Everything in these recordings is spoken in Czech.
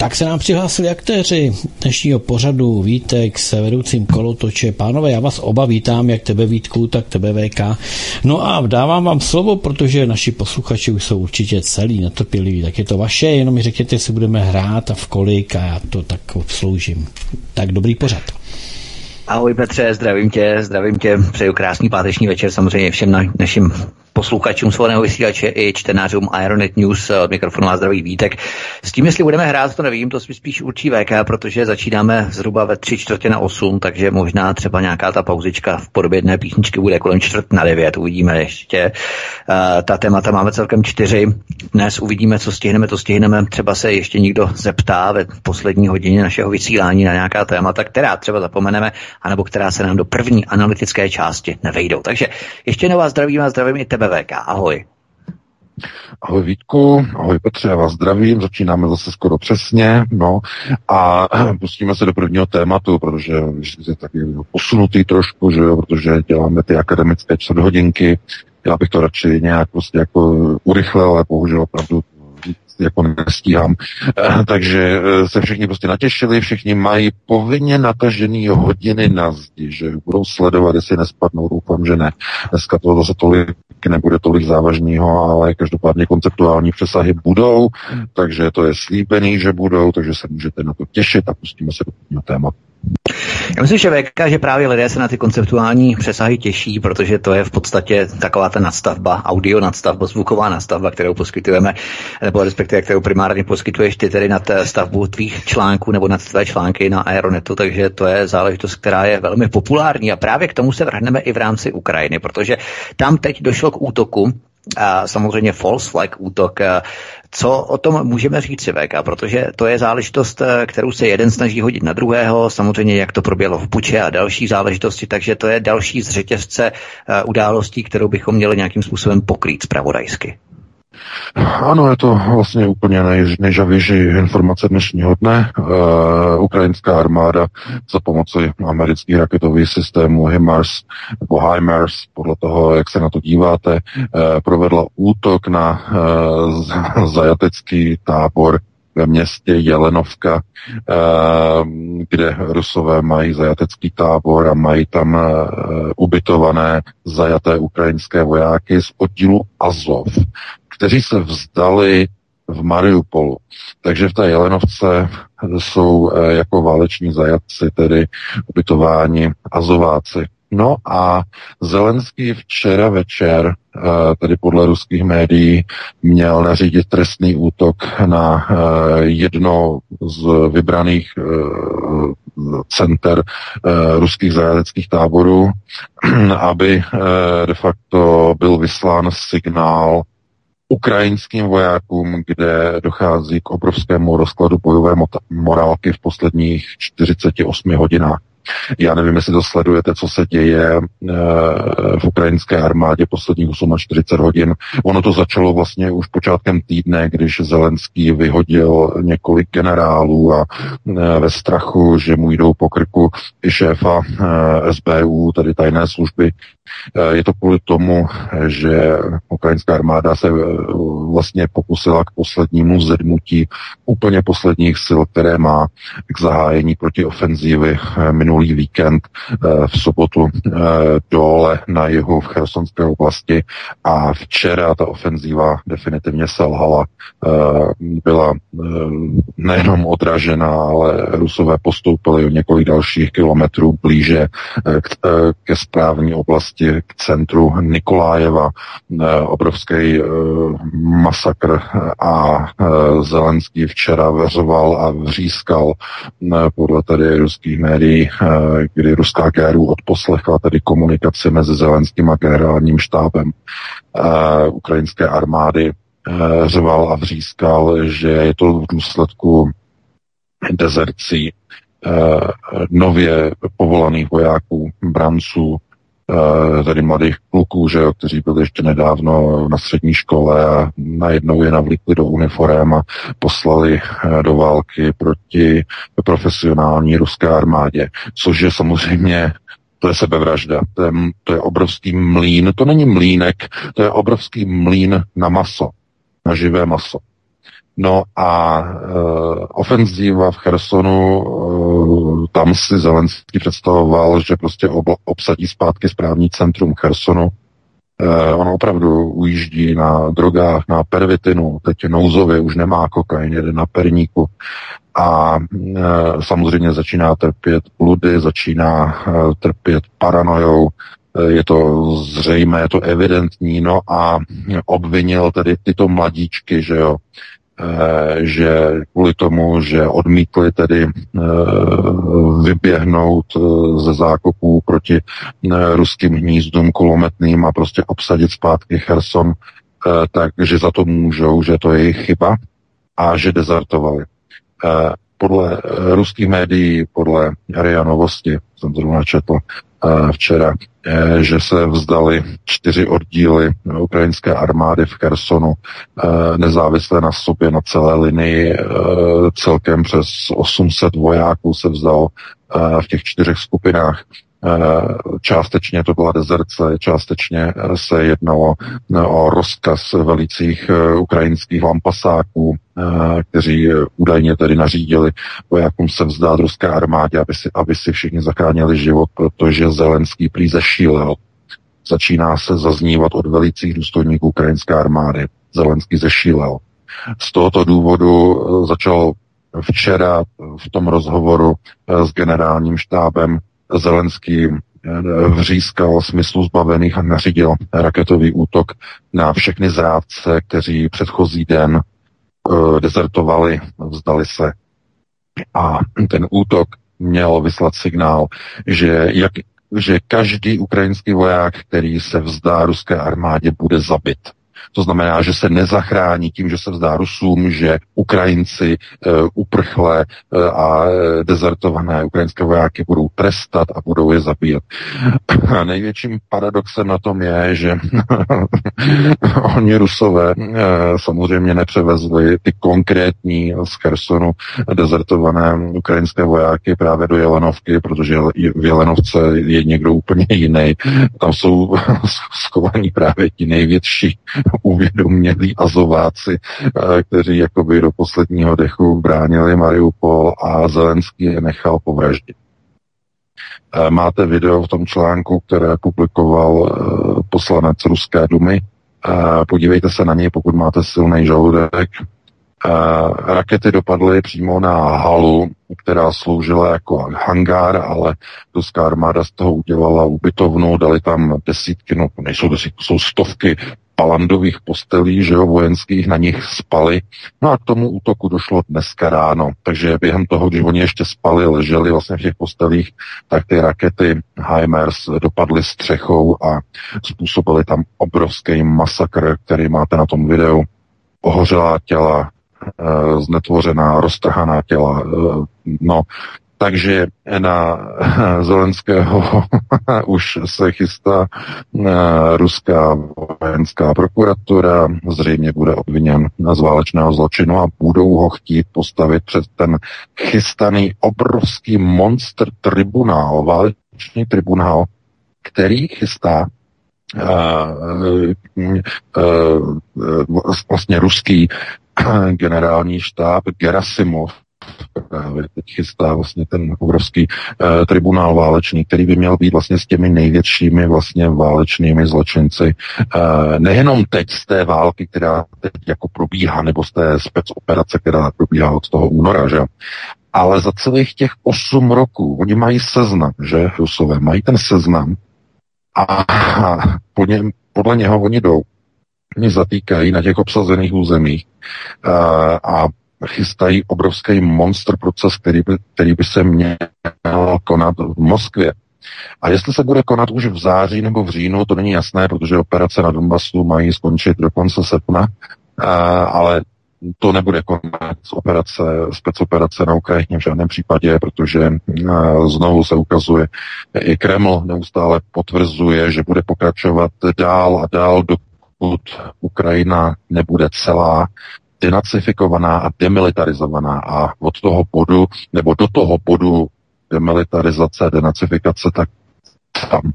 Tak se nám přihlásili aktéři dnešního pořadu Vítek s vedoucím kolotoče. Pánové, já vás oba vítám, jak tebe Vítku, tak tebe VK. No a dávám vám slovo, protože naši posluchači už jsou určitě celý netrpěliví, tak je to vaše, jenom mi řekněte, jestli budeme hrát a v kolik a já to tak obsloužím. Tak dobrý pořad. Ahoj Petře, zdravím tě, zdravím tě, přeju krásný páteční večer samozřejmě všem na, našim posluchačům svobodného vysílače i čtenářům Ironet News od mikrofonu a zdraví Vítek. S tím, jestli budeme hrát, to nevím, to spíš určí VK, protože začínáme zhruba ve tři čtvrtě na osm, takže možná třeba nějaká ta pauzička v podobě jedné písničky bude kolem čtvrt na devět, uvidíme ještě. Uh, ta témata máme celkem čtyři. Dnes uvidíme, co stihneme, to stihneme. Třeba se ještě někdo zeptá ve poslední hodině našeho vysílání na nějaká témata, která třeba zapomeneme, anebo která se nám do první analytické části nevejdou. Takže ještě jednou vás zdravím a zdravím i tebe VK. Ahoj. Ahoj Vítku, ahoj Petře, já vás zdravím, začínáme zase skoro přesně, no a pustíme se do prvního tématu, protože je taky posunutý trošku, že jo, protože děláme ty akademické čtvrthodinky, já bych to radši nějak prostě jako urychlil, ale bohužel opravdu jako nestíhám. Eh, takže eh, se všichni prostě natěšili, všichni mají povinně natažený hodiny na zdi, že budou sledovat, jestli nespadnou, doufám, že ne. Dneska to zase tolik nebude tolik závažného, ale každopádně konceptuální přesahy budou, takže to je slíbený, že budou, takže se můžete na to těšit a pustíme se do tématu. Já myslím, že VK, že právě lidé se na ty konceptuální přesahy těší, protože to je v podstatě taková ta nadstavba, audio nadstavba, zvuková nadstavba, kterou poskytujeme, nebo respektive kterou primárně poskytuješ ty tedy nad stavbu tvých článků nebo nad tvé články na Aeronetu, takže to je záležitost, která je velmi populární a právě k tomu se vrhneme i v rámci Ukrajiny, protože tam teď došlo k útoku a samozřejmě false flag útok. Co o tom můžeme říct, VK? Protože to je záležitost, kterou se jeden snaží hodit na druhého, samozřejmě jak to proběhlo v Buče a další záležitosti, takže to je další z řetězce událostí, kterou bychom měli nějakým způsobem pokrýt zpravodajsky. Ano, je to vlastně úplně nej, nejžavější informace dnešního dne. Uh, ukrajinská armáda za pomoci amerických raketových systémů HIMARS nebo HIMARS, podle toho, jak se na to díváte, uh, provedla útok na uh, zajatecký tábor ve městě Jelenovka, kde Rusové mají zajatecký tábor a mají tam ubytované zajaté ukrajinské vojáky z oddílu Azov kteří se vzdali v Mariupolu. Takže v té Jelenovce jsou eh, jako váleční zajatci tedy ubytováni azováci. No a Zelenský včera večer, eh, tedy podle ruských médií, měl nařídit trestný útok na eh, jedno z vybraných center ruských zajateckých táborů, aby de facto byl vyslán signál ukrajinským vojákům, kde dochází k obrovskému rozkladu bojové morálky v posledních 48 hodinách. Já nevím, jestli to sledujete, co se děje eh, v ukrajinské armádě posledních 48 hodin. Ono to začalo vlastně už počátkem týdne, když Zelenský vyhodil několik generálů a eh, ve strachu, že mu jdou po krku i šéfa eh, SBU, tedy tajné služby, je to kvůli tomu, že ukrajinská armáda se vlastně pokusila k poslednímu zedmutí úplně posledních sil, které má k zahájení protiofenzívy minulý minulý víkend eh, v sobotu eh, dole na jihu v Chersonské oblasti a včera ta ofenzíva definitivně selhala. Eh, byla nejenom odražena, ale Rusové postoupili o několik dalších kilometrů blíže ke správní oblasti, k centru Nikolájeva. Obrovský masakr a Zelenský včera veřoval a vřískal podle tady ruských médií kdy ruská GRU odposlechla tedy komunikaci mezi Zelenským a generálním štábem ukrajinské armády, řval a vřískal, že je to v důsledku dezercí nově povolaných vojáků, branců tady mladých kluků, že jo, kteří byli ještě nedávno na střední škole a najednou je navlíkli do uniform a poslali do války proti profesionální ruské armádě, což je samozřejmě to je sebevražda, to je, to je obrovský mlín, to není mlínek, to je obrovský mlín na maso, na živé maso. No a e, ofenzíva v Chersonu, e, tam si Zelenský představoval, že prostě ob, obsadí zpátky správní centrum Chersonu. E, on opravdu ujíždí na drogách, na pervitinu, teď nouzově už nemá kokain, jede na perníku. A e, samozřejmě začíná trpět bludy, začíná e, trpět paranojou, e, je to zřejmé, je to evidentní, no a obvinil tedy tyto mladíčky, že jo, že kvůli tomu, že odmítli tedy e, vyběhnout e, ze zákopů proti ruským hnízdům kulometným a prostě obsadit zpátky Cherson, takže za to můžou, že to je jejich chyba a že dezertovali. Eh, podle eh, ruských médií, podle RIA Novosti, jsem zrovna četl eh, včera, že se vzdali čtyři oddíly ukrajinské armády v Kersonu, nezávisle na sobě na celé linii, celkem přes 800 vojáků se vzdal v těch čtyřech skupinách. Eh, částečně to byla dezerce, částečně se jednalo eh, o rozkaz velicích eh, ukrajinských lampasáků, kteří údajně tedy nařídili vojákům se vzdát ruské armádě, aby si, aby si všichni zachránili život, protože Zelenský prý zešílel. Začíná se zaznívat od velicích důstojníků ukrajinské armády. Zelenský zešílel. Z tohoto důvodu začal včera v tom rozhovoru s generálním štábem Zelenský eh, vřískal smyslu zbavených a nařídil raketový útok na všechny zrádce, kteří předchozí den uh, dezertovali, vzdali se. A ten útok měl vyslat signál, že, jak, že každý ukrajinský voják, který se vzdá ruské armádě, bude zabit. To znamená, že se nezachrání tím, že se vzdá Rusům, že Ukrajinci uh, uprchlé uh, a dezertované ukrajinské vojáky budou trestat a budou je zabíjet. A největším paradoxem na tom je, že oni Rusové uh, samozřejmě nepřevezli ty konkrétní z Chersonu dezertované ukrajinské vojáky právě do Jelenovky, protože v Jelenovce je někdo úplně jiný. Tam jsou schovaní právě ti největší uvědomělí azováci, eh, kteří jakoby do posledního dechu bránili Mariupol a Zelenský je nechal povraždit. Eh, máte video v tom článku, které publikoval eh, poslanec Ruské dumy. Podívejte se na něj, pokud máte silný žaludek. Rakety dopadly přímo na halu, která sloužila jako hangár, ale ruská armáda z toho udělala ubytovnu, dali tam desítky, no nejsou desítky, jsou stovky palandových postelí, že jo, vojenských, na nich spali. No a k tomu útoku došlo dneska ráno. Takže během toho, když oni ještě spali, leželi vlastně v těch postelích, tak ty rakety HIMARS dopadly střechou a způsobily tam obrovský masakr, který máte na tom videu. Ohořelá těla, eh, znetvořená, roztrhaná těla. Eh, no, takže na Zelenského už se chystá eh, ruská vojenská prokuratura, zřejmě bude obviněn z válečného zločinu a budou ho chtít postavit před ten chystaný obrovský monster tribunál, válečný tribunál, který chystá uh, uh, vlastně ruský generální štáb Gerasimov, právě teď chystá vlastně ten obrovský uh, tribunál válečný, který by měl být vlastně s těmi největšími vlastně válečnými zločinci. Uh, nejenom teď z té války, která teď jako probíhá, nebo z té specoperace, která probíhá od toho února, že? Ale za celých těch osm roků, oni mají seznam, že, Rusové, mají ten seznam a po něm, podle něho oni jdou. Oni zatýkají na těch obsazených územích uh, a chystají obrovský monster proces, který by, který by se měl konat v Moskvě. A jestli se bude konat už v září nebo v říjnu, to není jasné, protože operace na Donbasu mají skončit do konce srpna, ale to nebude konec operace, specoperace na Ukrajině v žádném případě, protože znovu se ukazuje, i Kreml neustále potvrzuje, že bude pokračovat dál a dál, dokud Ukrajina nebude celá denacifikovaná a demilitarizovaná a od toho bodu, nebo do toho bodu demilitarizace, denacifikace, tak tam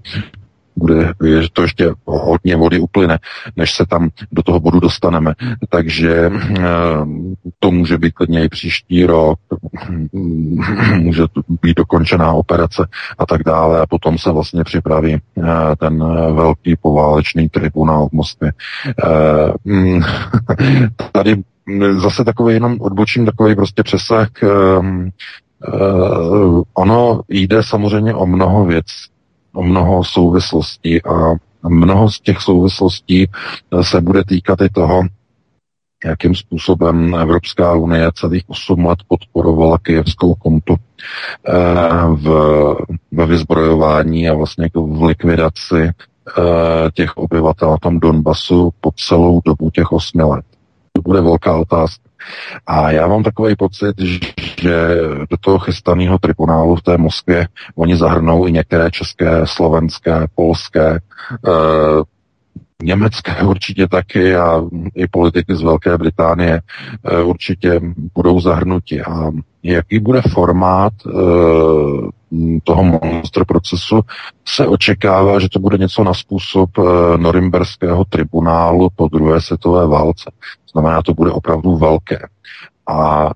bude, je, to ještě hodně vody uplyne, než se tam do toho bodu dostaneme. Takže eh, to může být klidně i příští rok, může být dokončená operace a tak dále a potom se vlastně připraví eh, ten velký poválečný tribunál v Moskvě. Eh, mm, tady zase takový jenom odbočím, takový prostě přesah. Ono jde samozřejmě o mnoho věcí o mnoho souvislostí a mnoho z těch souvislostí eh, se bude týkat i toho, jakým způsobem Evropská unie celých 8 let podporovala kijevskou kontu eh, v, ve vyzbrojování a vlastně jako v likvidaci těch obyvatel na tom Donbasu po celou dobu těch 8 let. To bude velká otázka. A já mám takový pocit, že do toho chystaného tribunálu v té Moskvě oni zahrnou i některé české, slovenské, polské, e, německé určitě taky a i politiky z Velké Británie e, určitě budou zahrnuti. A jaký bude formát e, toho monster procesu, se očekává, že to bude něco na způsob e, norimberského tribunálu po druhé světové válce. Znamená, to bude opravdu velké. A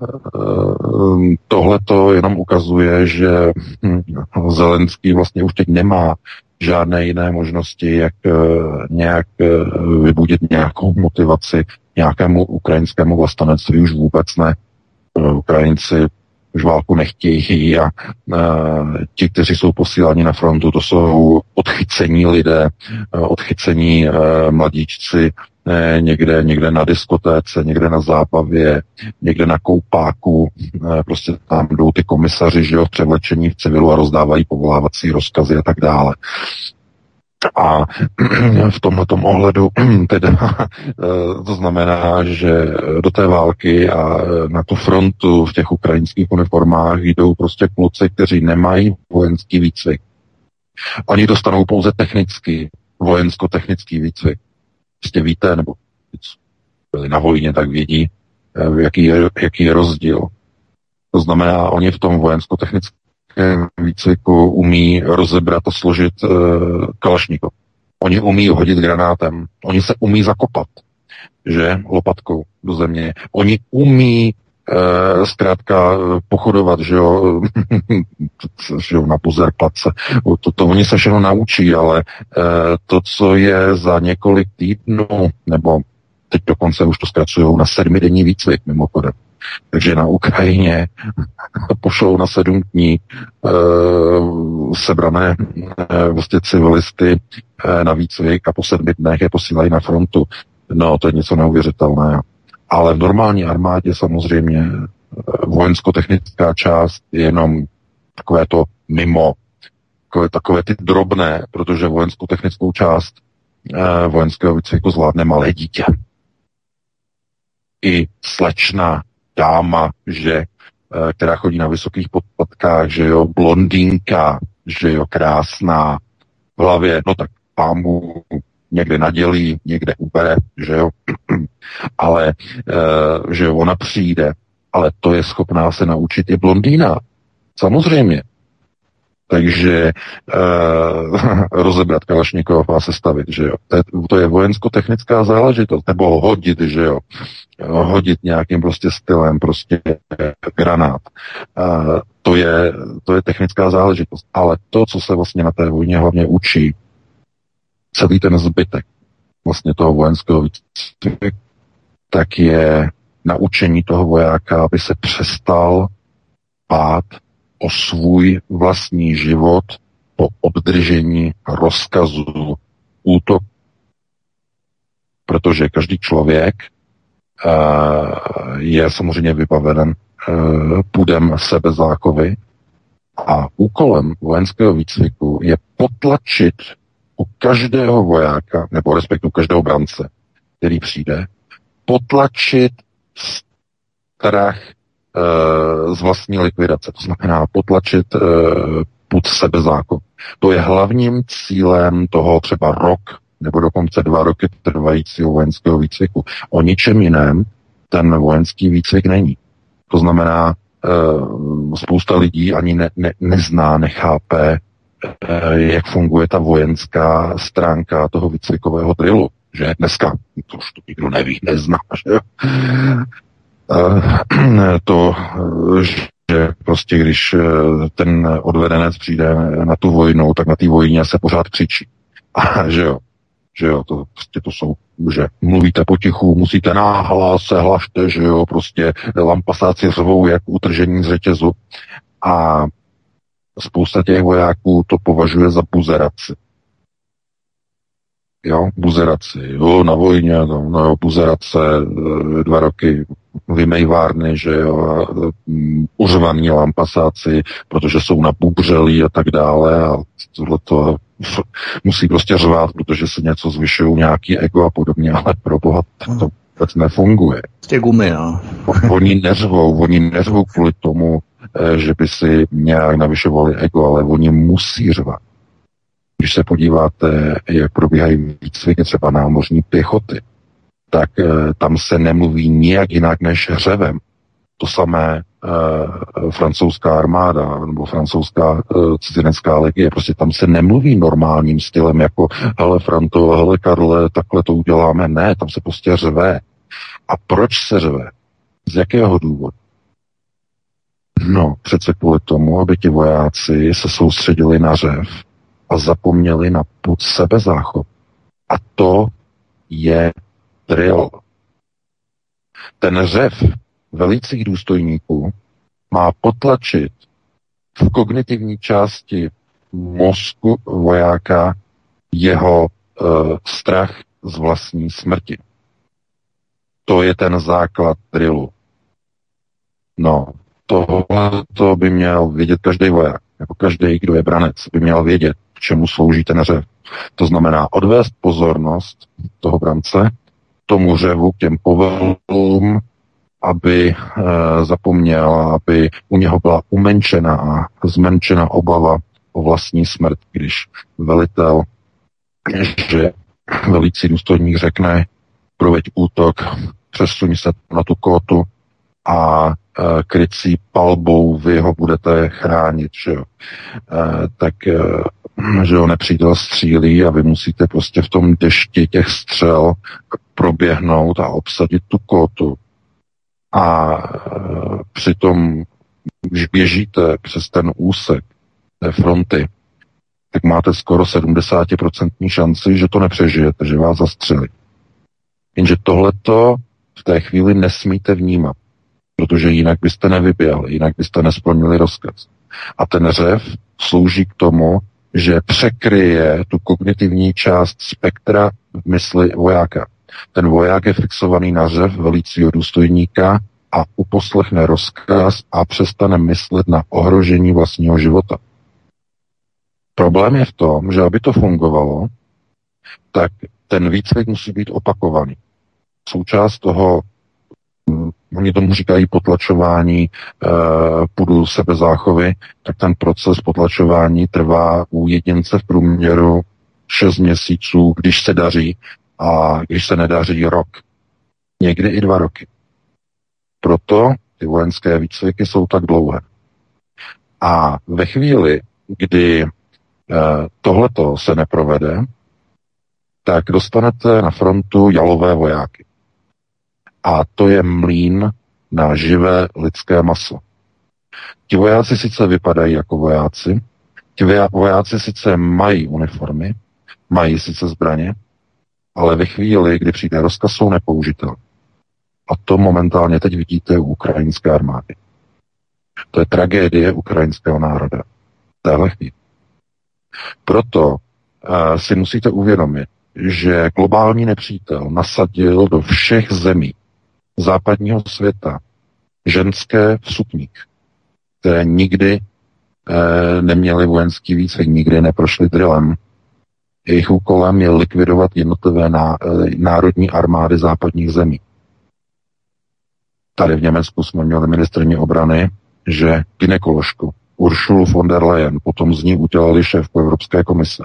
tohle to jenom ukazuje, že hm, Zelenský vlastně už teď nemá žádné jiné možnosti, jak e, nějak e, vybudit nějakou motivaci nějakému ukrajinskému vlastenectví, už vůbec ne. Ukrajinci už válku nechtějí a ti, kteří jsou posíláni na frontu, to jsou odchycení lidé, odchycení e, mladíčci, někde, někde na diskotéce, někde na zábavě, někde na koupáku, e, prostě tam jdou ty komisaři, že jo, v převlečení v civilu a rozdávají povolávací rozkazy a tak dále. A v tomhle ohledu teda eh, to znamená, že do té války a na tu frontu v těch ukrajinských uniformách jdou prostě kluci, kteří nemají vojenský výcvik. Oni dostanou pouze technický, vojensko-technický výcvik. Prostě víte, nebo byli na vojně, tak vědí, eh, jaký je, jaký je rozdíl. To znamená, oni v tom vojensko-technickém výcviku umí rozebrat a složit e, kalašníkov. Oni umí hodit granátem, oni se umí zakopat, že, lopatkou do země. Oni umí e, zkrátka pochodovat, že jo, že jo na place. To, to oni se všechno naučí, ale e, to, co je za několik týdnů, nebo teď dokonce už to zkracují na sedmidenní výcvik mimochodem, takže na Ukrajině pošlou na sedm dní e, sebrané e, vlastně civilisty e, na výcvik a po sedmi dnech je posílají na frontu. No, to je něco neuvěřitelného. Ale v normální armádě samozřejmě vojensko-technická část je jenom takové to mimo, takové, takové ty drobné, protože vojenskou-technickou část e, vojenského výcviku zvládne malé dítě. I slečna dáma, že, eh, která chodí na vysokých podpatkách, že jo, blondýnka, že jo, krásná, v hlavě, no tak pámu někde nadělí, někde ubere, že jo, ale e, že ona přijde, ale to je schopná se naučit i blondýna. Samozřejmě. Takže uh, rozebrat Kalašnikov a sestavit, že jo. To je, to je vojensko-technická záležitost, nebo ho hodit, že jo. Hodit nějakým prostě stylem, prostě granát. Uh, to, je, to je technická záležitost. Ale to, co se vlastně na té vojně hlavně učí, celý ten zbytek vlastně toho vojenského výcviku, tak je naučení toho vojáka, aby se přestal pát o svůj vlastní život po obdržení rozkazu útok. Protože každý člověk uh, je samozřejmě vybaven uh, půdem sebezáchovy a úkolem vojenského výcviku je potlačit u každého vojáka, nebo respektu každého brance, který přijde, potlačit strach e, z vlastní likvidace, to znamená potlačit e, put sebezákon. To je hlavním cílem toho třeba rok nebo dokonce dva roky trvajícího vojenského výcviku. O ničem jiném ten vojenský výcvik není. To znamená, e, spousta lidí ani ne, ne, nezná, nechápe, jak funguje ta vojenská stránka toho výcvikového drilu. Že dneska, to už to nikdo neví, nezná, že jo? E, to, že prostě když ten odvedenec přijde na tu vojnu, tak na té vojně se pořád křičí. A, že jo, že jo, to, prostě to jsou, že mluvíte potichu, musíte náhlas, se hlašte, že jo, prostě lampasáci řvou jak utržení z řetězu a spousta těch vojáků to považuje za buzeraci. Jo, buzeraci, jo, na vojně, no, no buzerace, e, dva roky vymejvárny, že jo, um, uřvaný lampasáci, protože jsou napubřelí a tak dále a tohle to musí prostě řvát, protože se něco zvyšují, nějaký ego a podobně, ale pro boha to vůbec nefunguje. Ty gumy, no. oni neřvou, oni neřvou kvůli tomu, eh, že by si nějak navyšovali ego, ale oni musí řvat. Když se podíváte, jak probíhají výcviky třeba námořní pěchoty, tak eh, tam se nemluví nijak jinak než hřevem. To samé francouzská armáda nebo francouzská e, cizinecká legie. Prostě tam se nemluví normálním stylem jako hele Franto, hele Karle, takhle to uděláme. Ne, tam se prostě řve. A proč se řve? Z jakého důvodu? No, přece kvůli tomu, aby ti vojáci se soustředili na řev a zapomněli na put sebezáchod. A to je drill. Ten řev velících důstojníků má potlačit v kognitivní části mozku vojáka jeho uh, strach z vlastní smrti. To je ten základ drillu. No, tohle to by měl vědět každý voják, jako každý, kdo je branec, by měl vědět, k čemu slouží ten řev. To znamená odvést pozornost toho brance tomu řevu, k těm povelům, aby e, zapomněl, aby u něho byla umenšena a zmenšena obava o vlastní smrt, když velitel, že velící důstojník řekne, proveď útok, přesuň se na tu kotu a e, krycí palbou vy ho budete chránit, že jo. E, tak že ho nepřítel střílí a vy musíte prostě v tom dešti těch střel proběhnout a obsadit tu kotu. A e, přitom, když běžíte přes ten úsek té fronty, tak máte skoro 70% šanci, že to nepřežijete, že vás zastřelí. Jenže tohleto v té chvíli nesmíte vnímat, protože jinak byste nevyběhli, jinak byste nesplnili rozkaz. A ten řev slouží k tomu, že překryje tu kognitivní část spektra v mysli vojáka. Ten voják je fixovaný na řev velícího důstojníka a uposlechne rozkaz a přestane myslet na ohrožení vlastního života. Problém je v tom, že aby to fungovalo, tak ten výcvik musí být opakovaný. Součást toho, hm, oni tomu říkají potlačování e, půdu sebezáchovy, tak ten proces potlačování trvá u jedince v průměru 6 měsíců, když se daří, a když se nedaří rok, někdy i dva roky. Proto ty vojenské výcviky jsou tak dlouhé. A ve chvíli, kdy e, tohleto se neprovede, tak dostanete na frontu jalové vojáky. A to je mlín na živé lidské maso. Ti vojáci sice vypadají jako vojáci, ti vojáci sice mají uniformy, mají sice zbraně, ale ve chvíli, kdy přijde rozkaz, jsou nepoužitelné. A to momentálně teď vidíte u ukrajinské armády. To je tragédie ukrajinského národa. Téhle chvíli. Proto uh, si musíte uvědomit, že globální nepřítel nasadil do všech zemí západního světa ženské vsupník, které nikdy e, neměly vojenský výcvik, nikdy neprošly drillem, jejich úkolem je likvidovat jednotlivé ná, eh, národní armády západních zemí. Tady v Německu jsme měli ministrní obrany, že ginekoložku Uršulu von der Leyen potom z ní udělali šéfku Evropské komise.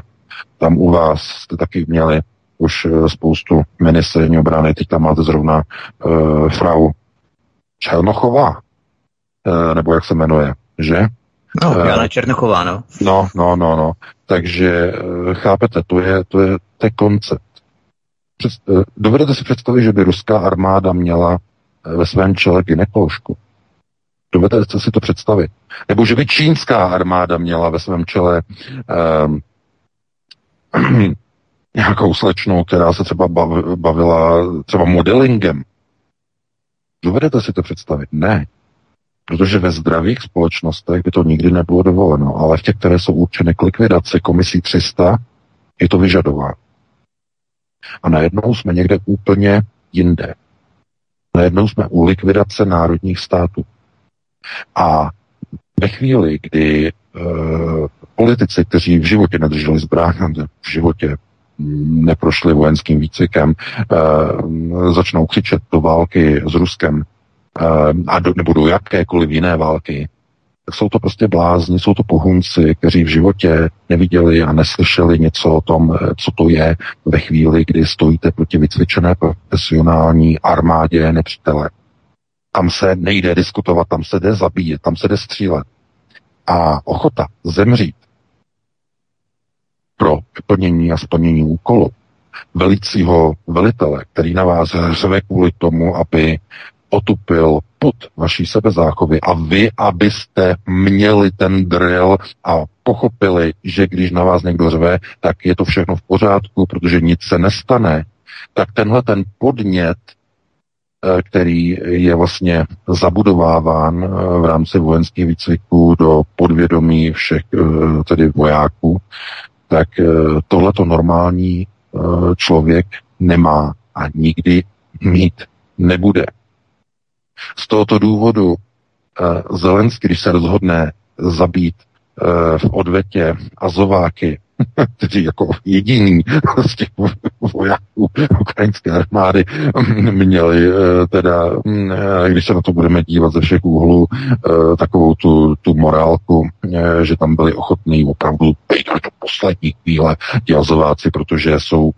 Tam u vás jste taky měli už eh, spoustu ministrní obrany, teď tam máte zrovna uh, frau Černochová, uh, nebo jak se jmenuje, že? No, Jana Černochová, no. No, no, no, no. Takže uh, chápete, to je, to je, to je koncept. Před, uh, dovedete si představit, že by ruská armáda měla ve svém čele ginekoložku? Dovedete si to představit? Nebo že by čínská armáda měla ve svém čele um, nějakou slečnou, která se třeba bavila třeba modelingem. Dovedete si to představit? Ne. Protože ve zdravých společnostech by to nikdy nebylo dovoleno, ale v těch, které jsou určeny k likvidaci komisí 300, je to vyžadováno. A najednou jsme někde úplně jinde. Najednou jsme u likvidace národních států. A ve chvíli, kdy e, politici, kteří v životě nedrželi zbraň, v životě neprošli vojenským výcvikem, e, začnou křičet do války s Ruskem, a do, nebo do jakékoliv jiné války, tak jsou to prostě blázni, jsou to pohunci, kteří v životě neviděli a neslyšeli něco o tom, co to je ve chvíli, kdy stojíte proti vycvičené profesionální armádě nepřítele. Tam se nejde diskutovat, tam se jde zabíjet, tam se jde střílet. A ochota zemřít pro plnění a splnění úkolu velicího velitele, který na vás řve kvůli tomu, aby otupil pod vaší sebezáchovy a vy, abyste měli ten drill a pochopili, že když na vás někdo řve, tak je to všechno v pořádku, protože nic se nestane, tak tenhle ten podnět Eh, který je vlastně zabudováván eh, v rámci vojenských výcviků do podvědomí všech eh, tedy vojáků, tak tohleto normální člověk nemá a nikdy mít nebude. Z tohoto důvodu Zelenský, když se rozhodne zabít v odvetě Azováky kteří jako jediní z těch vojáků ukrajinské armády měli eh, teda, eh, když se na to budeme dívat ze všech úhlů, eh, takovou tu, tu morálku, že tam byli ochotní opravdu být až do poslední chvíle ti protože jsou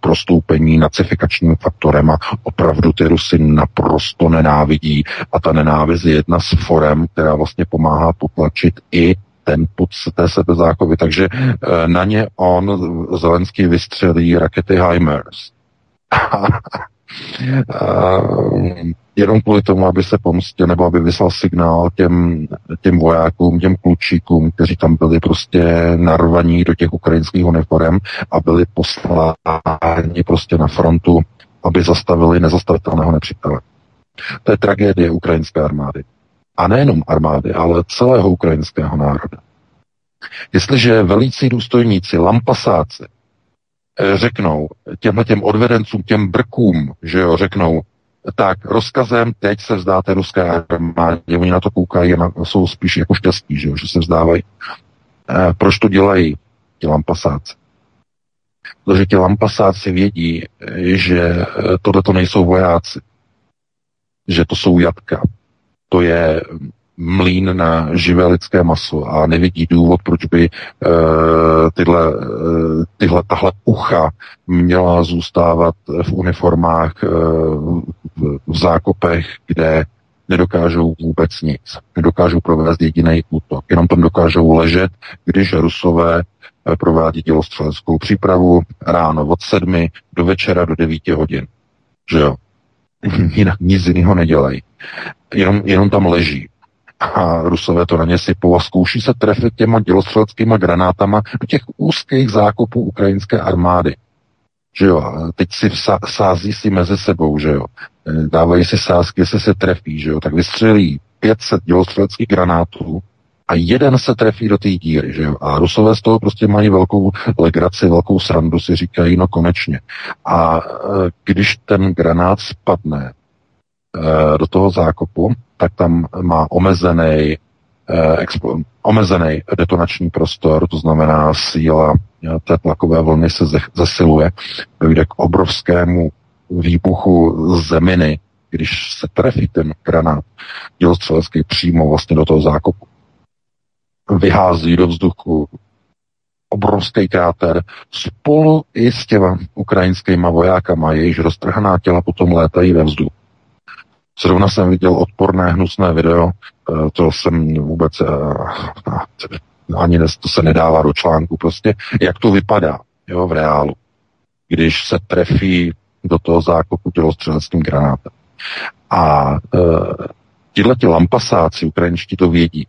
prostoupení nacifikačním faktorem a opravdu ty Rusy naprosto nenávidí. A ta nenávist je jedna z forem, která vlastně pomáhá potlačit i ten put té sebezáchovy. Takže eh, na ně on Zelenský vystřelí rakety HIMARS. jenom kvůli tomu, aby se pomstil nebo aby vyslal signál těm, těm vojákům, těm klučíkům, kteří tam byli prostě narvaní do těch ukrajinských uniform a byli posláni prostě na frontu, aby zastavili nezastavitelného nepřítele. To je tragédie ukrajinské armády. A nejenom armády, ale celého ukrajinského národa. Jestliže velící důstojníci, lampasáci, eh, řeknou těmhle těm odvedencům, těm brkům, že jo, řeknou, tak rozkazem teď se vzdáte ruské armádě, oni na to koukají a jsou spíš jako šťastní, že, jo, že se vzdávají. E, proč to dělají ti lampasáci? Protože ti lampasáci vědí, že tohle to nejsou vojáci, že to jsou jatka, to je mlín na živé lidské maso a nevidí důvod, proč by uh, tyhle, uh, tyhle, tahle ucha měla zůstávat v uniformách uh, v, v zákopech, kde nedokážou vůbec nic. Nedokážou provést jediný útok. Jenom tam dokážou ležet, když Rusové provádí dělostřeleckou přípravu ráno od sedmi do večera do devíti hodin. Že jo? Jinak nic jiného nedělají. Jenom, jenom tam leží a Rusové to na ně sypou a zkouší se trefit těma dělostřeleckýma granátama do těch úzkých zákopů ukrajinské armády. Že jo, teď si vsa, sází si mezi sebou, že jo. E, dávají si sázky, jestli se trefí, že jo. Tak vystřelí 500 dělostřeleckých granátů a jeden se trefí do té díry, že. A Rusové z toho prostě mají velkou legraci, velkou srandu, si říkají, no konečně. A e, když ten granát spadne e, do toho zákopu, tak tam má omezený, eh, omezený detonační prostor, to znamená síla té tlakové vlny se zesiluje, dojde k obrovskému výbuchu zeminy když se trefí ten granát dělostřelecký přímo vlastně do toho zákopu, vyhází do vzduchu obrovský kráter spolu i s těma ukrajinskými vojákama, jejichž roztrhaná těla potom létají ve vzduchu. Zrovna jsem viděl odporné, hnusné video, eh, to jsem vůbec eh, ani to se nedává do článku, prostě jak to vypadá jo, v reálu, když se trefí do toho zákopu tělostřeleckým granátem. A e, tihle ti lampasáci ukrajinští to vědí.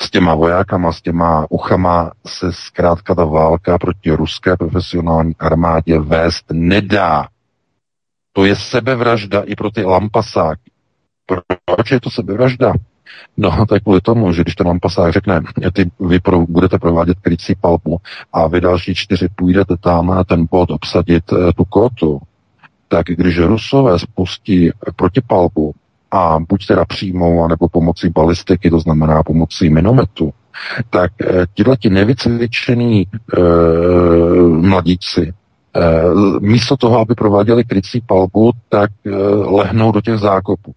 S těma vojákama, s těma uchama se zkrátka ta válka proti ruské profesionální armádě vést nedá. To je sebevražda i pro ty lampasáky. Proč je to sebevražda? No, tak kvůli tomu, že když ten lampasák řekne, ty vy pro, budete provádět krycí palbu a vy další čtyři půjdete tam ten bod obsadit e, tu kotu, tak když Rusové spustí protipalbu a buď teda přímou, anebo pomocí balistiky, to znamená pomocí minometu, tak e, tyhle ti nevycvičený e, mladíci e, místo toho, aby prováděli krycí palbu, tak e, lehnou do těch zákopů.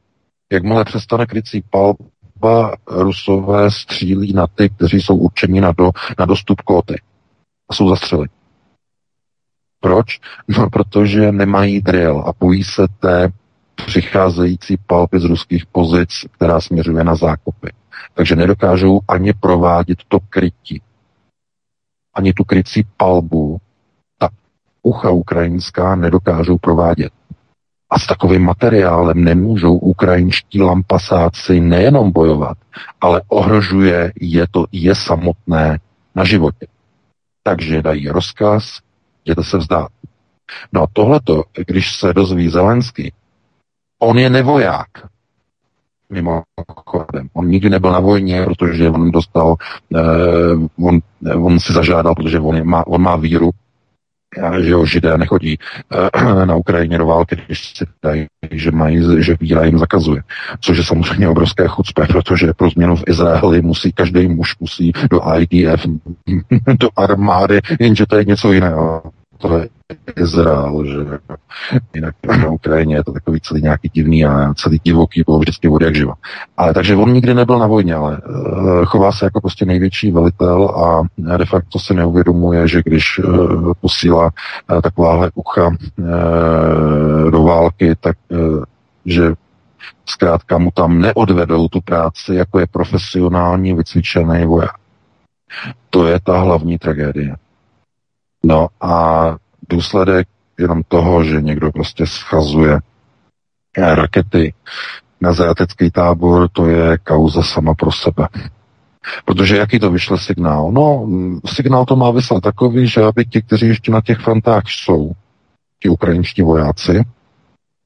Jakmile přestane krycí palba, Rusové střílí na ty, kteří jsou určeni na, do, na dostup koty a jsou zastřeleni. Proč? No, protože nemají drill a bojí se té přicházející palby z ruských pozic, která směřuje na zákopy. Takže nedokážou ani provádět to krytí. Ani tu krycí palbu ta ucha ukrajinská nedokážou provádět. A s takovým materiálem nemůžou ukrajinští lampasáci nejenom bojovat, ale ohrožuje je to je samotné na životě. Takže dají rozkaz, jděte se vzdát. No a tohleto, když se dozví Zelenský, on je nevoják. Mimochodem. On nikdy nebyl na vojně, protože on dostal, eh, on, on si zažádal, protože on, má, on má víru, že jo, židé nechodí uh, na Ukrajině do války, když si dají, že mají, že víra jim zakazuje. Což je samozřejmě obrovské chucpe, protože pro změnu v Izraeli musí každý muž musí do IDF, do armády, jenže to je něco jiného to je Izrael, že jinak na Ukrajině je to takový celý nějaký divný a celý divoký, bylo vždycky vody jak živa. Ale takže on nikdy nebyl na vojně, ale uh, chová se jako prostě největší velitel a de facto se neuvědomuje, že když uh, posílá uh, takováhle ucha do války, tak že zkrátka mu tam neodvedou tu práci, jako je profesionální vycvičený voják. To je ta hlavní tragédie. No a důsledek jenom toho, že někdo prostě schazuje rakety na zajatecký tábor, to je kauza sama pro sebe. Protože jaký to vyšle signál? No, signál to má vyslat takový, že aby ti, kteří ještě na těch frontách jsou, ti ukrajinští vojáci,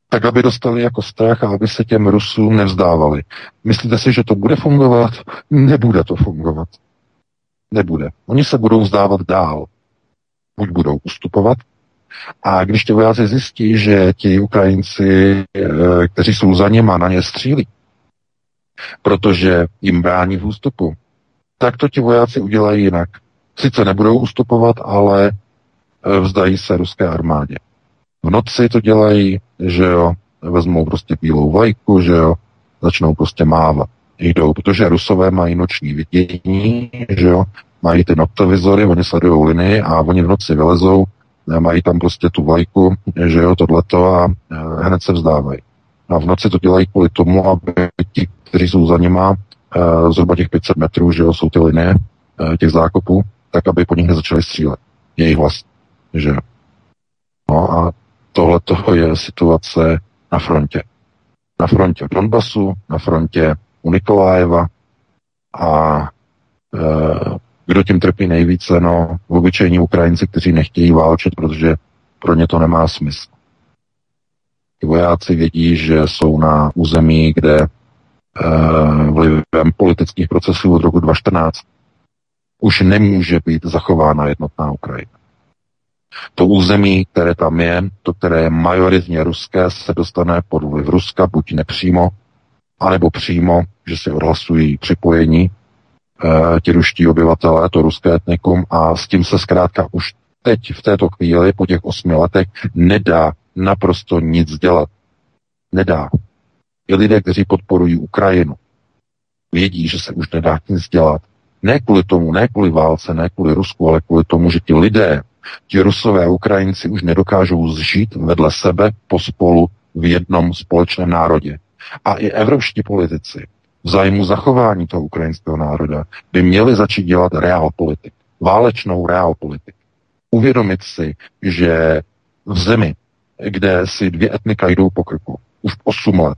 tak aby dostali jako strach a aby se těm Rusům nevzdávali. Myslíte si, že to bude fungovat? Nebude to fungovat. Nebude. Oni se budou vzdávat dál buď budou ustupovat, a když ti vojáci zjistí, že ti Ukrajinci, eh, kteří jsou za něma, na ně střílí, protože jim brání v ústupu, tak to ti vojáci udělají jinak. Sice nebudou ustupovat, ale eh, vzdají se ruské armádě. V noci to dělají, že jo, vezmou prostě bílou vlajku, že jo, začnou prostě mávat. Jdou, protože rusové mají noční vidění, že jo, mají ty noktovizory, oni sledují linii a oni v noci vylezou, mají tam prostě tu vlajku, že jo, tohleto a e, hned se vzdávají. A v noci to dělají kvůli tomu, aby ti, kteří jsou za nima, e, zhruba těch 500 metrů, že jo, jsou ty linie e, těch zákopů, tak aby po nich nezačali střílet. Jejich vlast. Že No a tohle je situace na frontě. Na frontě v Donbasu, na frontě u Nikolájeva a e, kdo tím trpí nejvíce? No, obyčejní Ukrajinci, kteří nechtějí válčit, protože pro ně to nemá smysl. Ty vojáci vědí, že jsou na území, kde e, vlivem politických procesů od roku 2014 už nemůže být zachována jednotná Ukrajina. To území, které tam je, to, které je majoritně ruské, se dostane pod vliv Ruska, buď nepřímo, anebo přímo, že si odhlasují připojení ti ruští obyvatelé, to ruské etnikum a s tím se zkrátka už teď v této chvíli, po těch osmi letech, nedá naprosto nic dělat. nedá. I lidé, kteří podporují Ukrajinu, vědí, že se už nedá nic dělat. Ne kvůli tomu, ne kvůli válce, ne kvůli Rusku, ale kvůli tomu, že ti lidé, ti Rusové a Ukrajinci už nedokážou zžít vedle sebe pospolu v jednom společném národě. A i evropští politici v zájmu zachování toho ukrajinského národa by měli začít dělat reál politik, válečnou reál politik. Uvědomit si, že v zemi, kde si dvě etnika jdou po krku už 8 let,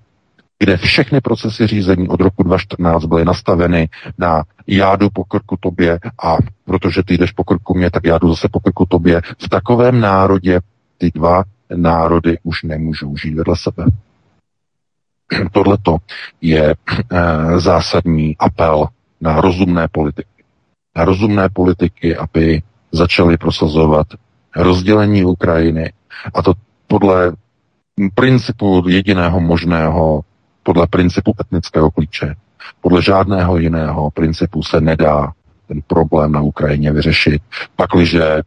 kde všechny procesy řízení od roku 2014 byly nastaveny na já jdu po krku tobě a protože ty jdeš po krku mě, tak já jdu zase po krku tobě. V takovém národě ty dva národy už nemůžou žít vedle sebe. Tohleto je e, zásadní apel na rozumné politiky. Na rozumné politiky, aby začaly prosazovat rozdělení Ukrajiny a to podle principu jediného možného, podle principu etnického klíče. Podle žádného jiného principu se nedá ten problém na Ukrajině vyřešit, pakliže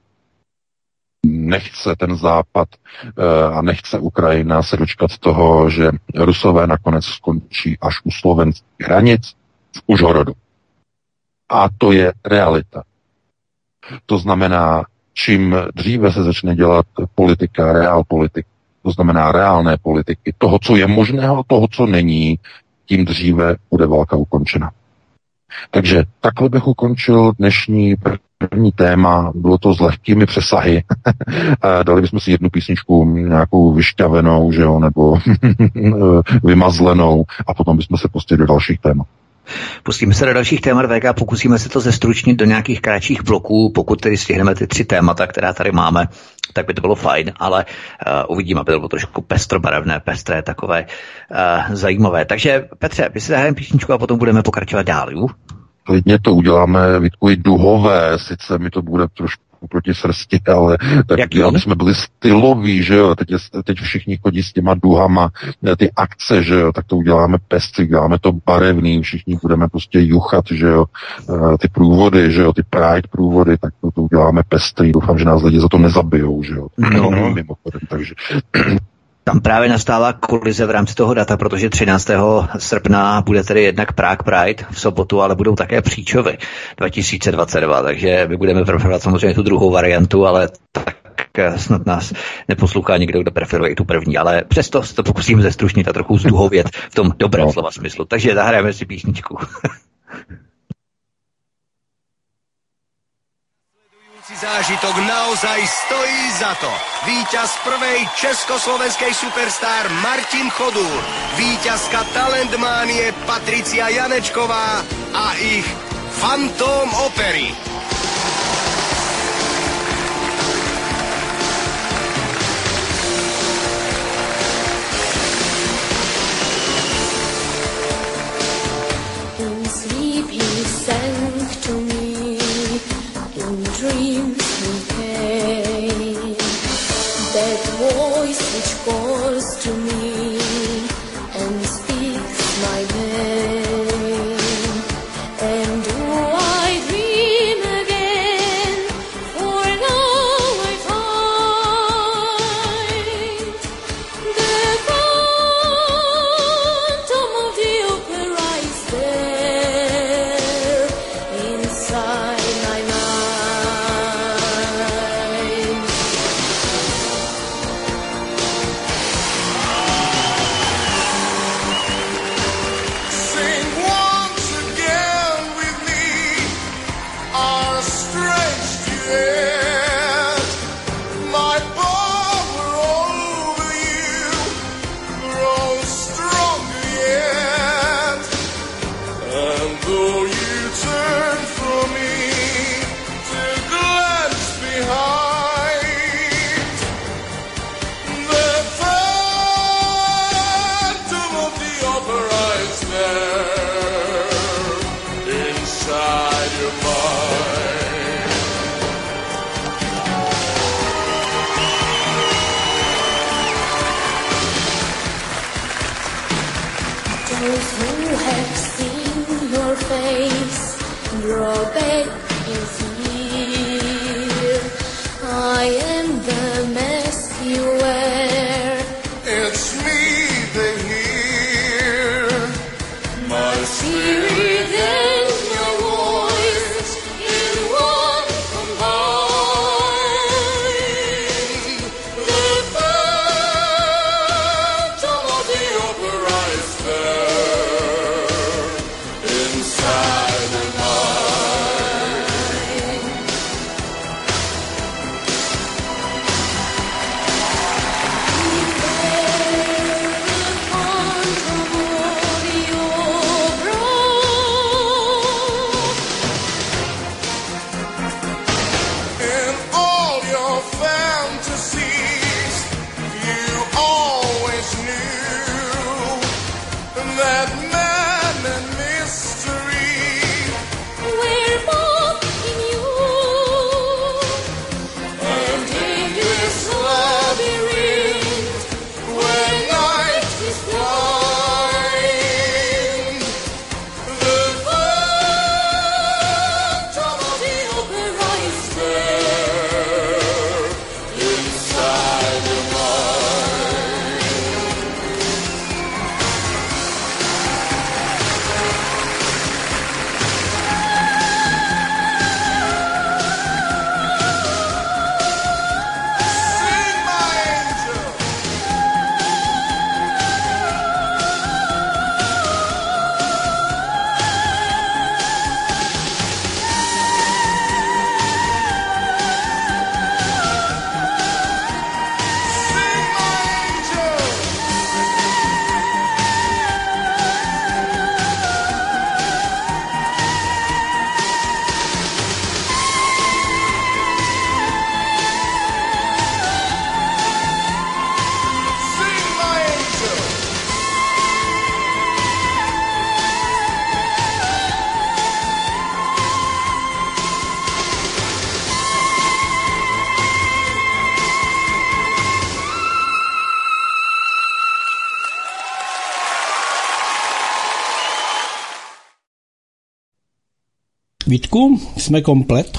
nechce ten západ eh, a nechce Ukrajina se dočkat toho, že Rusové nakonec skončí až u slovenských hranic v Užhorodu. A to je realita. To znamená, čím dříve se začne dělat politika, reál politik, to znamená reálné politiky, toho, co je možného, toho, co není, tím dříve bude válka ukončena. Takže takhle bych ukončil dnešní první téma. Bylo to s lehkými přesahy. Dali bychom si jednu písničku nějakou vyšťavenou, že jo, nebo vymazlenou a potom bychom se pustili do dalších témat. Pustíme se do dalších témat VK, pokusíme se to zestručnit do nějakých kratších bloků, pokud tedy stihneme ty tři témata, která tady máme, tak by to bylo fajn, ale uh, uvidíme, aby to bylo trošku pestrobarevné, pestré, takové uh, zajímavé. Takže Petře, my si zahrajeme písničku a potom budeme pokračovat dál, jo? Klidně to uděláme, Vítku, i duhové, sice mi to bude trošku proti srsti, ale tak Jaký? aby jsme byli styloví, že jo, teď, je, teď všichni chodí s těma duhama, eh, ty akce, že jo, tak to uděláme pestry, děláme to barevný, všichni budeme prostě juchat, že jo, eh, ty průvody, že jo, ty Pride průvody, tak to, to uděláme pestrý, doufám, že nás lidi za to nezabijou, že jo, No. mimochodem, takže Tam právě nastává kolize v rámci toho data, protože 13. srpna bude tedy jednak Prague Pride v sobotu, ale budou také příčovy 2022, takže my budeme preferovat samozřejmě tu druhou variantu, ale tak eh, snad nás neposlouchá někdo, kdo preferuje i tu první, ale přesto se to pokusím zestručnit a trochu zduhovět v tom dobrém No. slova smyslu. Takže zahrajeme si písničku. zážitok naozaj stojí za to. Víťaz prvej československej superstar Martin Chodúr, víťazka Talentmánie Patricia Janečková a ich Fantóm opery. Dreams Vítku, jsme komplet?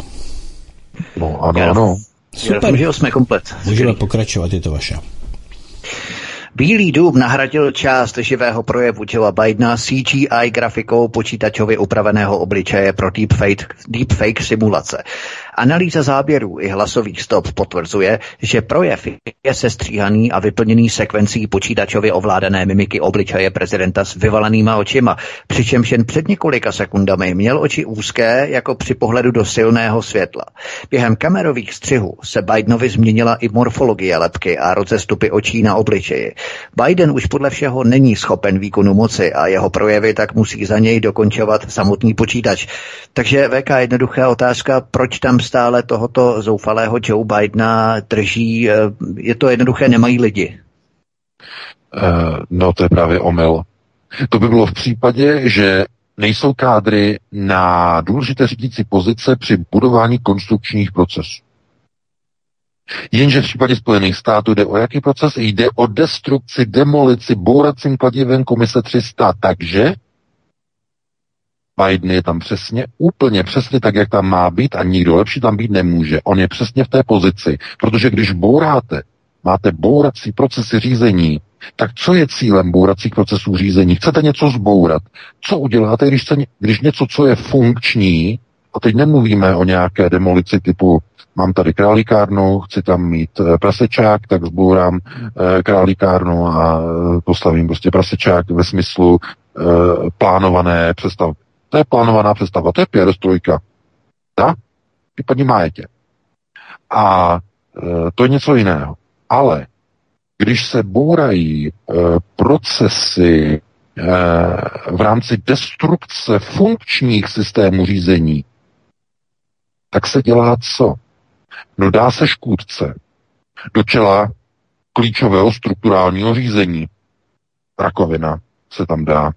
No ano, Já- ano. Já doufám, že jo, jsme komplet. Můžeme pokračovat, je to vaše. Bílý dům nahradil část živého projevu Joea Bidena CGI grafikou počítačově upraveného obličeje pro deepfake, deepfake simulace. Analýza záběrů i hlasových stop potvrzuje, že projev je sestříhaný a vyplněný sekvencí počítačově ovládané mimiky obličeje prezidenta s vyvalenýma očima, přičemž jen před několika sekundami měl oči úzké jako při pohledu do silného světla. Během kamerových střihů se Bidenovi změnila i morfologie lepky a rozestupy očí na obličeji. Biden už podle všeho není schopen výkonu moci a jeho projevy tak musí za něj dokončovat samotný počítač. Takže VK jednoduchá otázka, proč tam stále tohoto zoufalého Joe Bidena drží, eh, je to jednoduché, nemají lidi. Eh, no to je právě omyl. To by bylo v případě, že nejsou kádry na důležité řídící pozice při budování konstrukčních procesů. Jenže v případě Spojených států jde o jaký proces? Jde o destrukci, demolici, bouracím kladivem komise 300. Takže Biden je tam přesně, úplně přesně tak, jak tam má být a nikdo lepší tam být nemůže. On je přesně v té pozici, protože když bouráte, máte bourací procesy řízení, tak co je cílem bouracích procesů řízení? Chcete něco zbourat. Co uděláte, když, se, když něco, co je funkční, a teď nemluvíme o nějaké demolici typu mám tady králíkárnu, chci tam mít eh, prasečák, tak zbourám eh, králíkárnu a eh, postavím prostě prasečák ve smyslu plánované přestavby. To je plánovaná přestava, to je perestrojka. Tak? Případně májetě. A e, to je něco jiného. Ale když se bourají e, procesy e, v rámci destrukce funkčních systémů řízení, tak se dělá co? No dá se škůdce do čela klíčového strukturálního řízení. Rakovina se tam dá,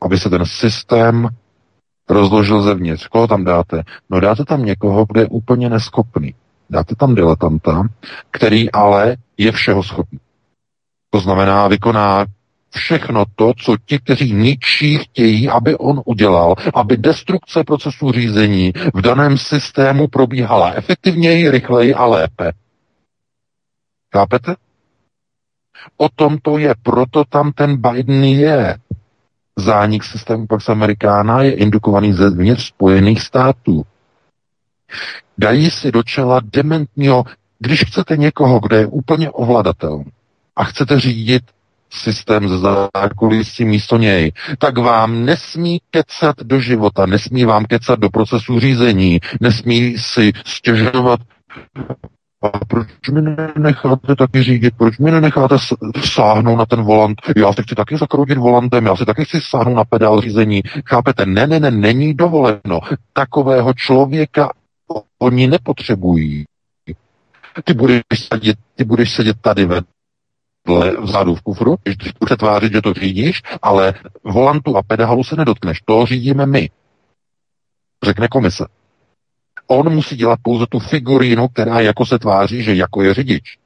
aby se ten systém rozložil zevnitř. Koho tam dáte? No dáte tam někoho, kdo je úplně neschopný. Dáte tam diletanta, který ale je všeho schopný. To znamená, vykoná všechno to, co ti, kteří ničí, chtějí, aby on udělal, aby destrukce procesu řízení v daném systému probíhala efektivněji, rychleji a lépe. Chápete? O tom to je, proto tam ten Biden je. Zánik systému Pax Americana je indukovaný zevnitř Spojených států. Dají si do čela dementního, když chcete někoho, kde je úplně ovladatelný a chcete řídit systém ze zákulisí místo něj, tak vám nesmí kecat do života, nesmí vám kecat do procesu řízení, nesmí si stěžovat a proč mi nenecháte taky řídit, proč mi nenecháte sáhnout na ten volant, já si chci taky zakroutit volantem, já si taky chci sáhnout na pedál řízení, chápete, ne, ne, ne, není dovoleno, takového člověka oni nepotřebují. Ty budeš sedět, ty budeš sedět tady vedle vzadu v kufru, když budeš tvářit, že to řídíš, ale volantu a pedálu se nedotkneš, to řídíme my. Řekne komise. On musí dělat pouze tu figurínu, která jako se tváří, že jako je řidič.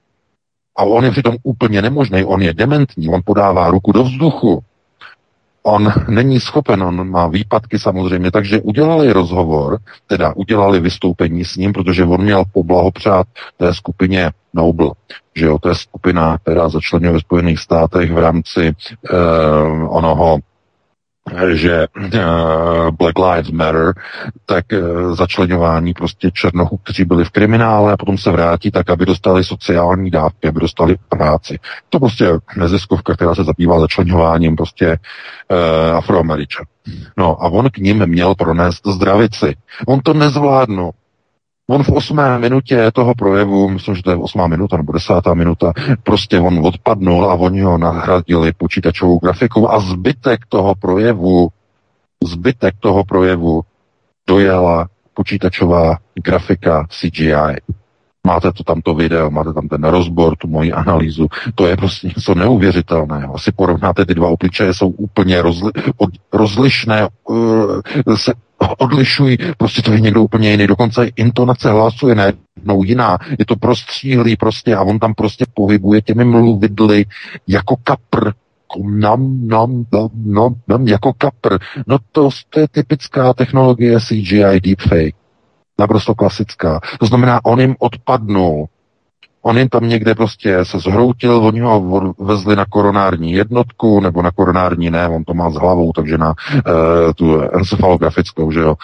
A on je přitom úplně nemožný, on je dementní, on podává ruku do vzduchu. On není schopen, on má výpadky samozřejmě, takže udělali rozhovor, teda udělali vystoupení s ním, protože on měl poblahopřát té skupině Noble, že jo, to je skupina, která začlenuje ve Spojených státech v rámci eh, onoho že eh, Black Lives Matter, tak eh, začlenování prostě černochů, kteří byli v kriminále a potom se vrátí tak, aby dostali sociální dávky, aby dostali práci. To prostě neziskovka, která se zabývá začlenováním prostě eh, afroameričan. No a on k ním měl pronést zdravici. On to nezvládnul. On v osmé minutě toho projevu, myslím, že to je osmá minuta nebo desátá minuta, prostě on odpadnul a oni ho nahradili počítačovou grafikou a zbytek toho projevu, zbytek toho projevu dojela počítačová grafika CGI. Máte to tamto video, máte tam ten rozbor, tu moji analýzu. To je prostě něco neuvěřitelného. Asi porovnáte ty dva obličeje, jsou úplně rozli, od, rozlišné, uh, se odlišují, prostě to je někdo úplně jiný. Dokonce intonace hlasu je najednou jiná. Je to prostříhlý prostě a on tam prostě pohybuje těmi mluvidly jako kapr nam, nam, nam, nam, nam, jako kapr. No to, to je typická technologie CGI deepfake. Naprosto klasická. To znamená, on jim odpadnul On jim tam někde prostě se zhroutil, oni ho vezli na koronární jednotku, nebo na koronární ne, on to má s hlavou, takže na uh, tu encefalografickou, že jo,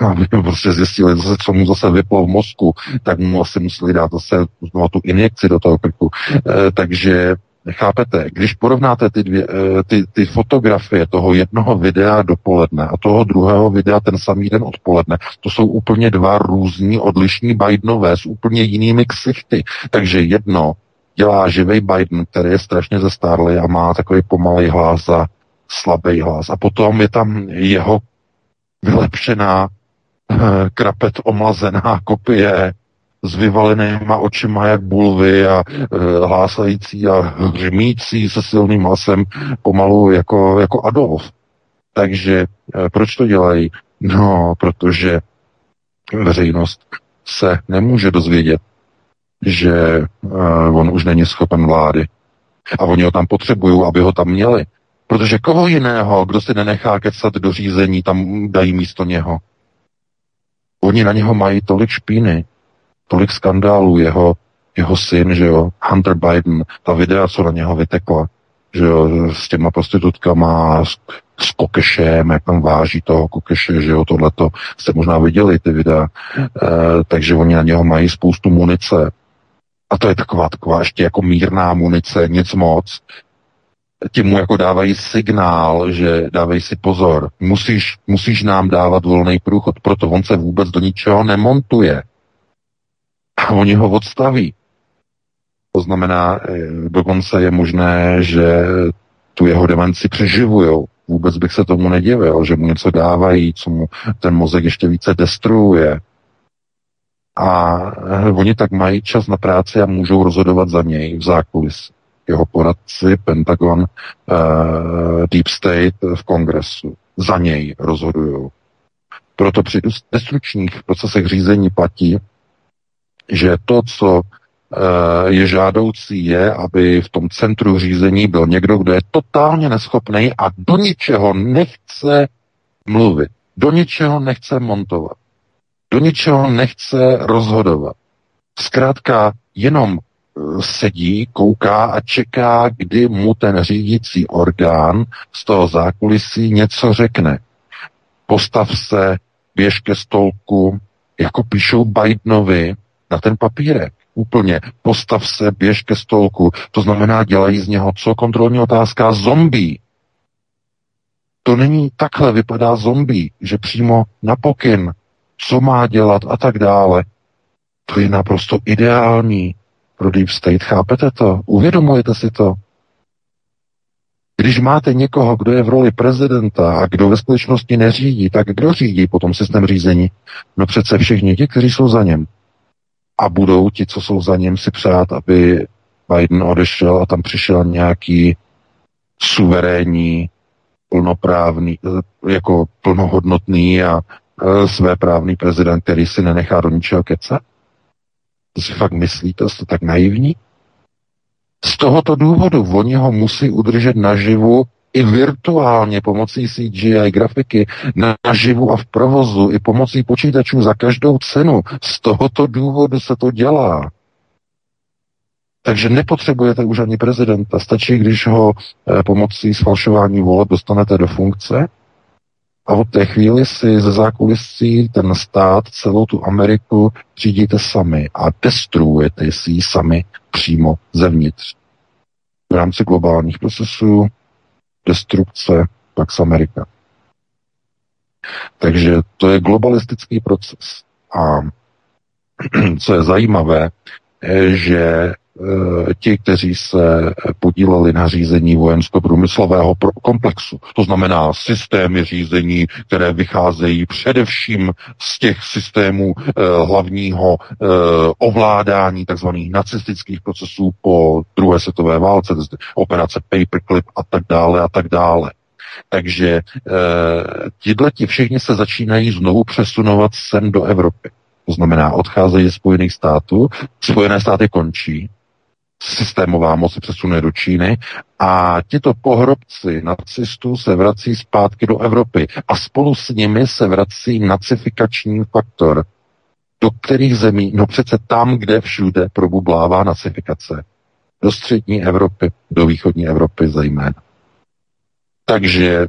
uh, aby prostě zjistili zase, co mu zase vyplo v mozku, tak mu asi museli dát zase znovu tu injekci do toho krku. Uh, takže Chápete, když porovnáte ty, dvě, eh, ty, ty fotografie toho jednoho videa dopoledne a toho druhého videa ten samý den odpoledne, to jsou úplně dva různí odlišní Bidenové s úplně jinými ksichty. Takže jedno dělá živý Biden, který je strašně zestárlý a má takový pomalý hlas a slabý hlas. A potom je tam jeho vylepšená eh, krapet omlazená kopie s vyvalenýma očima jak bulvy a e, hlásající a hřmící se silným hlasem pomalu jako, jako Adolf. Takže e, proč to dělají? No, protože veřejnost se nemůže dozvědět, že e, on už není schopen vlády. A oni ho tam potřebují, aby ho tam měli. Protože koho jiného, kdo si nenechá kecat do řízení, tam dají místo něho. Oni na něho mají tolik špíny, tolik skandálů, jeho, jeho syn, že jo, Hunter Biden, ta videa, co na něho vytekla, že jo, s těma prostitutkama, s, s kokešem, jak tam váží toho kokeše, že jo, tohleto jste možná viděli ty videa, e, takže oni na něho mají spoustu munice. A to je taková, taková ještě jako mírná munice, nic moc. Ti mu jako dávají signál, že dávej si pozor, musíš, musíš nám dávat volný průchod, proto on se vůbec do ničeho nemontuje a oni ho odstaví. To znamená, eh, dokonce je možné, že tu jeho demenci přeživujou. Vůbec bych se tomu nedivil, že mu něco dávají, co mu ten mozek ještě více destruuje. A eh, oni tak mají čas na práci a můžou rozhodovat za něj v zákulisí. Jeho poradci, Pentagon, uh, Deep State v kongresu za něj rozhodují. Proto při destručních procesech řízení platí, že to, co eh, je žádoucí, je, aby v tom centru řízení byl někdo, kdo je totálně neschopný a do ničeho nechce mluvit, do ničeho nechce montovat, do ničeho nechce rozhodovat. Zkrátka jenom eh, sedí, kouká a čeká, kdy mu ten řídící orgán z toho zákulisí něco řekne. Postav se, běž ke stolku, jako píšou Bidenovi, na ten papírek. Úplně. Postav se, běž ke stolku. To znamená, dělají z něho co? Kontrolní otázka zombie. To není takhle vypadá zombie, že přímo na pokyn, co má dělat a tak dále. To je naprosto ideální pro Deep State. Chápete to? Uvědomujete si to? Když máte někoho, kdo je v roli prezidenta a kdo ve skutečnosti neřídí, tak kdo řídí potom systém řízení? No přece všichni ti, kteří jsou za něm a budou ti, co jsou za ním, si přát, aby Biden odešel a tam přišel nějaký suverénní, plnoprávný, jako plnohodnotný a e, svéprávný prezident, který si nenechá do ničeho kecat? To si fakt myslíte, jste tak naivní? Z tohoto důvodu oni ho musí udržet naživu i virtuálně pomocí CGI grafiky naživu a v provozu i pomocí počítačů za každou cenu. Z tohoto důvodu se to dělá. Takže nepotřebujete už ani prezidenta. Stačí, když ho eh, pomocí sfalšování voleb dostanete do funkce a od té chvíli si ze zákulisí ten stát, celou tu Ameriku řídíte sami a destruujete si ji sami přímo zevnitř. V rámci globálních procesů destrukce Pax America. Takže to je globalistický proces. A co je zajímavé, že ti, kteří se podíleli na řízení vojensko-průmyslového komplexu, to znamená systémy řízení, které vycházejí především z těch systémů e, hlavního e, ovládání tzv. nacistických procesů po druhé světové válce, operace Paperclip a tak dále a tak dále. Takže e, tihle ti všichni se začínají znovu přesunovat sem do Evropy. To znamená, odcházejí ze Spojených států, Spojené státy končí, systémová moc se přesune do Číny A tito pohrobci nacistů se vrací zpátky do Evropy a spolu s nimi se vrací nacifikační faktor. Do kterých zemí? No přece tam, kde všude probublává nacifikace. Do střední Evropy, do východní Evropy zejména. Takže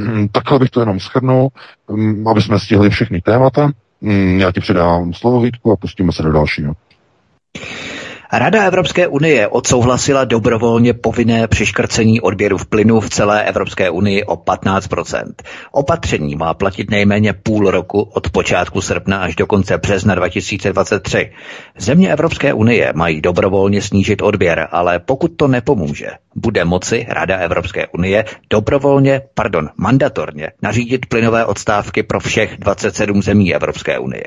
hm, takhle bych to jenom schrnul, hm, aby jsme stihli všechny témata. Hm, Já ti předávám slovo Vítku a pustíme se do dalšího. Rada Evropské unie odsouhlasila dobrovolně povinné přiškrcení odběru v plynu v celé Evropské unii o 15%. Opatření má platit nejméně půl roku od počátku srpna až do konce března 2023. Země Evropské unie mají dobrovolně snížit odběr, ale pokud to nepomůže, bude moci Rada Evropské unie dobrovolně, pardon, mandatorně nařídit plynové odstávky pro všech 27 zemí Evropské unie.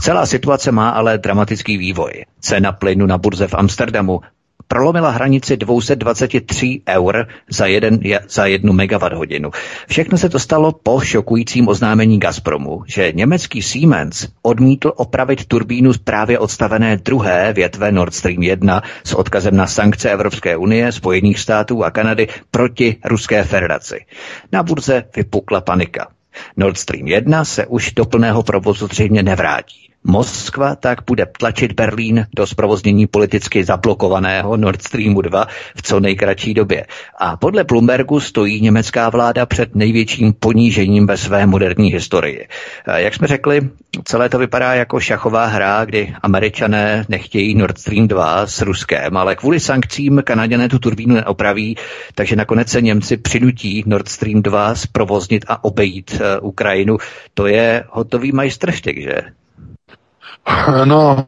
Celá situace má ale dramatický vývoj. Cena plynu na burze v Amsterdamu prolomila hranici 223 eur za, jeden, za jednu megawatt hodinu. Všechno se to stalo po šokujícím oznámení Gazpromu, že německý Siemens odmítl opravit turbínu z právě odstavené druhé větve Nord Stream 1 s odkazem na sankce Evropské unie, Spojených států a Kanady proti Ruské federaci. Na burze vypukla panika. Nord Stream 1 se už do plného provozu zřejmě nevrátí. Moskva tak bude tlačit Berlín do zprovoznění politicky zablokovaného Nord Streamu 2 v co nejkratší době. A podle Bloombergu stojí německá vláda před největším ponížením ve své moderní historii. Jak jsme řekli, celé to vypadá jako šachová hra, kdy američané nechtějí Nord Stream 2 s Ruskem, ale kvůli sankcím Kanaděné tu turbínu neopraví, takže nakonec se Němci přinutí Nord Stream 2 zprovoznit a obejít uh, Ukrajinu. To je hotový majstrštěk, že? No,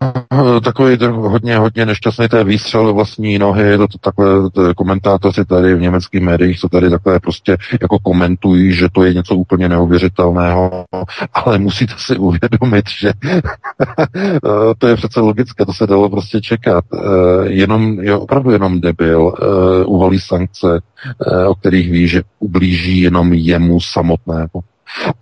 takový hodně, hodně nešťastný té výstřel vlastní nohy, to, to takhle to komentátoři tady v německých médiích, co tady takhle prostě jako komentují, že to je něco úplně neuvěřitelného, ale musíte si uvědomit, že to je přece logické, to se dalo prostě čekat. Jenom, je opravdu jenom debil uvalí sankce, o kterých ví, že ublíží jenom jemu samotnému.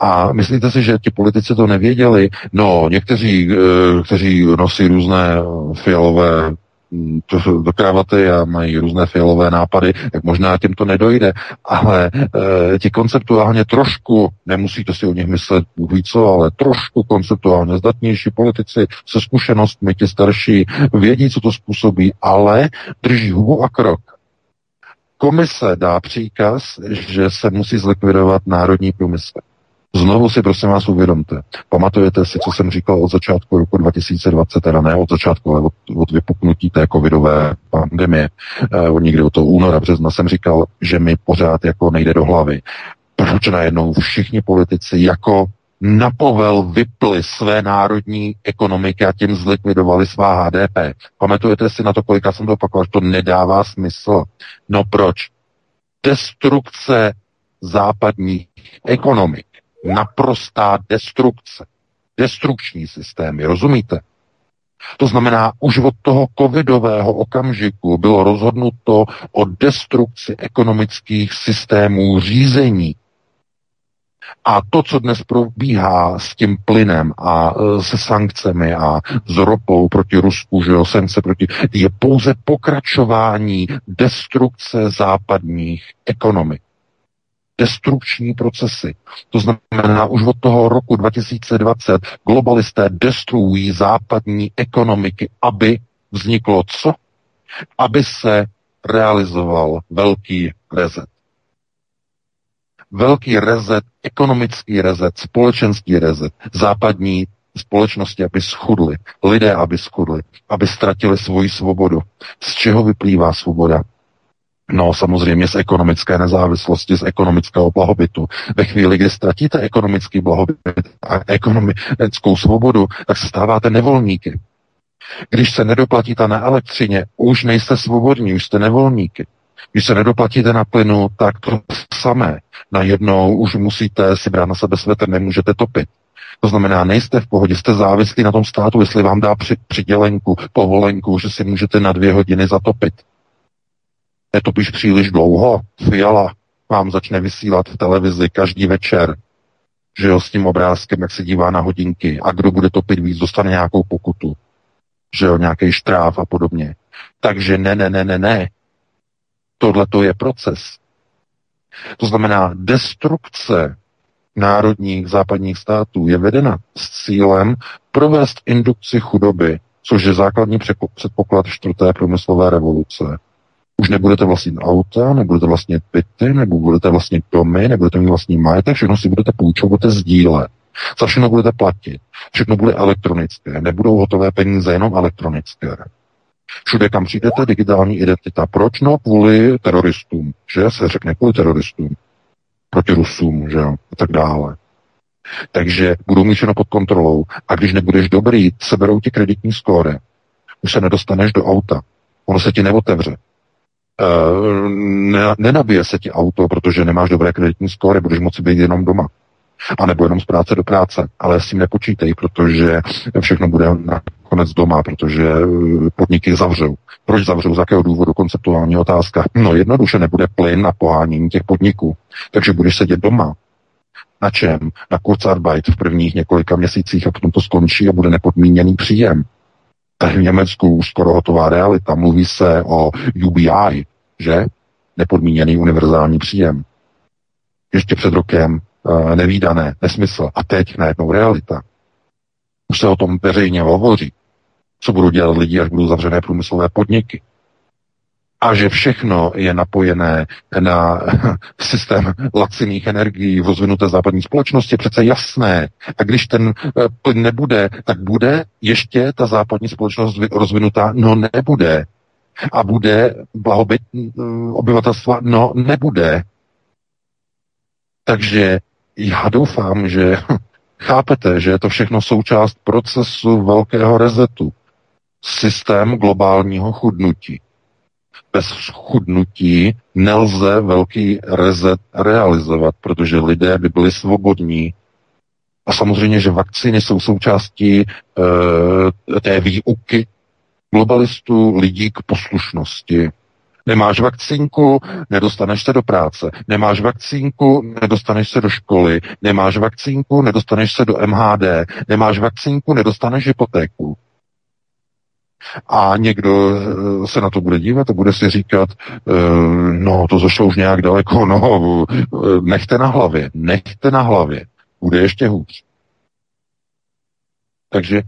A myslíte si, že ti politici to nevěděli? No, někteří, eh, kteří nosí různé fialové hm, do kravaty a mají různé fialové nápady, tak možná těm to nedojde, ale e, ti konceptuálně trošku, nemusíte si o nich myslet ví co, ale trošku konceptuálně zdatnější politici se zkušenostmi, ti starší, vědí, co to způsobí, ale drží hubu a krok. Komise dá příkaz, že se musí zlikvidovat národní průmysl. Znovu si prosím vás uvědomte. Pamatujete si, co jsem říkal od začátku roku 2020, teda ne od začátku, ale od, od vypuknutí té covidové pandemie. Eh, od někdy od toho února, března jsem říkal, že mi pořád jako nejde do hlavy. Proč najednou všichni politici jako na povel vyply své národní ekonomiky a tím zlikvidovali svá HDP. Pamatujete si na to, kolika jsem to opakoval, že to nedává smysl. No proč? Destrukce západních ekonomik naprostá destrukce. Destrukční systémy, rozumíte? To znamená, už od toho covidového okamžiku bylo rozhodnuto o destrukci ekonomických systémů řízení. A to, co dnes probíhá s tím plynem a e, se sankcemi a s ropou proti Rusku, že jo, sankce proti, je pouze pokračování destrukce západních ekonomik destrukční procesy. To znamená, už od toho roku 2020 globalisté destruují západní ekonomiky, aby vzniklo co? Aby se realizoval velký rezet. Velký rezet, ekonomický rezet, společenský rezet, západní společnosti, aby schudly, lidé, aby schudli, aby ztratili svoji svobodu. Z čeho vyplývá svoboda? No samozřejmě z ekonomické nezávislosti, z ekonomického blahobytu. Ve chvíli, kdy ztratíte ekonomický blahobyt a ekonomickou svobodu, tak se stáváte nevolníky. Když se nedoplatíte na elektřině, už nejste svobodní, už jste nevolníky. Když se nedoplatíte na plynu, tak to samé. Najednou už musíte si brát na sebe svetr, nemůžete topit. To znamená, nejste v pohodě, jste závislí na tom státu, jestli vám dá při, přidělenku, povolenku, že si můžete na dvě hodiny zatopit. Netopíš příliš dlouho, Fiala vám začne vysílat v televizi každý večer, že jo, s tím obrázkem, jak se dívá na hodinky a kdo bude topit víc, dostane nějakou pokutu, že jo, nějaký štráv a podobně. Takže ne, ne, ne, ne, ne. Tohle to je proces. To znamená, destrukce národních západních států je vedena s cílem provést indukci chudoby, což je základní předpoklad čtvrté průmyslové revoluce. Už nebudete vlastnit auta, nebudete vlastnit byty, nebo budete vlastnit domy, nebudete mít vlastní majetek, všechno si budete půjčovat, budete sdílet. Za všechno budete platit. Všechno bude elektronické. Nebudou hotové peníze, jenom elektronické. Všude, kam přijdete, digitální identita. Proč? No, kvůli teroristům. Že se řekne kvůli teroristům. Proti Rusům, že jo, a tak dále. Takže budou mít všechno pod kontrolou. A když nebudeš dobrý, seberou ti kreditní skóre. Už se nedostaneš do auta. Ono se ti neotevře. Uh, ne, nenabije se ti auto, protože nemáš dobré kreditní skóre, budeš moci být jenom doma. A nebo jenom z práce do práce. Ale s tím nepočítej, protože všechno bude nakonec doma, protože eh, podniky zavřou. Proč zavřou? Z jakého důvodu? Konceptuální otázka. No jednoduše nebude plyn na pohánění těch podniků. Takže budeš sedět doma. Na čem? Na Kurzarbeit v prvních několika měsících a potom to skončí a bude nepodmíněný příjem. Tady v Německu už skoro hotová realita. Mluví se o UBI, že? Nepodmíněný univerzální příjem. Ještě před rokem uh, nevýdané, nesmysl. A teď najednou realita. Už se o tom veřejně hovoří. Co budou dělat lidi, až budou zavřené průmyslové podniky. A že všechno je napojené na systém laciných energií v rozvinuté západní společnosti, je přece jasné. A když ten eh, plyn nebude, tak bude ještě ta západní společnost rozvinutá? No nebude. A bude blahobyt mm, obyvatelstva? No nebude. Takže já doufám, že chápete, že je to všechno součást procesu velkého rezetu. Systém globálního chudnutí. Bez chudnutí nelze velký rezet realizovat, protože lidé by byli svobodní. A samozřejmě, že vakcíny jsou součástí e, té výuky globalistů lidí k poslušnosti. Nemáš vakcínku, nedostaneš se do práce. Nemáš vakcínku, nedostaneš se do školy. Nemáš vakcínku, nedostaneš se do MHD. Nemáš vakcínku, nedostaneš hypotéku. A někdo eh, se na to bude dívat a bude si říkat, eh, no to zašlo už nějak daleko, no eh, nechte na hlavě, nechte na hlavě, bude ještě hůř. Takže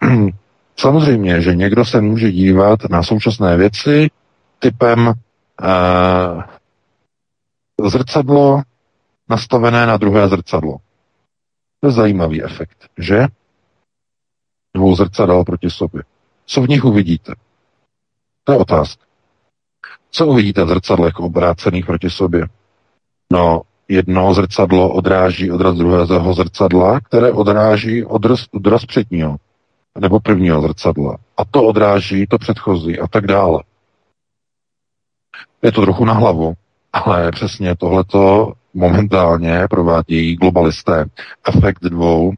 samozřejmě, že někdo se může dívat na současné věci typem zrcadlo nastavené na druhé zrcadlo. To je zajímavý efekt, že? Dvou zrcadel proti sobě. Co v nich uvidíte? To je otázka. Co uvidíte v zrcadlech obrácených proti sobě? No, jedno zrcadlo odráží odraz druhého zrcadla, které odráží odraz, odraz předního nebo prvního zrcadla. A to odráží to předchozí a tak dále. Je to trochu na hlavu, ale přesně tohleto momentálně provádějí globalisté. Efekt dvou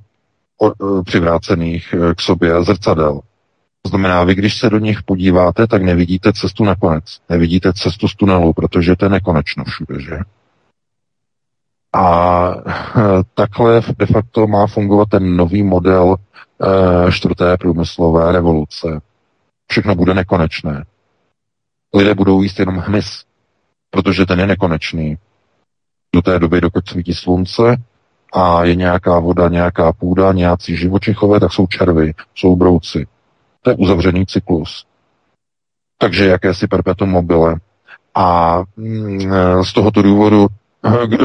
přivrácených e, k sobě zrcadel. To znamená, vy když se do nich podíváte, tak nevidíte cestu na konec. Nevidíte cestu z tunelu, protože to je nekonečno všude, že? A e, takhle de facto má fungovat ten nový model čtvrté průmyslové revoluce. Všechno bude nekonečné. Lidé budou jíst jenom hmyz, protože ten je nekonečný. Do té doby, dokud svítí slunce a je nějaká voda, nějaká půda, nějací živočichové, tak jsou červy, jsou brouci. To je uzavřený cyklus. Takže jakési perpetuum mobile. A mm, z tohoto důvodu,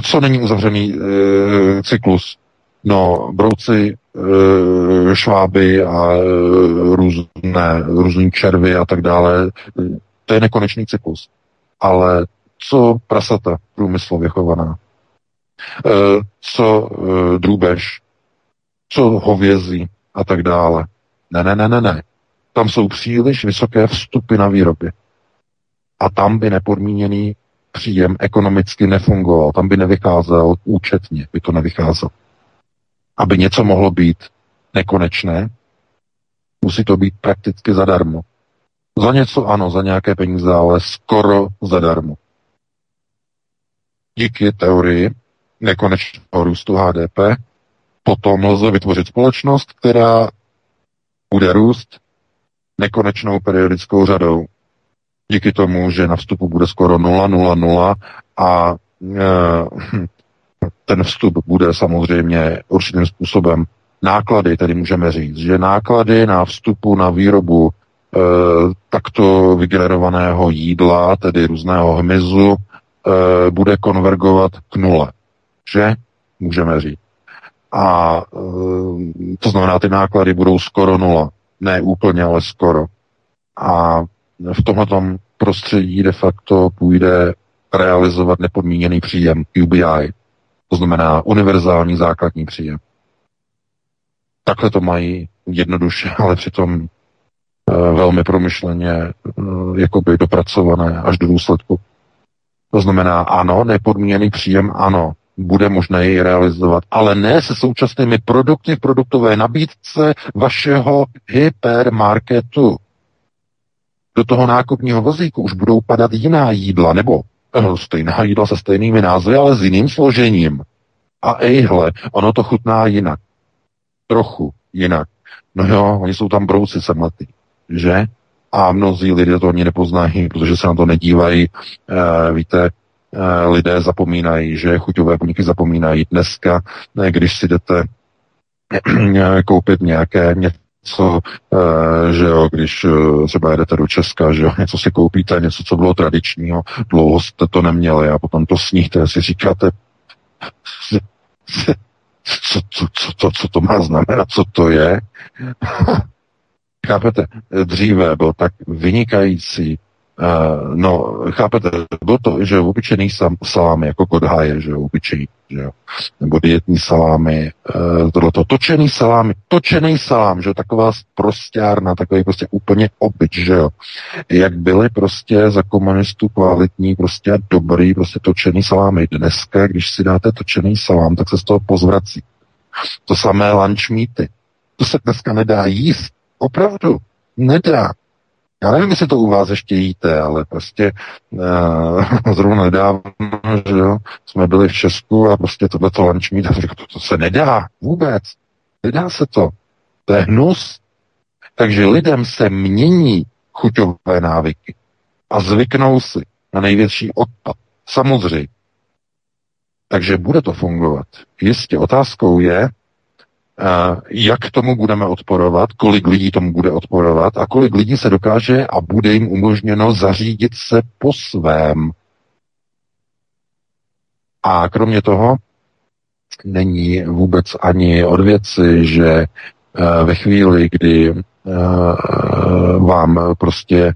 co není uzavřený e, cyklus? No, brouci, e, šváby a e, různé, různý červy a tak dále, to je nekonečný cyklus. Ale co prasata průmyslově chovaná? E, co e, drůbež? Co hovězí a tak dále? Ne, ne, ne, ne, ne. Tam jsou příliš vysoké vstupy na výrobě. A tam by nepodmíněný příjem ekonomicky nefungoval. Tam by nevycházel účetně, by to nevycházelo. Aby něco mohlo být nekonečné, musí to být prakticky zadarmo. Za něco ano, za nějaké peníze, ale skoro zadarmo. Díky teorii nekonečného růstu HDP potom lze vytvořit společnost, která bude růst nekonečnou periodickou řadou. díky tomu, že na vstupu bude skoro 0,00 a e, ten vstup bude samozřejmě určitým způsobem náklady, tedy můžeme říct, že náklady na vstupu na výrobu e, takto vygenerovaného jídla, tedy různého hmyzu, e, bude konvergovat k nule. Že? Můžeme říct. A e, to znamená, ty náklady budou skoro nula. Ne úplně, ale skoro. A v tomhle prostředí de facto půjde realizovat nepodmíněný příjem UBI, to znamená univerzální základní příjem. Takhle to mají jednoduše, ale přitom e, velmi promyšleně e, jakoby dopracované až do důsledku. To znamená, ano, nepodmíněný příjem, ano, bude možné jej realizovat, ale ne se současnými produkty v produktové nabídce vašeho hypermarketu. Do toho nákupního vozíku už budou padat jiná jídla, nebo eh, stejná jídla se stejnými názvy, ale s jiným složením. A ejhle, ono to chutná jinak. Trochu jinak. No jo, oni jsou tam brouci semletý, že? A mnozí lidé to ani nepoznají, protože se na to nedívají. E, víte, lidé zapomínají, že chuťové buňky zapomínají. Dneska, ne, když si jdete koupit nějaké něco, že jo, když třeba jedete do Česka, že jo, něco si koupíte, něco, co bylo tradičního, dlouho jste to neměli a potom to sníte, si říkáte, co, co, co, co, co to má znamenat, co to je. Chápete, dříve byl tak vynikající, uh, no, chápete, bylo to, že obyčejný salámy, jako kodhaje, že obyčejný, že jo, nebo dietní salámy, uh, tohleto, točený salámy, točený salám, že jo, taková prostárna, takový prostě úplně obyč, že jo, jak byly prostě za komunistů kvalitní, prostě dobrý, prostě točený salámy. Dneska, když si dáte točený salám, tak se z toho pozvrací. To samé lunch meaty. To se dneska nedá jíst. Opravdu. Nedá. Já nevím, jestli to u vás ještě jíte, ale prostě uh, zrovna nedávno, že jo, jsme byli v Česku a prostě tohleto lunch meat, a to, to se nedá vůbec. Nedá se to. To je hnus. Takže lidem se mění chuťové návyky a zvyknou si na největší odpad. Samozřejmě. Takže bude to fungovat. Jistě otázkou je, jak tomu budeme odporovat, kolik lidí tomu bude odporovat a kolik lidí se dokáže a bude jim umožněno zařídit se po svém. A kromě toho není vůbec ani od věci, že ve chvíli, kdy vám prostě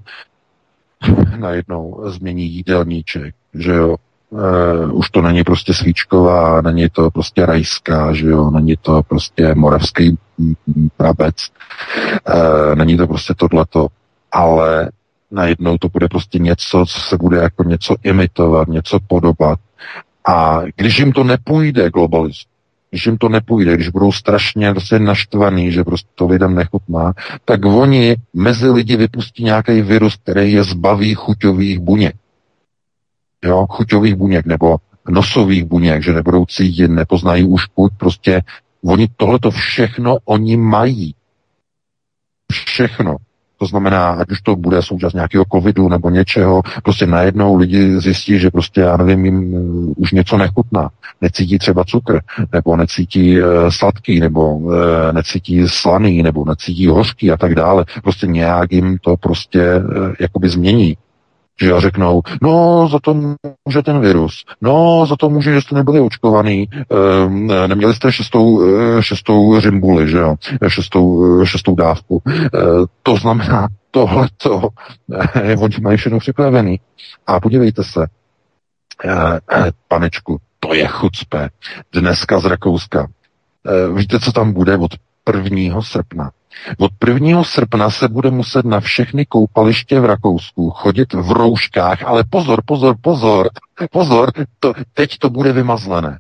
najednou změní jídelníček, že jo, Uh, už to není prostě svíčková, není to prostě rajská, že jo, není to prostě moravský prabec, uh, není to prostě tohleto, ale najednou to bude prostě něco, co se bude jako něco imitovat, něco podobat. A když jim to nepůjde globalizovat, když jim to nepůjde, když budou strašně prostě naštvaný, že prostě to lidem nechutná, tak oni mezi lidi vypustí nějaký virus, který je zbaví chuťových buněk jo, chuťových buněk nebo nosových buněk, že nebudou cítit, nepoznají už chuť, prostě oni tohleto všechno oni mají. Všechno. To znamená, ať už to bude součást nějakého covidu nebo něčeho, prostě najednou lidi zjistí, že prostě, já nevím, jim uh, už něco nechutná. Necítí třeba cukr, nebo necítí uh, sladký, nebo uh, necítí slaný, nebo necítí hořký a tak dále. Prostě nějak jim to prostě uh, jakoby změní. Že řeknou, no za to může ten virus, no za to může, že jste nebyli očkovaný, e, neměli jste šestou, e, šestou řimbuli, že jo, šestou, e, šestou dávku. E, to znamená, tohleto, e, oni mají všechno připravený. A podívejte se, e, panečku, to je chucpe. Dneska z Rakouska. E, víte, co tam bude od 1. srpna? Od 1. srpna se bude muset na všechny koupaliště v Rakousku chodit v rouškách, ale pozor, pozor, pozor, pozor, to, teď to bude vymazlené.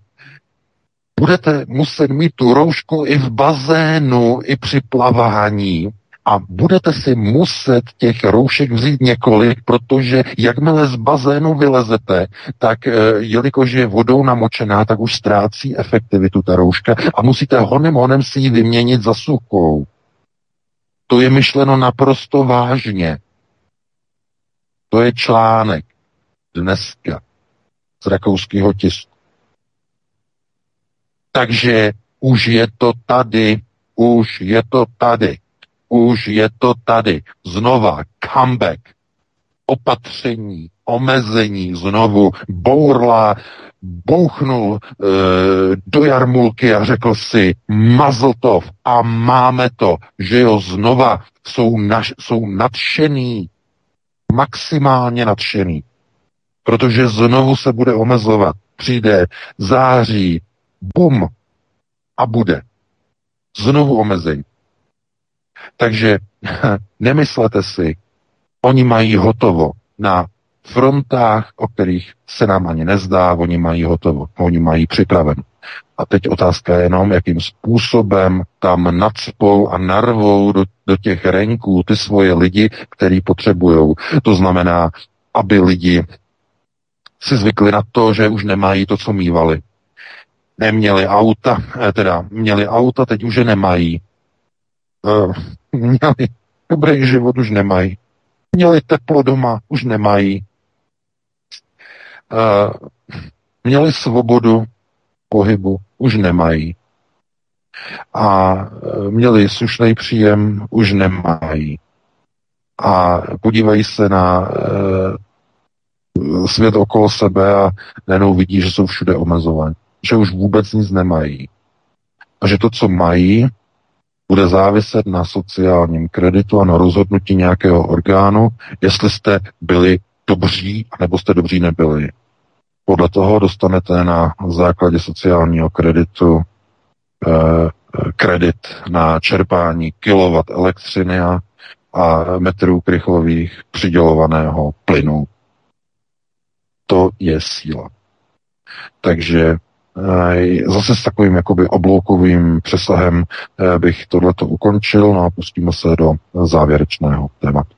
Budete muset mít tu roušku i v bazénu, i při plavání a budete si muset těch roušek vzít několik, protože jakmile z bazénu vylezete, tak e, jelikož je vodou namočená, tak už ztrácí efektivitu ta rouška a musíte honem honem si ji vyměnit za suchou. To je myšleno naprosto vážně. To je článek dneska z rakouského tisku. Takže už je to tady, už je to tady, už je to tady. Znova comeback, opatření, omezení, znovu bourla, bouchnul e, do jarmulky a řekl si Mazltov a máme to, že jo, znova jsou, naš, jsou nadšený, maximálně nadšený, protože znovu se bude omezovat. Přijde září, bum, a bude. Znovu omezení. Takže nemyslete si, oni mají hotovo na frontách, o kterých se nám ani nezdá, oni mají hotovo, oni mají připraveno. A teď otázka je jenom, jakým způsobem tam nadspou a narvou do, do těch renků ty svoje lidi, který potřebují. To znamená, aby lidi si zvykli na to, že už nemají to, co mývali. Neměli auta, eh, teda měli auta, teď už je nemají. Uh, měli dobrý život, už nemají. Měli teplo doma, už nemají. Uh, měli svobodu pohybu, už nemají. A měli slušný příjem, už nemají. A podívají se na uh, svět okolo sebe a najednou vidí, že jsou všude omezovaní. Že už vůbec nic nemají. A že to, co mají, bude záviset na sociálním kreditu a na rozhodnutí nějakého orgánu, jestli jste byli dobří, nebo jste dobří nebyli. Podle toho dostanete na základě sociálního kreditu eh, kredit na čerpání kilowatt elektřiny a, a metrů krychlových přidělovaného plynu. To je síla. Takže Zase s takovým jakoby obloukovým přesahem eh, bych tohleto ukončil no a pustíme se do závěrečného tématu.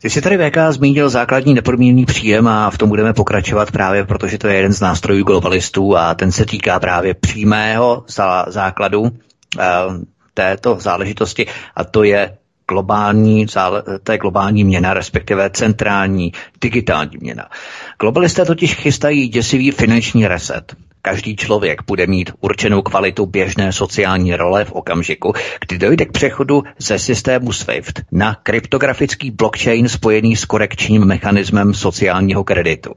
Ty jsi tady VK zmínil základní nepodmíněný příjem a v tom budeme pokračovat právě, protože to je jeden z nástrojů globalistů a ten se týká právě přímého základu uh, této záležitosti a to je globální, to je globální měna, respektive centrální digitální měna. Globalisté totiž chystají děsivý finanční reset. Každý člověk bude mít určenou kvalitu běžné sociální role v okamžiku, kdy dojde k přechodu ze systému SWIFT na kryptografický blockchain spojený s korekčním mechanismem sociálního kreditu.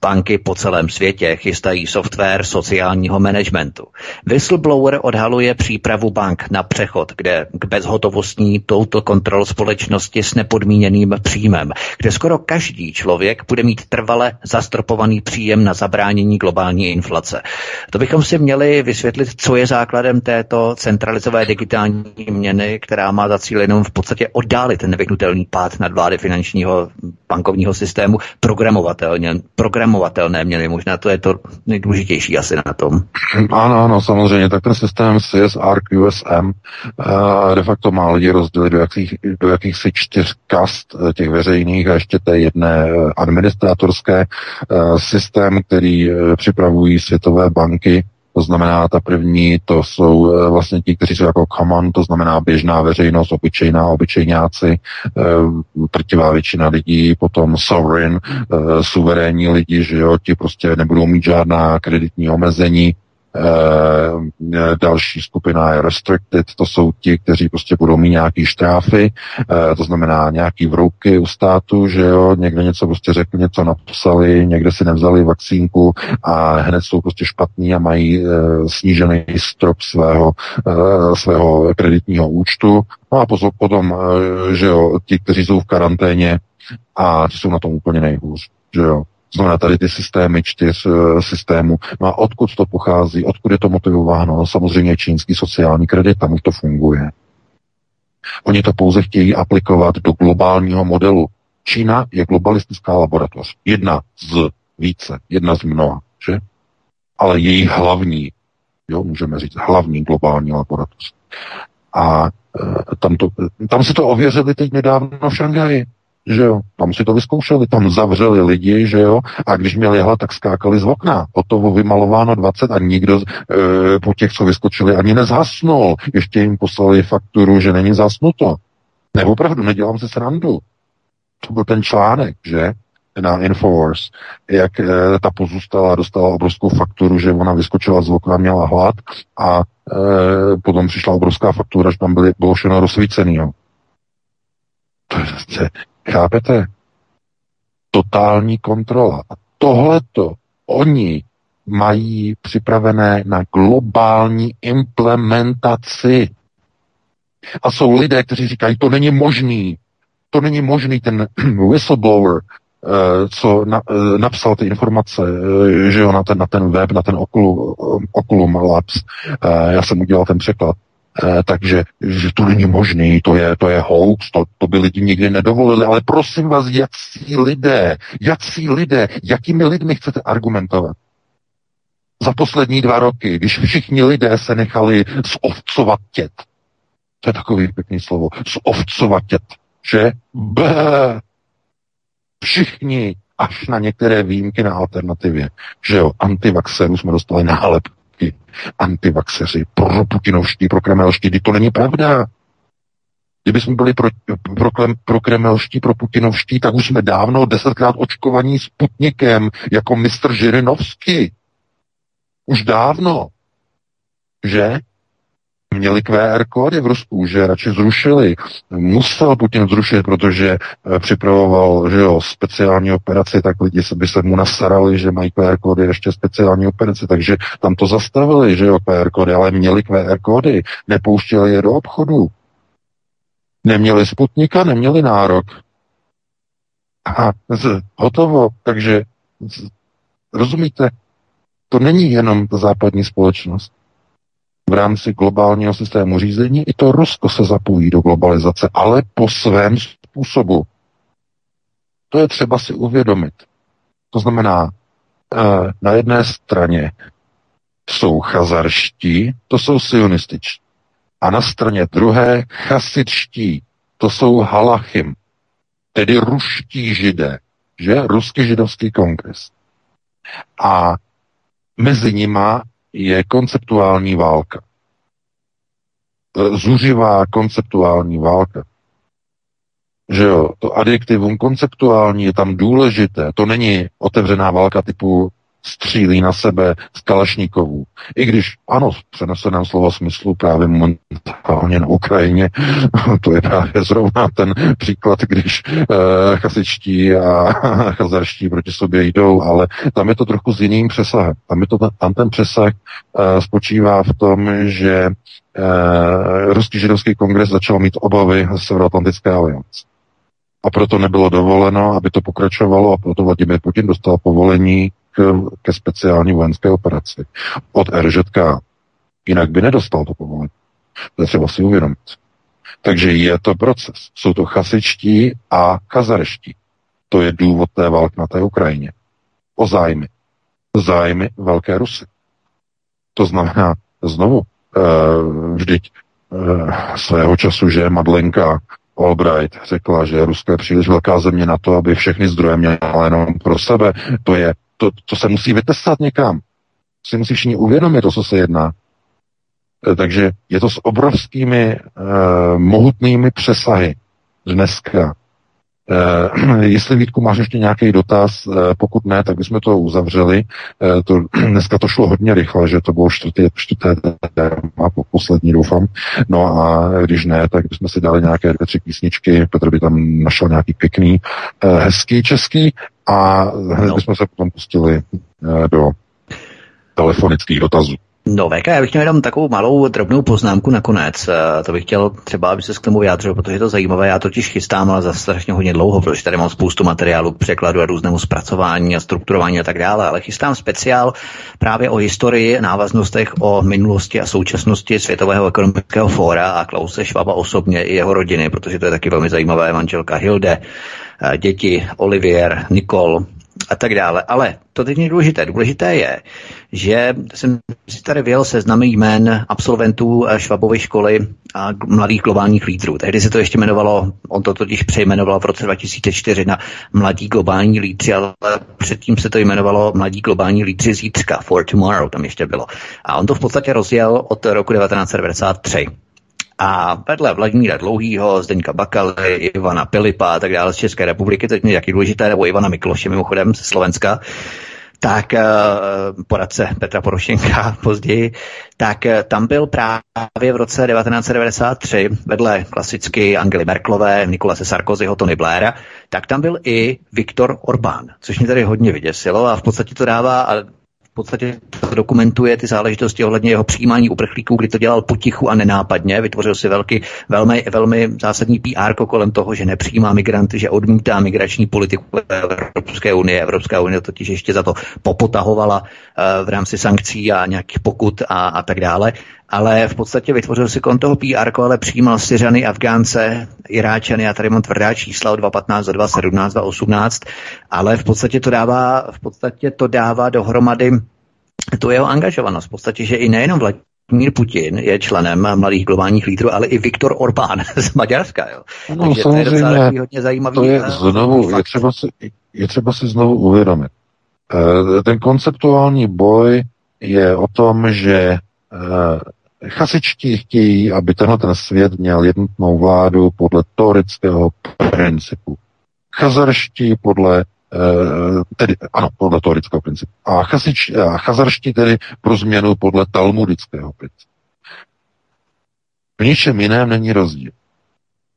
Banky po celém světě chystají software sociálního managementu. Whistleblower odhaluje přípravu bank na přechod, kde k bezhotovostní touto kontrol společnosti s nepodmíněným příjmem, kde skoro každý člověk bude mít trvale zastropovaný příjem na zabránění globální inflace. To bychom si měli vysvětlit, co je základem této centralizové digitální měny, která má za cíl jenom v podstatě oddálit ten nevyhnutelný pád nad vlády finančního bankovního systému programovatelně, programovatelné měny. Možná to je to nejdůležitější asi na tom. Ano, ano, samozřejmě. Tak ten systém CSR QSM uh, de facto má lidi rozdělit do, jakých, do jakýchsi čtyř kast eh, těch veřejných a ještě té jedné eh, administrátorské uh, systém, který připravují světové banky. To znamená, ta první, to jsou eh, vlastně ti, kteří jsou jako common, to znamená běžná veřejnost, obyčejná, obyčejňáci, trtivá eh, většina lidí, potom sovereign, eh, suverénní lidi, že jo, ti prostě nebudou mít žádná kreditní omezení, Eh, další skupina je restricted, to jsou ti, kteří prostě budou mít nějaký štráfy, eh, to znamená nějaký vrouky u státu, že jo, někde něco prostě řekli, něco napsali, někde si nevzali vakcínku a hned jsou prostě špatní a mají eh, snížený strop svého, svého kreditního účtu. No a potom, že jo, ti, kteří jsou v karanténě a ti jsou na tom úplně nejhůř, že jo. Znamená tady ty systémy čtyř uh, systémů. No a odkud to pochází, odkud je to motivováno? No, samozřejmě čínský sociální kredit, tam to funguje. Oni to pouze chtějí aplikovat do globálního modelu. Čína je globalistická laboratoř. Jedna z více, jedna z mnoha, že? Ale její hlavní, jo, můžeme říct, hlavní globální laboratoř. A e, tam, to, tam se to ověřili teď nedávno v Šanghaji že jo, tam si to vyzkoušeli, tam zavřeli lidi, že jo, a když měli hlad, tak skákali z okna. Hotovo vymalováno 20 a nikdo e, po těch, co vyskočili, ani nezhasnul. Ještě jim poslali fakturu, že není zasnuto. Ne, opravdu, nedělám si srandu. to byl ten článek, že? na Infowars, jak e, ta pozůstala, dostala obrovskou fakturu, že ona vyskočila z okna, měla hlad a e, potom přišla obrovská faktura, že tam byly, bylo všechno rozsvícený. Jo. To je, je, chápete? Totální kontrola. A tohleto oni mají připravené na globální implementaci. A jsou lidé, kteří říkají, to není možný, to není možný, ten whistleblower, eh, co na, eh, napsal ty informace, eh, že jo, na ten, na ten web, na ten Oculum, Oculum Labs. Já jsem udělal ten překlad. Takže že to není možný, to je, to je hoax, to, to by lidi nikdy nedovolili, ale prosím vás, jací lidé, jací lidé, jakými lidmi chcete argumentovat? Za poslední dva roky, když všichni lidé se nechali zovcovatět, to je takový pěkný slovo, zovcovatět, že? Bé. Všichni, až na některé výjimky na alternativě, že jo, antivaxerů jsme dostali nálepky, antivaxeři, pro putinovští, pro kremelští, to není pravda. Kdyby jsme byli pro, pro, pro kremelští, pro putinovští, tak už jsme dávno desetkrát očkovaní Sputnikem, jako mistr Žirinovský. Už dávno. Že? Měli QR kódy v Rusku, že radši zrušili. Musel Putin zrušit, protože eh, připravoval že jo, speciální operaci, tak lidi se by se mu nasarali, že mají QR kódy ještě speciální operaci, takže tam to zastavili, že jo, QR kódy, ale měli QR kódy, nepouštěli je do obchodu. Neměli Sputnika, neměli nárok. A z, hotovo, takže z, rozumíte, to není jenom ta západní společnost. V rámci globálního systému řízení i to Rusko se zapojí do globalizace, ale po svém způsobu. To je třeba si uvědomit. To znamená, eh, na jedné straně jsou chazarští, to jsou sionističtí. A na straně druhé chasičtí, to jsou halachim, tedy ruští židé, že? Ruský židovský kongres. A Mezi nima je konceptuální válka. E, zuřivá konceptuální válka. Že jo, to adjektivum konceptuální je tam důležité. To není otevřená válka typu střílí na sebe z Kalašníkovů. I když, ano, v přeneseném slova smyslu právě momentálně na Ukrajině, to je právě zrovna ten příklad, když uh, chasičtí a chazarští proti sobě jdou, ale tam je to trochu s jiným přesahem. Tam, je to, tam ten přesah uh, spočívá v tom, že uh, Ruský židovský kongres začal mít obavy z Severoatlantické aliance. A proto nebylo dovoleno, aby to pokračovalo a proto Vladimir Putin dostal povolení ke speciální vojenské operaci od RŽK. Jinak by nedostal to povolení. To je třeba si uvědomit. Takže je to proces. Jsou to chasičtí a kazareští. To je důvod té války na té Ukrajině. O zájmy. Zájmy Velké Rusy. To znamená, znovu, uh, vždyť uh, svého času, že Madlenka Albright řekla, že Rusko je příliš velká země na to, aby všechny zdroje měla jenom pro sebe. To je to, to se musí vytesat někam. Si musí všichni uvědomit, o co se jedná. E, takže je to s obrovskými uh, mohutnými přesahy dneska. Uh, jestli Vítku máš ještě nějaký dotaz, uh, pokud ne, tak bychom to uzavřeli. Uh, to, dneska to šlo hodně rychle, že to bylo čtvrté, čtvrté téma, poslední doufám. No a když ne, tak bychom si dali nějaké dvě, tři písničky. Petr by tam našel nějaký pěkný, uh, hezký český a hned no. bychom se potom pustili uh, do telefonických dotazů. No, VK, já bych měl jenom takovou malou drobnou poznámku nakonec. Eh, to bych chtěl třeba, aby se k tomu vyjádřil, protože je to zajímavé. Já totiž chystám, ale za strašně hodně dlouho, protože tady mám spoustu materiálu k překladu a různému zpracování a strukturování a tak dále. Ale chystám speciál právě o historii, návaznostech o minulosti a současnosti Světového ekonomického fóra a Klause Švaba osobně i jeho rodiny, protože to je taky velmi zajímavé. Manželka Hilde, eh, děti Olivier, Nikol, a tak dále. Ale to teď není důležité. Důležité je, že jsem si tady vyjel seznamy jmén absolventů eh, Švabovy školy a mladých globálních lídrů. Tehdy se to ještě jmenovalo, on to totiž přejmenoval v roce 2004 na mladí globální lídři, ale předtím se to jmenovalo mladí globální lídři zítřka, for tomorrow tam ještě bylo. A on to v podstatě rozjel od roku 1993. A vedle Vladimíra Dlouhýho, Zdeňka Bakaly, Ivana Pilipa a tak dále z České republiky, je taky důležité, nebo Ivana Mikloše mimochodem ze Slovenska, tak eh, poradce Petra Porošenka později, tak eh, tam byl právě v roce 1993 vedle klasicky Angely Merklové, Nikolase Sarkozyho, Tony Blaira, tak tam byl i Viktor Orbán, což mě tady hodně vyděsilo a v podstatě to dává, a podstatě dokumentuje ty záležitosti ohledně jeho přijímání uprchlíků, kdy to dělal potichu a nenápadně, vytvořil si velký, velmi, velmi zásadní PR kolem toho, že nepřijímá migranty, že odmítá migrační politiku Evropské unie. Evropská unie totiž ještě za to popotahovala uh, v rámci sankcí a nějakých pokut a, a tak dále ale v podstatě vytvořil si kon toho PR, ale přijímal Syřany, Afgánce, Iráčany, já tady mám tvrdá čísla o 2.15, za 2.17, 2.18, ale v podstatě to dává, v podstatě to dává dohromady tu jeho angažovanost. V podstatě, že i nejenom Vladimír Putin je členem mladých globálních lídrů, ale i Viktor Orbán z Maďarska. Jo. No, Takže to je docela hodně zajímavý. to je eh, znovu, je fakt. třeba, si, je třeba si znovu uvědomit. Eh, Ten konceptuální boj je o tom, že eh, chasičtí chtějí, aby tenhle ten svět měl jednotnou vládu podle torického principu. Chazarští podle eh, tedy, ano, podle torického principu. A, chasič, a chazarští tedy pro změnu podle talmudického principu. V ničem jiném není rozdíl.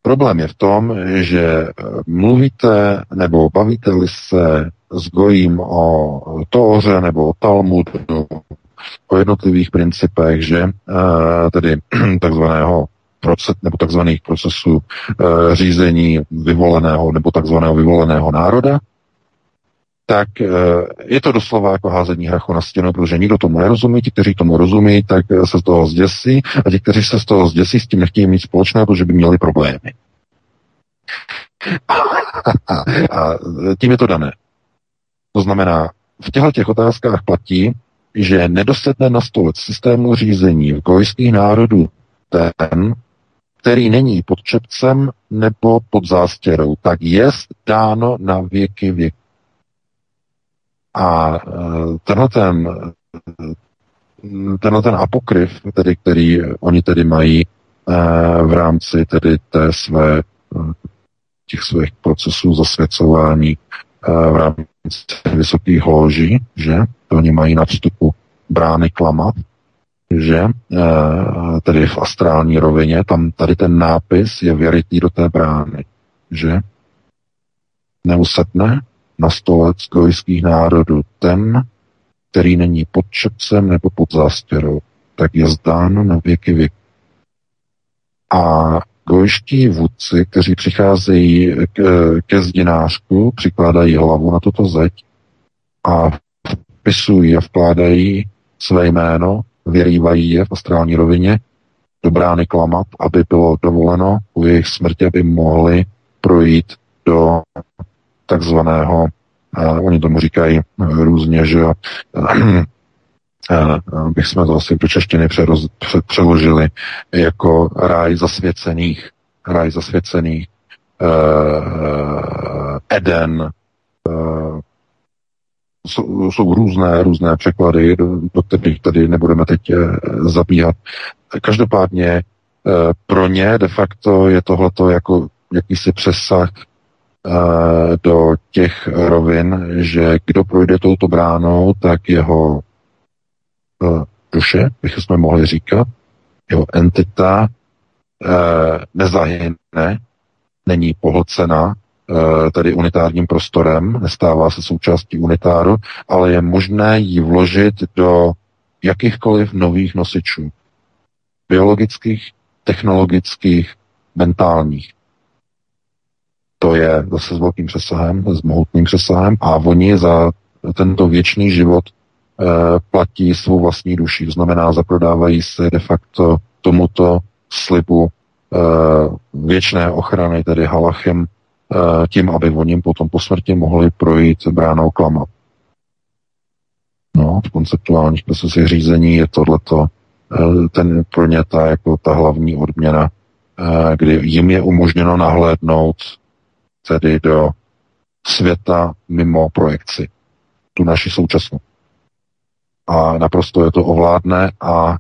Problém je v tom, že eh, mluvíte nebo bavíte-li se s Gojím o Tóře nebo o Talmudu, o jednotlivých principech, že eh, tedy takzvaného proces, nebo takzvaných procesů eh, řízení vyvoleného nebo takzvaného vyvoleného národa, tak eh, je to doslova jako házení hrachu na stěnu, protože nikdo tomu nerozumí, ti, kteří tomu rozumí, tak se z toho zděsí a ti, kteří se z toho zděsí, s tím nechtějí mít společné, protože by měli problémy. a tím je to dané. To znamená, v těchto těch otázkách platí, že nedosedne na stolec systému řízení v gojských národů ten, který není pod čepcem nebo pod zástěrou, tak je dáno na věky věku. A eh, tenhle ten, eh, tenhle ten apokryf, tedy, který oni tedy mají eh, v rámci tedy té své, těch svých procesů zasvěcování v rámci vysokých loží, že oni mají na vstupu brány klamat, že tedy v astrální rovině, tam tady ten nápis je věritý do té brány, že neusetne na stolec gojských národů ten, který není pod čepcem nebo pod zástěrou, tak je zdán na věky věk. A gojští vůdci, kteří přicházejí k, ke zdinářku, přikládají hlavu na tuto zeď a vpisují a vkládají své jméno, vyrývají je v astrální rovině do brány klamat, aby bylo dovoleno u jejich smrti, aby mohli projít do takzvaného, uh, oni tomu říkají uh, různě, že uh, bych jsme to asi do češtiny přeroz, pře, přeložili jako ráj zasvěcených, ráj zasvěcených, uh, Eden, uh, jsou, jsou různé, různé překlady, do, do kterých tady nebudeme teď uh, zabíhat. Každopádně uh, pro ně de facto je tohleto jako jakýsi přesah do těch rovin, že kdo projde touto bránou, tak jeho duše, bych jsme mohli říkat, jeho entita nezahyne, není pohlcena tedy unitárním prostorem, nestává se součástí unitáru, ale je možné ji vložit do jakýchkoliv nových nosičů. Biologických, technologických, mentálních to je zase s velkým přesahem, s mohutným přesahem a oni za tento věčný život e, platí svou vlastní duši. To znamená, zaprodávají se de facto tomuto slibu e, věčné ochrany, tedy halachem, tím, aby oni potom po smrti mohli projít bránou klama. No, v konceptuálních procesech řízení je tohleto e, ten pro ně ta, jako ta hlavní odměna, e, kdy jim je umožněno nahlédnout tedy do světa mimo projekci, tu naši současnou. A naprosto je to ovládne a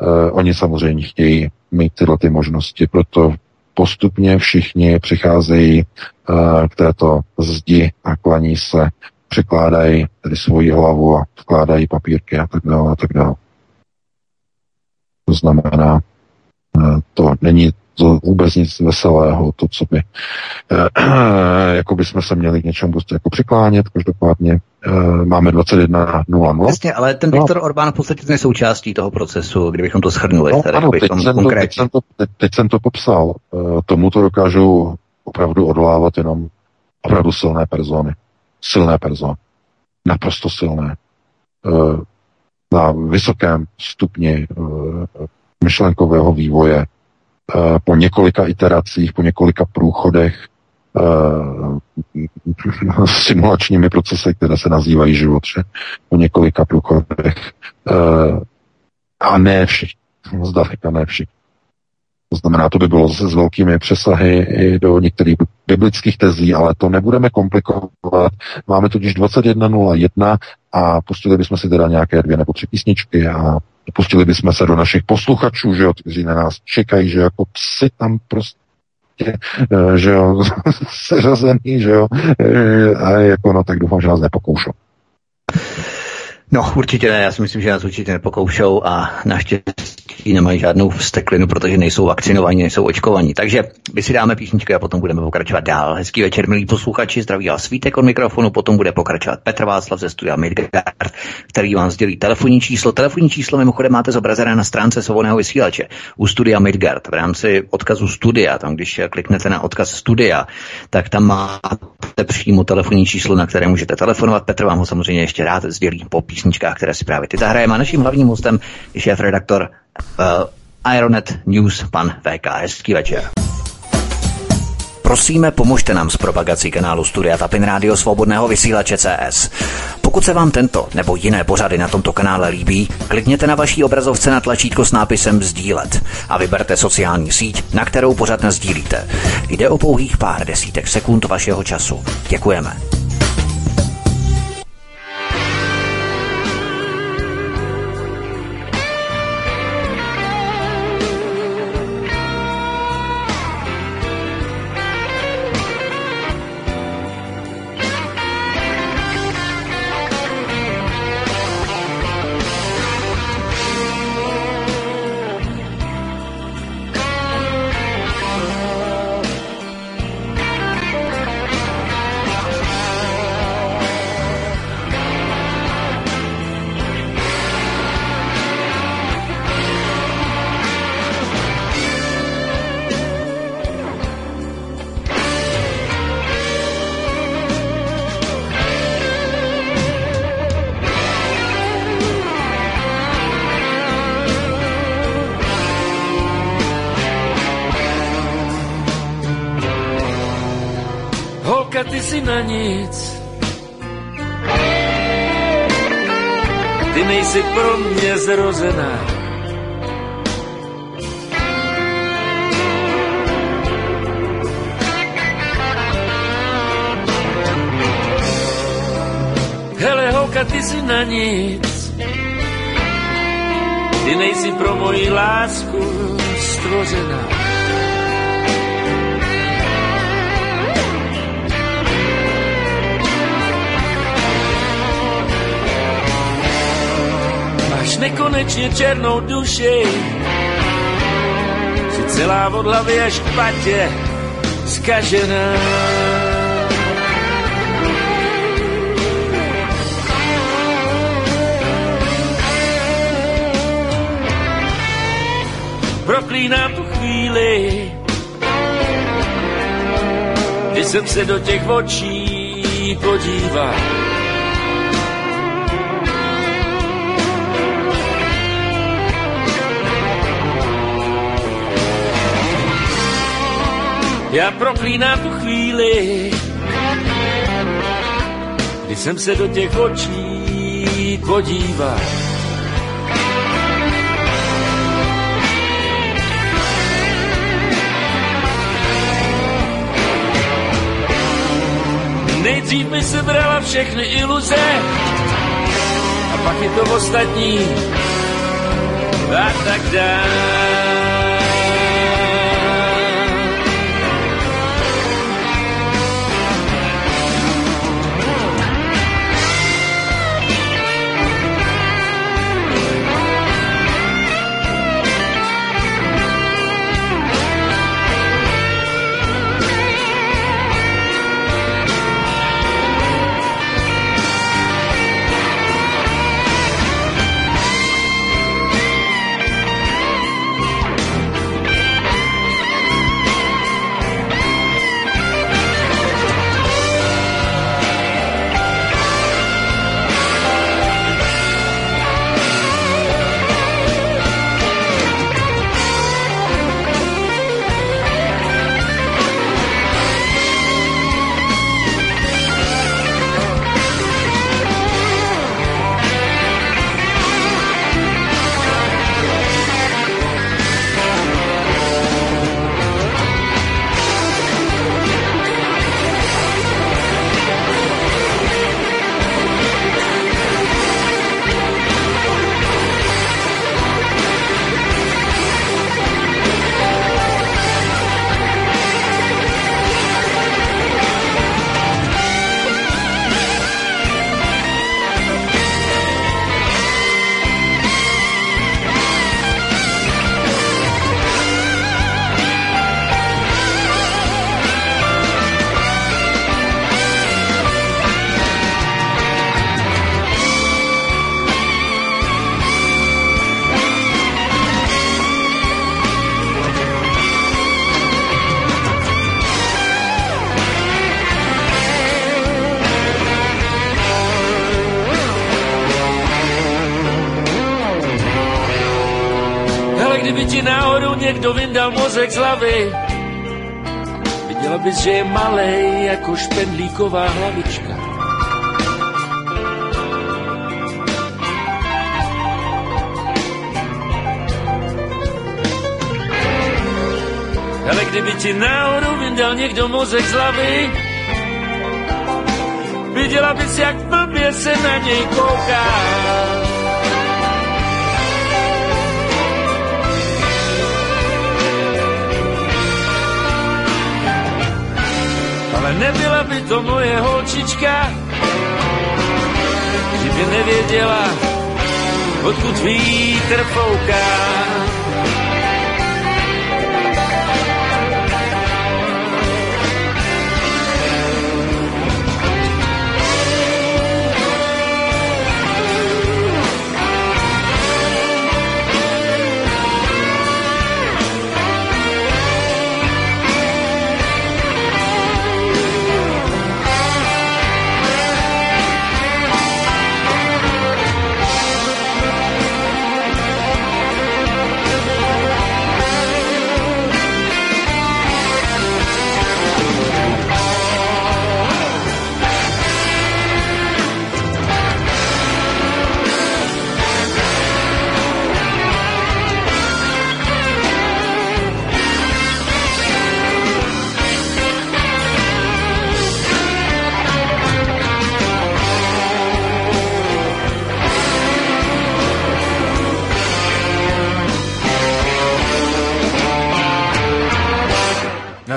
e, oni samozřejmě chtějí mít tyhle ty možnosti. Proto postupně všichni přicházejí uh, k této zdi a klaní se, překládají tedy svoji hlavu a vkládají papírky a tak dále a tak dále. To znamená, uh, to není to vůbec nic veselého, to, co by, eh, jako by jsme se měli k něčemu prostě jako přiklánět, každopádně eh, máme 21.00. Jasně, ale ten No. Viktor Orbán v podstatě je součástí toho procesu, kdybychom to shrnuli. No, tady, ano, teď jsem, to, teď, jsem to, teď, teď jsem to popsal. Eh, Tomu to dokážou opravdu odvolávat jenom opravdu silné persony. Silné persony. Naprosto silné. Eh, Na vysokém stupni eh, myšlenkového vývoje, po několika iteracích, po několika průchodech, eh, simulačními procesy, které se nazývají život, že? po několika průchodech. eh, A ne všichni, zdaleka ne všichni. To znamená, to by bylo s velkými přesahy i do některých biblických tezí, ale to nebudeme komplikovat. Máme totiž 21.01 a pustili bychom si teda nějaké dvě nebo tři písničky a pustili bychom se do našich posluchačů, že jo, kteří na nás čekají, že jako psi tam prostě eh, že jo, seřazený, že jo, eh, a jako no, tak doufám, že nás nepokoušou. No, určitě ne, já si myslím, že nás určitě nepokoušou a naštěstí nemají žádnou vsteklinu, protože nejsou vakcinovaní, nejsou očkovaní. Takže my si dáme písničku a potom budeme pokračovat dál. Hezký večer, milí posluchači, zdraví vás Svítek od mikrofonu, potom bude pokračovat Petr Václav ze studia Midgard, který vám sdělí telefonní číslo. Telefonní číslo mimochodem máte zobrazené na stránce svobodného vysílače u studia Midgard. V rámci odkazu studia, tam když kliknete na odkaz studia, tak tam máte přímo telefonní číslo, na které můžete telefonovat. Petr vám ho samozřejmě ještě rád sdělí po písničkách, které si právě ty zahrajeme. A naším hlavním hostem je šéf-redaktor uh, Ironet News, pan VK. Hezký večer. Prosíme, pomožte nám s propagací kanálu Studia Tapin Rádio Svobodného vysílače CS. Pokud se vám tento nebo jiné pořady na tomto kanále líbí, klikněte na vaší obrazovce na tlačítko s nápisem Sdílet a vyberte sociální síť, na kterou pořad sdílíte. Jde o pouhých pár desítek sekund vašeho času. Děkujeme. Si na nic. Ty nejsi pro mě zrozená. Hele, holka, ty si na nic. Ty nejsi pro moji lásku stvořená. Máš nekonečně černou duši, jsi celá od hlavy až k patě zkažená. Proklínám tu chvíli, kdy jsem se do těch očí podíval. Já proklínám tu chvíli, kdy jsem se do těch očí podíval. Nejdřív mi se brala všechny iluze, a pak je to ostatní a tak dále. Někdo vyndal mozek z hlavy, viděla bys, že je malej jako špendlíková hlavička. Ale kdyby ti náhodou vyndal někdo mozek z hlavy, viděla bys, jak blbě se na něj kouká. Ale nebyla by to moje holčička, kdyby nevěděla, odkud vítr fouká.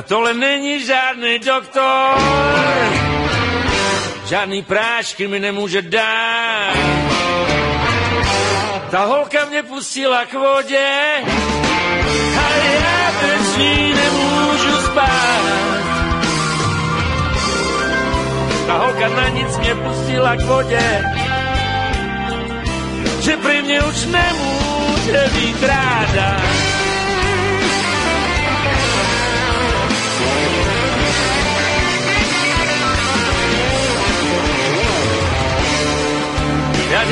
Tohle není žádný doktor, žádný prášky mi nemůže dát. Ta holka mě pustila k vodě a já bez ní nemůžu spát. Ta holka na nic mě pustila k vodě, že prý mě už nemůže být ráda.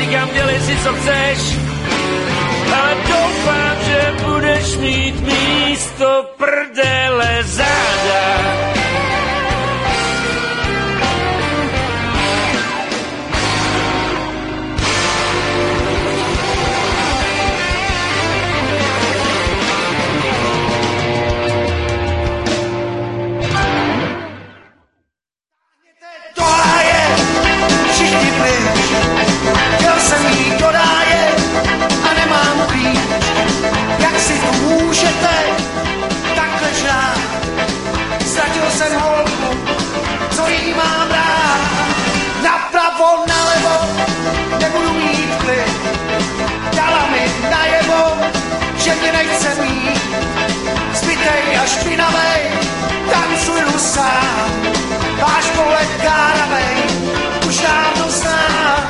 Říkám, dělej si, co chceš, ale doufám, že budeš mít místo jsem holku, co jí mám rád. Napravo, nalevo, nebudu mít klid. Dala mi najevo, že mě nechce mít. Zbytej a špinavej, tancuju sám. Váš pohled káravej, už dávno znám.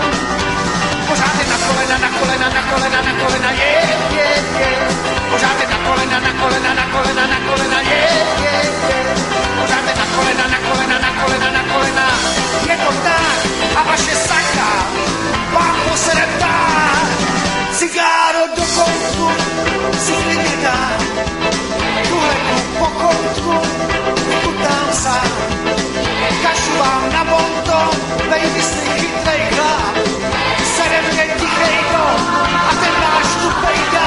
Pořád je na kolena, na kolena, na kolena, na kolena, je, je, je. Pořád na kolena, na kolena, na kolena, na kolena, je, je, je. Pořád na kolena, na kolena, na kolena, na kolena. Je to tak a vaše saka vám posede ptát. Cigáro do koutku si klidně dá. Tuhleku po koutku vychutám sám. Kašu vám na bonto, baby jsi chytrej chlap. Sere mě tichej dom a ten váš tupej dál.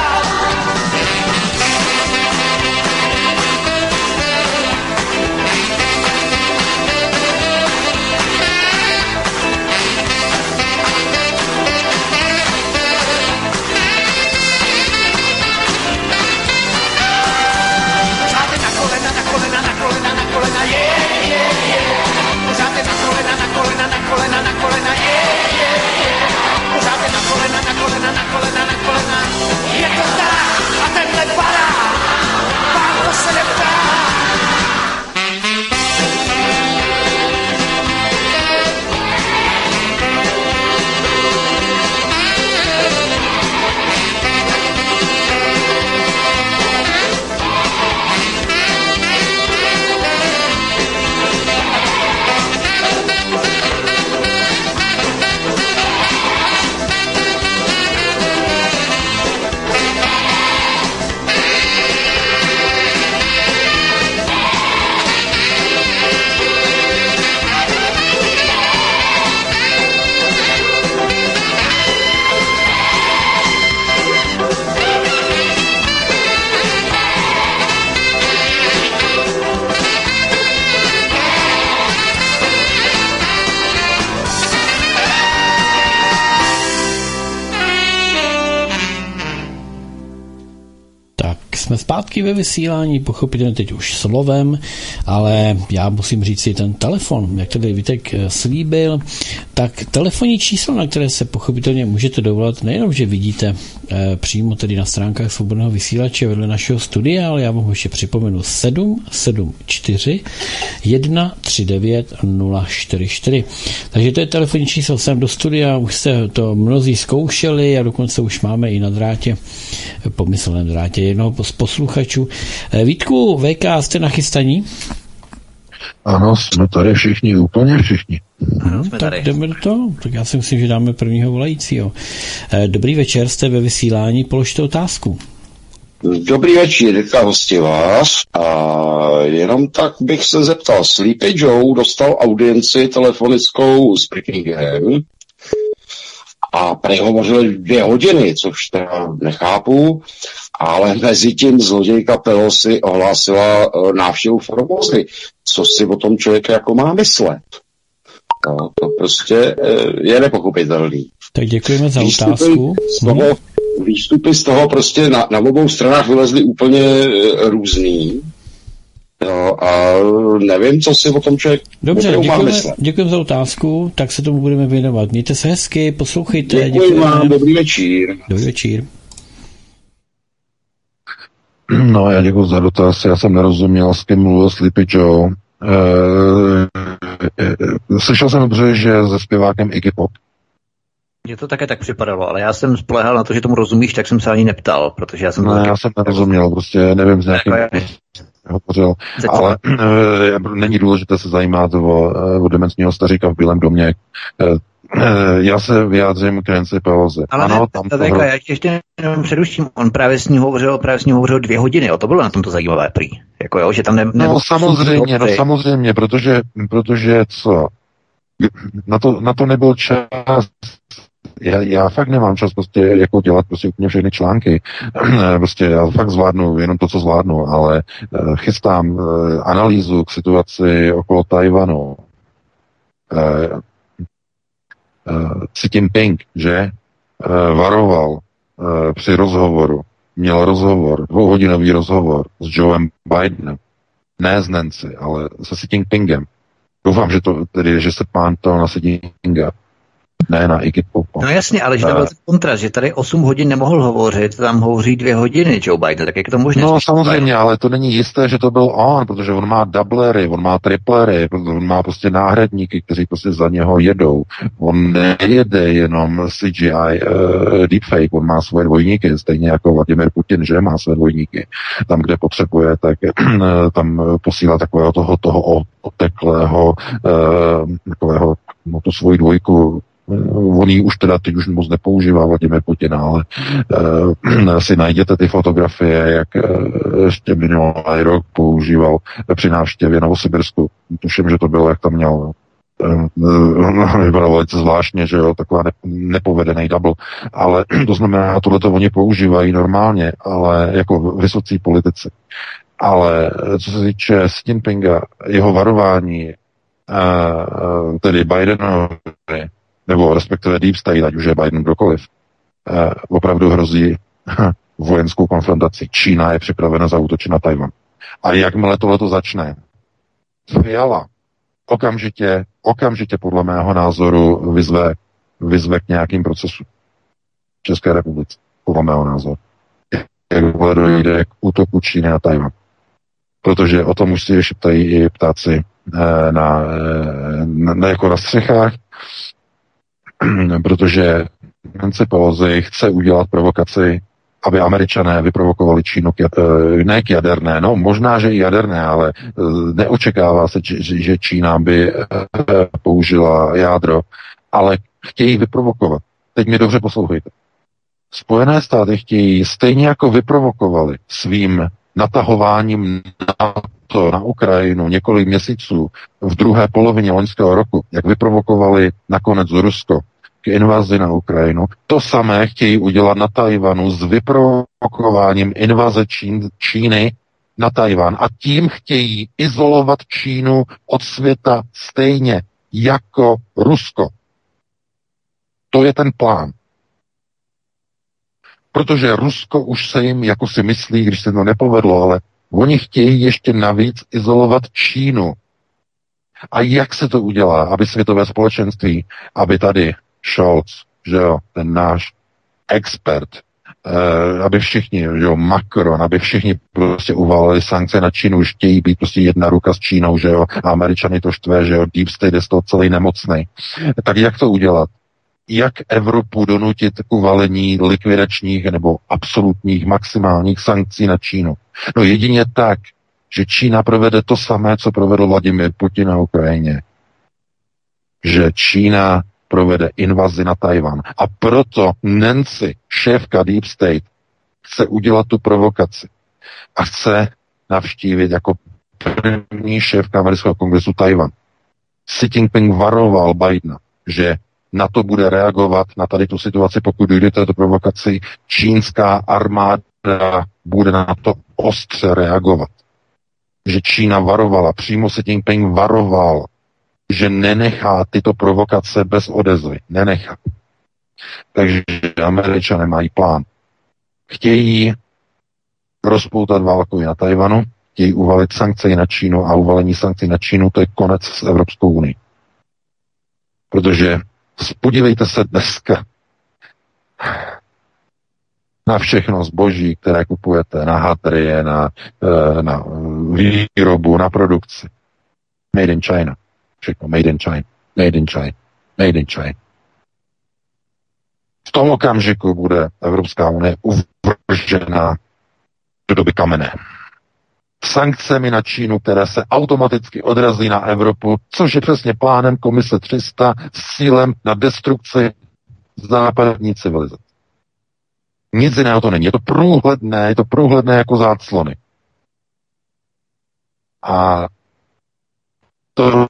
je, na kolena, na kolena, na kolena, na kolena, je, je, je. Pořád na kolena, na kolena, na kolena, na kolena. Je to tak a ten padá, pán to se neptá. Ve vysílání, pochopitelně teď už slovem, ale já musím říct si ten telefon, jak tady Vitek eh, slíbil, tak telefonní číslo, na které se pochopitelně můžete dovolat, nejenom, že vidíte přímo tedy na stránkách svobodného vysílače vedle našeho studia, ale já vám ještě připomenu 774 139 044. Takže to je telefonní číslo sem do studia, už jste to mnozí zkoušeli a dokonce už máme i na drátě, pomyslném drátě jednoho z posluchačů. Eh, Vítku, VK, jste nachystaní? Ano, jsme tady všichni, úplně všichni. Ano, jsme tak tady. jdeme do toho. Tak já si myslím, že dáme prvního volajícího. Eh, Dobrý večer, jste ve vysílání, položte otázku. Dobrý večer, Jirka Hostivář. A jenom tak bych se zeptal, Sleepy Joe dostal audienci telefonickou s Brickingem a prej hovořili dvě hodiny, což teda nechápu, ale mezi tím zlodějka Pelosi ohlásila eh, návštěvu Formozy. Co si o tom člověk jako má myslet? No, to prostě eh, je nepochopitelný. Tak děkujeme za Výstupy otázku. z toho, výstupy z toho prostě na, na obou stranách vylezly úplně e, různý. Jo, a nevím, co si o tom člověk Dobře, děkujeme, děkujeme za otázku, tak se tomu budeme věnovat. Mějte se hezky, poslouchejte. Děkuji vám, dobrý večer. Dobrý večer. No, já děkuji za dotaz, já jsem nerozuměl, s kým mluvil Sleepy Joe. E, e, slyšel jsem dobře, že se zpěvákem Iggy Pop. Mně to také tak připadalo, ale já jsem spolehal na to, že tomu rozumíš, tak jsem se ani neptal, protože já jsem No, taky- já jsem nerozuměl, prostě nevím, z jakým Jako je- hovořil, ale e, není důležité se zajímat o, o dementního staříka v Bílém domě. E, já se vyjádřím k Nancy Pelosi. Ale ano, tam ta to hro... já ještě- jenom předuštím, on právě s ní hovořil, právě s ní hovořil dvě hodiny, jo, to bylo na tomto zajímavé prý. Jako jo, že tam ne, No samozřejmě, no samozřejmě, protože, protože co? Na to, na to nebyl čas. Já, já fakt nemám čas prostě jako dělat prostě úplně všechny články. prostě já fakt zvládnu jenom to, co zvládnu, ale uh, chystám uh, analýzu k situaci okolo Tajvanu. Uh, Xi Jinping, že uh, varoval uh, při rozhovoru, měl rozhovor, dvouhodinový rozhovor s Joeem Bidenem, ne s Nancy, ale se Xi Jinpingem. Doufám, že to tedy, že se pán to na Xi Jinpinga, ne na Iggy Popa. No jasně, ale že to byl ten kontrast, že tady 8 hodin nemohl hovořit, tam hovoří dvě hodiny Joe Biden, tak jak to možné? No samozřejmě, ale to není jisté, že to byl on, protože on má doublery, on má triplery, on má prostě náhradníky, kteří prostě za něho jedou. On nejede jenom CGI uh, deepfake, on má svoje dvojníky, stejně jako Vladimir Putin, že má své dvojníky. Tam, kde potřebuje, tak tam posílá takového toho, toho oteklého, uh, takového, no tu svoji dvojku, On ji už teda teď už moc nepoužívá Vladimir Putin, ale uh, si najděte ty fotografie, jak uh, ještě minulý rok používal při návštěvě Novosibirsku. Tuším, že to bylo, jak tam měl uh, vypadalo velice zvláštně, že jo, taková ne, nepovedený double, ale to znamená, tohle to oni používají normálně, ale jako vysocí politici. Ale co se týče Xi Jinpinga, jeho varování, tedy Bidenovi, nebo respektive Deep State, ať už je Biden kdokoliv, eh, opravdu hrozí vojenskou konfrontací. Čína je připravena zautočit na Tajvan. A jakmile tohleto začne, Fiala okamžitě, okamžitě podle mého názoru vyzve, vyzve k nějakým procesům v České republice, podle mého názoru. Jakmile dojde k útoku Číny na Tajvan. Protože o tom už si šeptají i ptáci eh, na, eh, na, na, jako na střechách, protože Nancy Pelosi chce udělat provokaci, aby američané vyprovokovali Čínu k, ne k jaderné, no možná, že i jaderné, ale eh, neočekává se, že, Čína by eh, použila jádro, ale chtějí vyprovokovat. Teď mi dobře poslouchejte. Spojené státy chtějí stejně jako vyprovokovali svým natahováním na to na Ukrajinu několik měsíců v druhé polovině loňského roku, jak vyprovokovali nakonec Rusko k invazi na Ukrajinu, to samé chtějí udělat na Tajvanu s vyprovokováním invaze Čín, Číny na Tajvan a tím chtějí izolovat Čínu od světa stejně jako Rusko. To je ten plán. Protože Rusko už se jim jako si myslí, když se to nepovedlo, ale oni chtějí ještě navíc izolovat Čínu. A jak se to udělá, aby světové společenství, aby tady Scholz, že jo, ten náš expert, eh, aby všichni, že jo, Macron, aby všichni prostě uvalili sankce na Čínu, už chtějí být prostě jedna ruka s Čínou, že jo, a Američany to štve, že jo, Deep State je z toho celý nemocný. Tak jak to udělat? Jak Evropu donutit k uvalení likvidačních nebo absolutních maximálních sankcí na Čínu? No jedině tak, že Čína provede to samé, co provedl Vladimir Putin na Ukrajině. Že Čína provede invazi na Tajvan. A proto Nancy, šéfka Deep State, chce udělat tu provokaci. A chce navštívit jako první šéfka amerického kongresu Tajvan. Xi Jinping varoval Bidena, že na to bude reagovat, na tady tu situaci, pokud dojde této provokaci, čínská armáda bude na to ostře reagovat. Že Čína varovala, přímo se Jinping varoval, že nenechá tyto provokace bez odezvy. Nenechá. Takže američané mají plán. Chtějí rozpoutat válku i na Tajvanu, chtějí uvalit sankce i na Čínu a uvalení sankcí na Čínu to je konec s Evropskou unii. Protože podívejte se dneska na všechno zboží, které kupujete, na hatrie, na, eh, na výrobu, na produkci. Made in China. Všechno made in China. Made in China. Made in China. V tom okamžiku bude Evropská unie uvržena do doby kamene. Sankcemi na Čínu, které se automaticky odrazí na Evropu, což je přesně plánem Komise 300 s cílem na destrukci západní civilizace. Nic jiného to není. Je to průhledné, je to průhledné jako záclony. A to,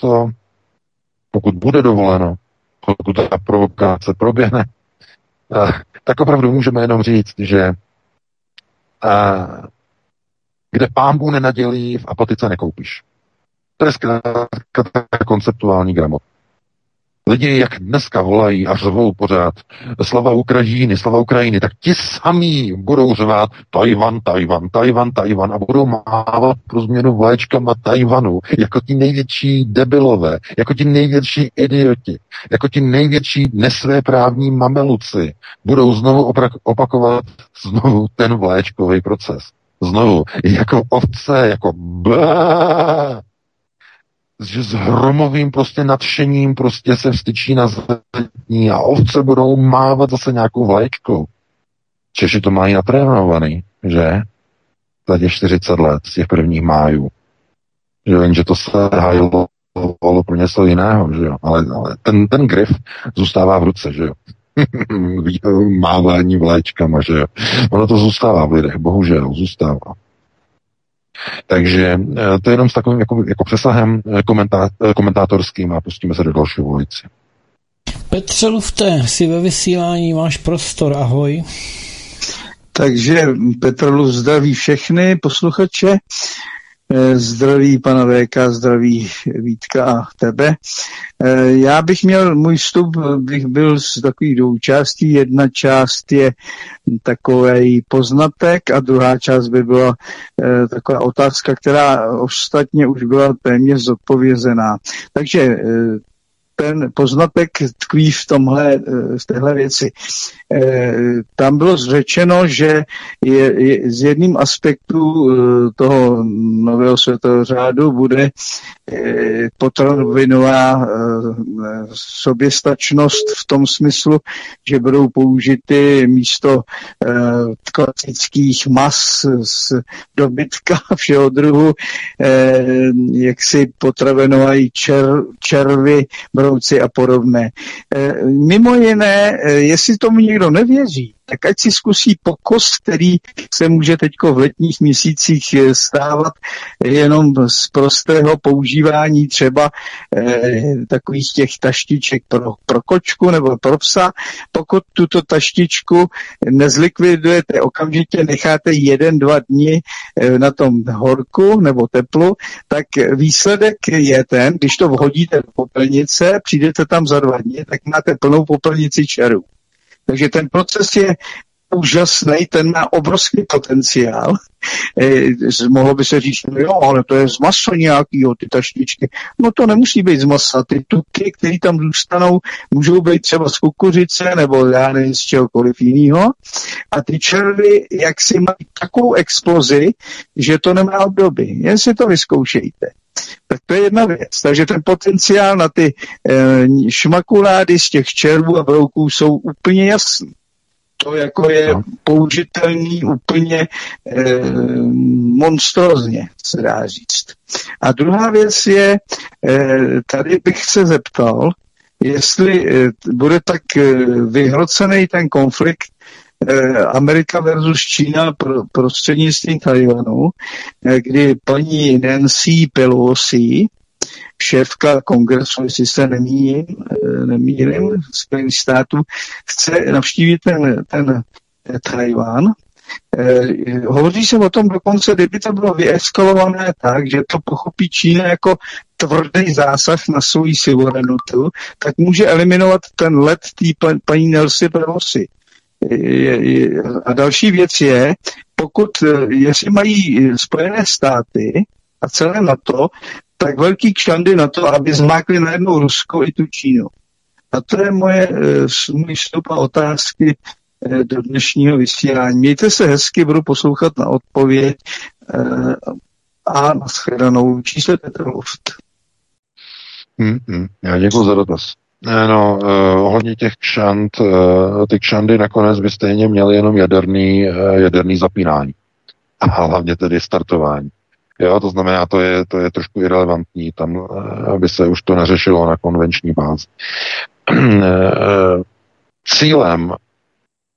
to pokud bude dovoleno, pokud ta provokace proběhne, tak opravdu můžeme jenom říct, že kde pámbu nenadělí, v apatice nekoupíš. To je zkrátka konceptuální gramot. Lidi, jak dneska volají a řvou pořád slava Ukrajiny, slava Ukrajiny, tak ti samí budou řvát Tajvan, Tajvan, Tajvan, Tajvan a budou mávat pro změnu vlajčkama Tajvanu, jako ti největší debilové, jako ti největší idioti, jako ti největší nesvéprávní mameluci budou znovu opakovat znovu ten vlaječkový proces. Znovu, jako ovce, jako bá, že s hromovým prostě nadšením prostě se vstyčí na zadní a ovce budou mávat zase nějakou vlaječkou. Češi to mají natrénovaný, že? Za těch 40 let z těch prvních májů. Že vím, že to se hajlo pro něco jiného, že jo? Ale, ale ten, ten grif zůstává v ruce, že jo? Mávání vlaječkama, že jo? Ono to zůstává v lidech, bohužel, zůstává. Takže eh, to je jenom s takovým jako, jako přesahem eh, komentá, eh, komentátorským a pustíme se do další volici. Petře Lufte, si ve vysílání máš prostor, ahoj. Takže Petr Luf zdraví všechny posluchače. Eh, zdraví pana VK, zdraví Vítka a tebe. Eh, já bych měl, můj vstup bych byl z takových dvou částí. Jedna část je takový poznatek a druhá část by byla eh, taková otázka, která ostatně už byla téměř zodpovězená. Takže ten poznatek tkví v tomhle, v téhle věci. Tam bylo řečeno, že je, je z jedním aspektu toho nového světového řádu bude potravinová soběstačnost v tom smyslu, že budou použity místo klasických mas z dobytka všeho druhu, jaksi potravinovají čer, červy, brouci a podobné. Mimo jiné, jestli tomu někdo nevěří, tak ať si zkusí pokos, který se může teď v letních měsících stávat jenom z prostého používání třeba eh, takových těch taštiček pro, pro kočku nebo pro psa. Pokud tuto taštičku nezlikvidujete, okamžitě necháte jeden, dva dny eh, na tom horku nebo teplu, tak výsledek je ten, když to vhodíte do popelnice, přijdete tam za dva dny, tak máte plnou popelnici čerů. Takže ten proces je úžasný, ten má obrovský potenciál. E, mohlo by se říct, no jo, ale to je z masa nějakýho, ty tašničky. No to nemusí být z masa. Ty tuky, které tam zůstanou, můžou být třeba z kukuřice nebo já nevím, z čehokoliv jiného. A ty červy, jak si mají takovou explozi, že to nemá obdoby. Jen si to vyzkoušejte. Tak to je jedna věc. Takže ten potenciál na ty e, šmakulády z těch červů a brouků jsou úplně jasný to jako je no. použitelný úplně e, monstrozně, se dá říct. A druhá věc je, e, tady bych se zeptal, jestli e, bude tak e, vyhrocený ten konflikt Amerika versus Čína pro, prostřednictvím Tajvanu, e, kdy paní Nancy Pelosi šéfka kongresu, jestli se nemýlím, eh, nemýlím Spojených států, chce navštívit ten, ten Tajván. Eh, hovoří se o tom dokonce, kdyby to bylo vyeskalované tak, že to pochopí Čína jako tvrdý zásah na svou suverenitu, tak může eliminovat ten let té paní Nelsi Pelosi. A další věc je, pokud, eh, jestli mají Spojené státy a celé NATO tak velký kšandy na to, aby zmákli najednou Rusko i tu Čínu. A to je moje, eh, můj vstup a otázky eh, do dnešního vysílání. Mějte se hezky, budu poslouchat na odpověď eh, a nashledanou. Čísle Petr Luft. Hmm, hmm. Já děkuji za dotaz. No, uh, ohledně těch kšant, uh, ty kšandy nakonec by stejně měly jenom jaderný, uh, jaderný zapínání. A hlavně tedy startování. Jo, to znamená, to je, to je trošku irrelevantní, tam, eh, aby se už to neřešilo na konvenční bázi. Eh, cílem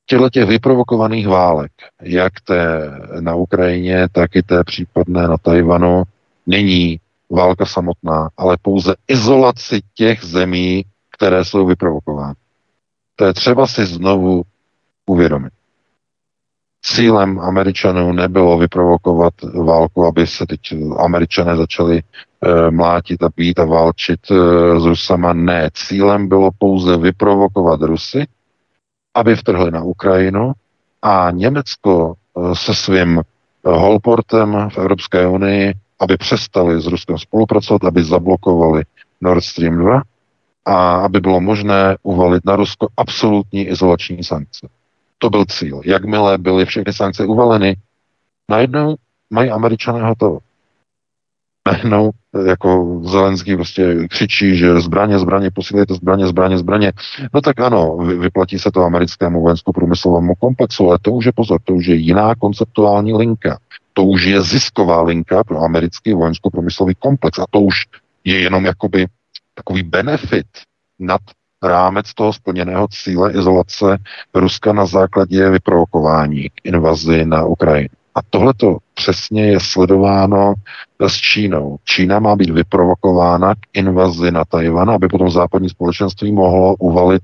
těchto těch vyprovokovaných válek, jak té na Ukrajině, tak i té případné na Tajvanu, není válka samotná, ale pouze izolaci těch zemí, které jsou vyprovokovány. To je třeba si znovu uvědomit. Cílem Američanů nebylo vyprovokovat válku, aby se teď Američané začali e, mlátit a být a válčit e, s Rusama. Ne, cílem bylo pouze vyprovokovat Rusy, aby vtrhli na Ukrajinu a Německo e, se svým holportem v Evropské unii, aby přestali s Ruskem spolupracovat, aby zablokovali Nord Stream 2 a aby bylo možné uvalit na Rusko absolutní izolační sankce. To byl cíl. Jakmile byly všechny sankce uvaleny, najednou mají američané hotovo. Najednou jako Zelenský prostě křičí, že zbraně, zbraně, posílejte zbraně, zbraně, zbraně. No tak ano, vyplatí se to americkému vojensko-průmyslovému komplexu, ale to už je pozor, to už je jiná konceptuální linka. To už je zisková linka pro americký vojensko-průmyslový komplex a to už je jenom jakoby takový benefit nad rámec toho splněného cíle izolace Ruska na základě vyprovokování k invazi na Ukrajinu. A tohle to přesně je sledováno s Čínou. Čína má být vyprovokována k invazi na Tajvan, aby potom západní společenství mohlo uvalit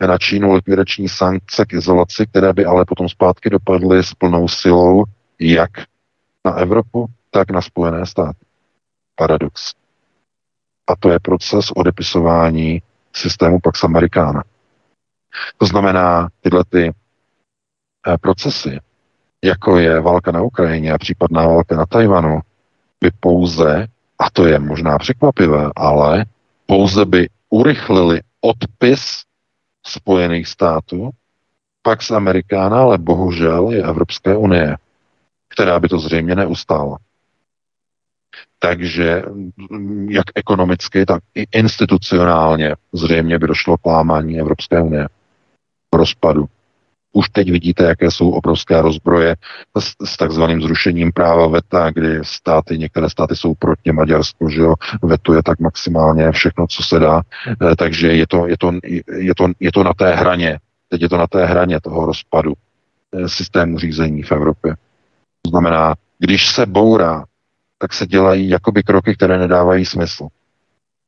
na Čínu likvidační sankce k izolaci, které by ale potom zpátky dopadly s plnou silou jak na Evropu, tak na Spojené státy. Paradox. A to je proces odepisování systému Pax Americana. To znamená, tyhle ty eh, procesy, jako je válka na Ukrajině a případná válka na Tajvanu, by pouze, a to je možná překvapivé, ale pouze by urychlili odpis Spojených států, Pax Americana, ale bohužel je Evropské unie, která by to zřejmě neustála. Takže mm, jak ekonomicky, tak i institucionálně zřejmě by došlo k lámání Evropské unie, rozpadu. Už teď vidíte, jaké jsou obrovské rozbroje s, s takzvaným zrušením práva VETA, kdy státy, některé státy jsou proti Maďarsku, že jo, vetuje tak maximálně všechno, co se dá, e, takže je to, je, to, je, to, je to na té hraně, teď je to na té hraně toho rozpadu e, systému řízení v Evropě. To znamená, když se bourá tak se dělají jakoby kroky, které nedávají smysl.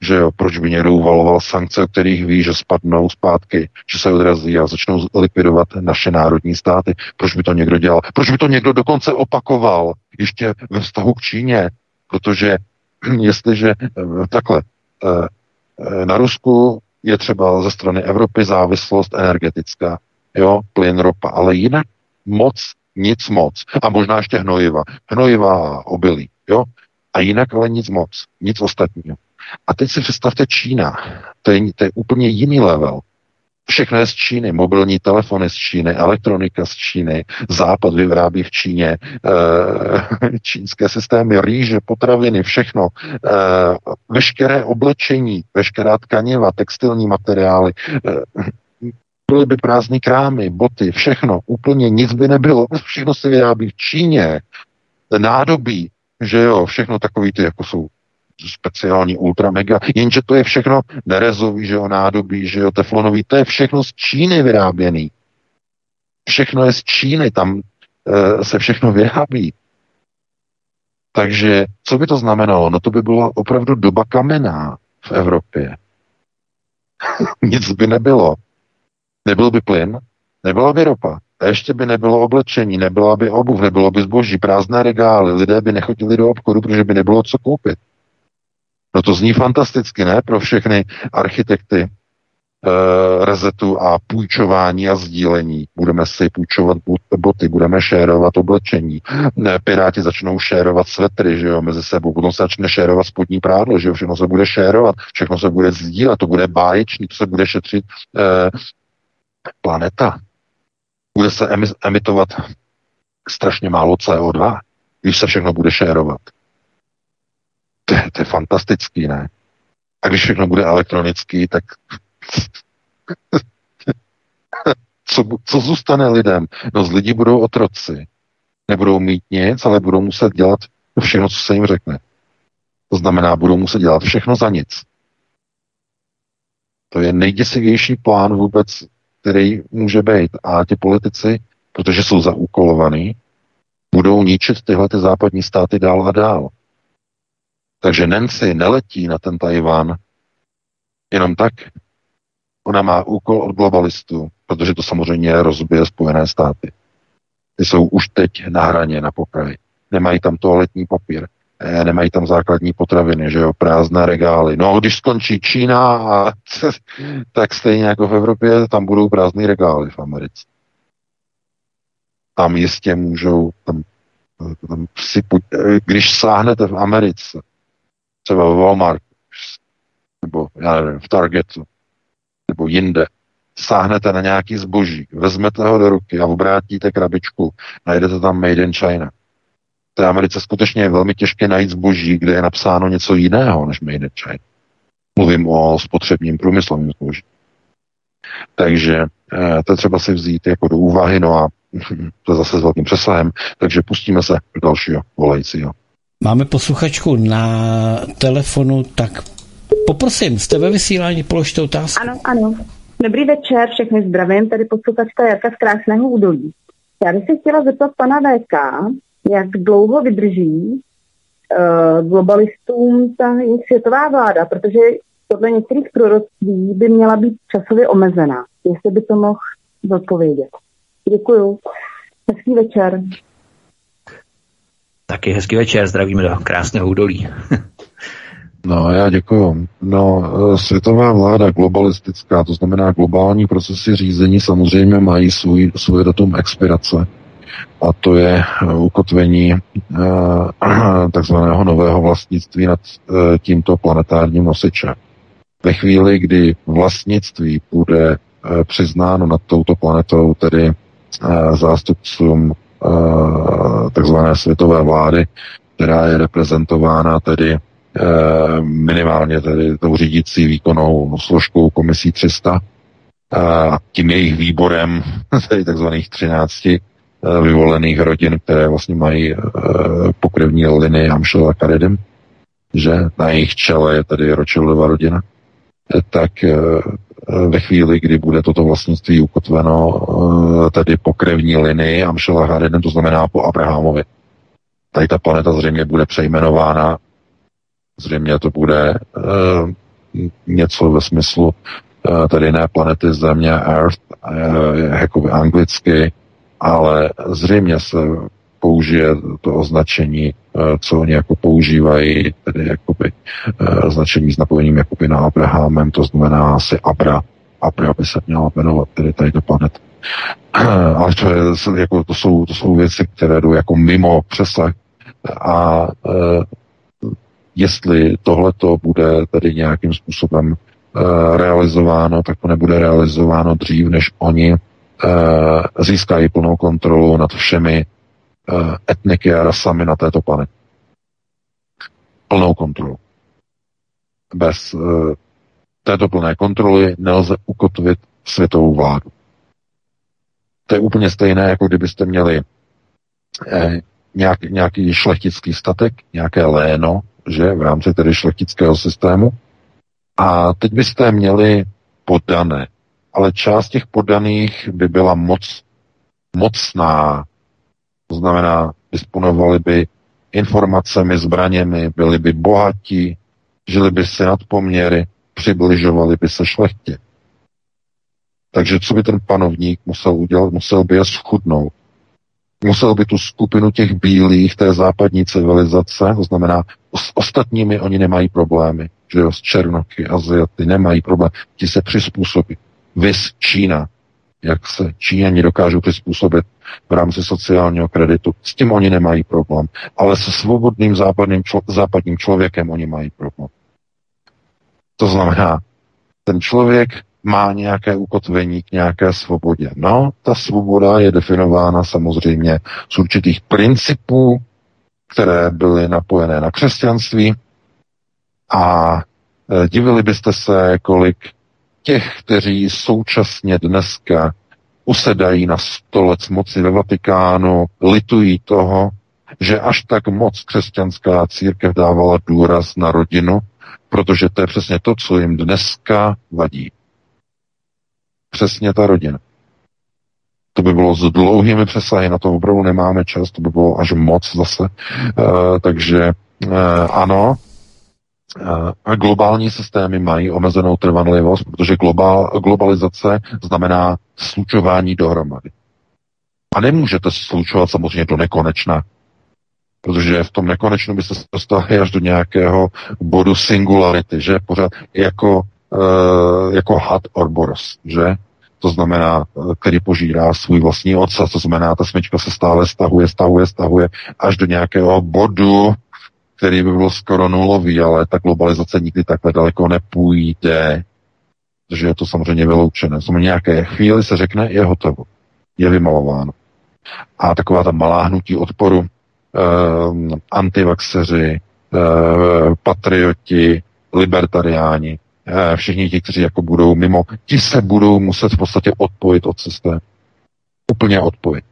Že jo, proč by někdo uvaloval sankce, o kterých ví, že spadnou zpátky, že se odrazí a začnou likvidovat naše národní státy. Proč by to někdo dělal? Proč by to někdo dokonce opakoval ještě ve vztahu k Číně? Protože jestliže eh, takhle, eh, eh, na Rusku je třeba ze strany Evropy závislost energetická. jo, plyn, ropa, ale jinak moc, nic moc. A možná ještě hnojiva. Hnojiva obilí, jo. A jinak ale nic moc, nic ostatního. A teď si představte Čína. To je, to je úplně jiný level. Všechno je z Číny, mobilní telefony z Číny, elektronika z Číny, Západ vyrábí v Číně, e, čínské systémy, rýže, potraviny, všechno, e, veškeré oblečení, veškerá tkaniva, textilní materiály, e, byly by prázdné krámy, boty, všechno, úplně nic by nebylo, všechno se vyrábí v Číně, nádobí, že jo, všechno takový ty, jako jsou speciální ultra mega, jenže to je všechno nerezový, že jo, nádobí, že jo, teflonový, to je všechno z Číny vyráběný. Všechno je z Číny, tam e, se všechno vyrábí. Takže co by to znamenalo? No to by byla opravdu doba kamená v Evropě. Nic by nebylo. Nebyl by plyn, nebyla by ropa, a ještě by nebylo oblečení, nebyla by obuv, nebylo by zboží, prázdné regály, lidé by nechodili do obchodu, protože by nebylo co koupit. No to zní fantasticky, ne? Pro všechny architekty e, rezetu a půjčování a sdílení. Budeme si půjčovat boty, budeme šérovat oblečení. Ne, Piráti začnou šérovat svetry, že jo, mezi sebou. Potom se začne šérovat spodní prádlo, že jo, všechno se bude šérovat, všechno se bude sdílet, to bude báječný, to se bude šetřit e, planeta. Bude se emitovat strašně málo CO2, když se všechno bude šérovat. To je, to je fantastický, ne? A když všechno bude elektronický, tak co, co zůstane lidem? No z lidí budou otroci. Nebudou mít nic, ale budou muset dělat všechno, co se jim řekne. To znamená, budou muset dělat všechno za nic. To je nejděsivější plán vůbec, který může být. A ti politici, protože jsou zaúkolovaní, budou ničit tyhle ty západní státy dál a dál. Takže Nancy neletí na ten Tajván jenom tak. Ona má úkol od globalistů, protože to samozřejmě rozbije Spojené státy. Ty jsou už teď na hraně, na pokraji. Nemají tam toaletní papír, nemají tam základní potraviny, že jo, prázdné regály. No, když skončí Čína, tak stejně jako v Evropě, tam budou prázdné regály v Americe. Tam jistě můžou, tam, tam si, když sáhnete v Americe, třeba v Walmart, nebo já nevím, v Targetu, nebo jinde, sáhnete na nějaký zboží, vezmete ho do ruky a obrátíte krabičku, najdete tam Made in China. V té Americe skutečně je velmi těžké najít zboží, kde je napsáno něco jiného než Made in China. Mluvím o spotřebním průmyslovém zboží. Takže eh, to je třeba si vzít jako do úvahy, no a to je zase s velkým přesahem, takže pustíme se do dalšího volajícího. Máme posluchačku na telefonu, tak poprosím, jste ve vysílání, položte otázku. Ano, ano. Dobrý večer, všechny zdravím, tady posluchačka Jarka z Krásného údolí. Já bych se chtěla zeptat pana VK, jak dlouho vydrží uh, globalistům ta světová vláda, protože podle některých proroctví by měla být časově omezená. Jestli by to mohl zodpovědět. Děkuju. Hezký večer. Taky hezký večer, zdravíme do krásného údolí. No, já děkuju. No, světová vláda globalistická, to znamená globální procesy řízení, samozřejmě mají svůj, svůj datum expirace. A to je ukotvení eh, takzvaného nového vlastnictví nad eh, tímto planetárním nosičem. Ve chvíli, kdy vlastnictví bude eh, přiznáno nad touto planetou, tedy eh, zástupcům Eh, takzvané světové vlády, která je reprezentována tedy eh, minimálně tedy tou řídící výkonnou složkou komisí 300 a tím jejich výborem, tedy takzvaných 13 eh, vyvolených rodin, které vlastně mají pokrevní linii Amšel a Karedem, že na jejich čele je tedy Rothschildova rodina, tak ve chvíli, kdy bude toto vlastnictví ukotveno eh, tedy po krevní linii Amšela Haridem, to znamená po Abrahamovi. Tady ta planeta zřejmě bude přejmenována, zřejmě to bude něco ve smyslu uh, tedy ne planety Země, Earth, uh, jako anglicky, ale zřejmě se použije to označení, co oni jako používají, tedy jakoby označení s napojením jakoby na Abrahamem, to znamená asi Abra. Abra by se měla jmenovat, tedy tady ta planeta. Ale to, je, jako, to, jsou, to jsou věci, které jdou jako mimo přesah. A jestli tohleto bude tedy nějakým způsobem realizováno, tak to nebude realizováno dřív, než oni získají plnou kontrolu nad všemi e, etniky a rasami na této planetě. Plnou kontrolu. Bez e, této plné kontroly nelze ukotvit světovou vládu. To je úplně stejné, jako kdybyste měli eh, nějak, nějaký šlechtický statek, nějaké léno, že v rámci tedy šlechtického systému. A teď byste měli podané, ale část těch podaných by byla moc mocná. To znamená, disponovali by informacemi, zbraněmi, byli by bohatí, žili by si nad poměry, přibližovali by se šlechtě. Takže co by ten panovník musel udělat? Musel by je schudnout. Musel by tu skupinu těch bílých té západní civilizace, to znamená, s ostatními oni nemají problémy, že jo, s černochy, Aziaty nemají problém, ti se přizpůsobí. Vys Čína, jak se Číňani dokážou přizpůsobit v rámci sociálního kreditu, s tím oni nemají problém. Ale se svobodným západním, člo, západním člověkem oni mají problém. To znamená, ten člověk má nějaké ukotvení k nějaké svobodě. No, ta svoboda je definována samozřejmě z určitých principů, které byly napojené na křesťanství a e, divili byste se, kolik těch, kteří současně dneska usedají na stolec moci ve Vatikánu, litují toho, že až tak moc křesťanská církev dávala důraz na rodinu, protože to je přesně to, co jim dneska vadí. Přesně ta rodina. To by bylo s dlouhými přesahy, na to opravdu nemáme čas, to by bylo až moc zase. Uh, takže uh, ano, a globální systémy mají omezenou trvanlivost, protože globál, globalizace znamená slučování dohromady. A nemůžete slučovat samozřejmě do nekonečna, protože v tom nekonečnu byste se dostali až do nějakého bodu singularity, že pořád jako, uh, jako had Orboros, že? To znamená, uh, který požírá svůj vlastní ocas, to znamená, ta smyčka se stále stahuje, stahuje, stahuje až do nějakého bodu, který by byl skoro nulový, ale ta globalizace nikdy takhle daleko nepůjde, protože je to samozřejmě vyloučené. Znamená, nějaké chvíli se řekne, je hotovo, je vymalováno. A taková ta malá hnutí odporu, eh, antivaxeři, eh, patrioti, libertariáni, eh, všichni ti, kteří jako budou mimo, ti se budou muset v podstatě odpojit od systému. Úplně odpojit.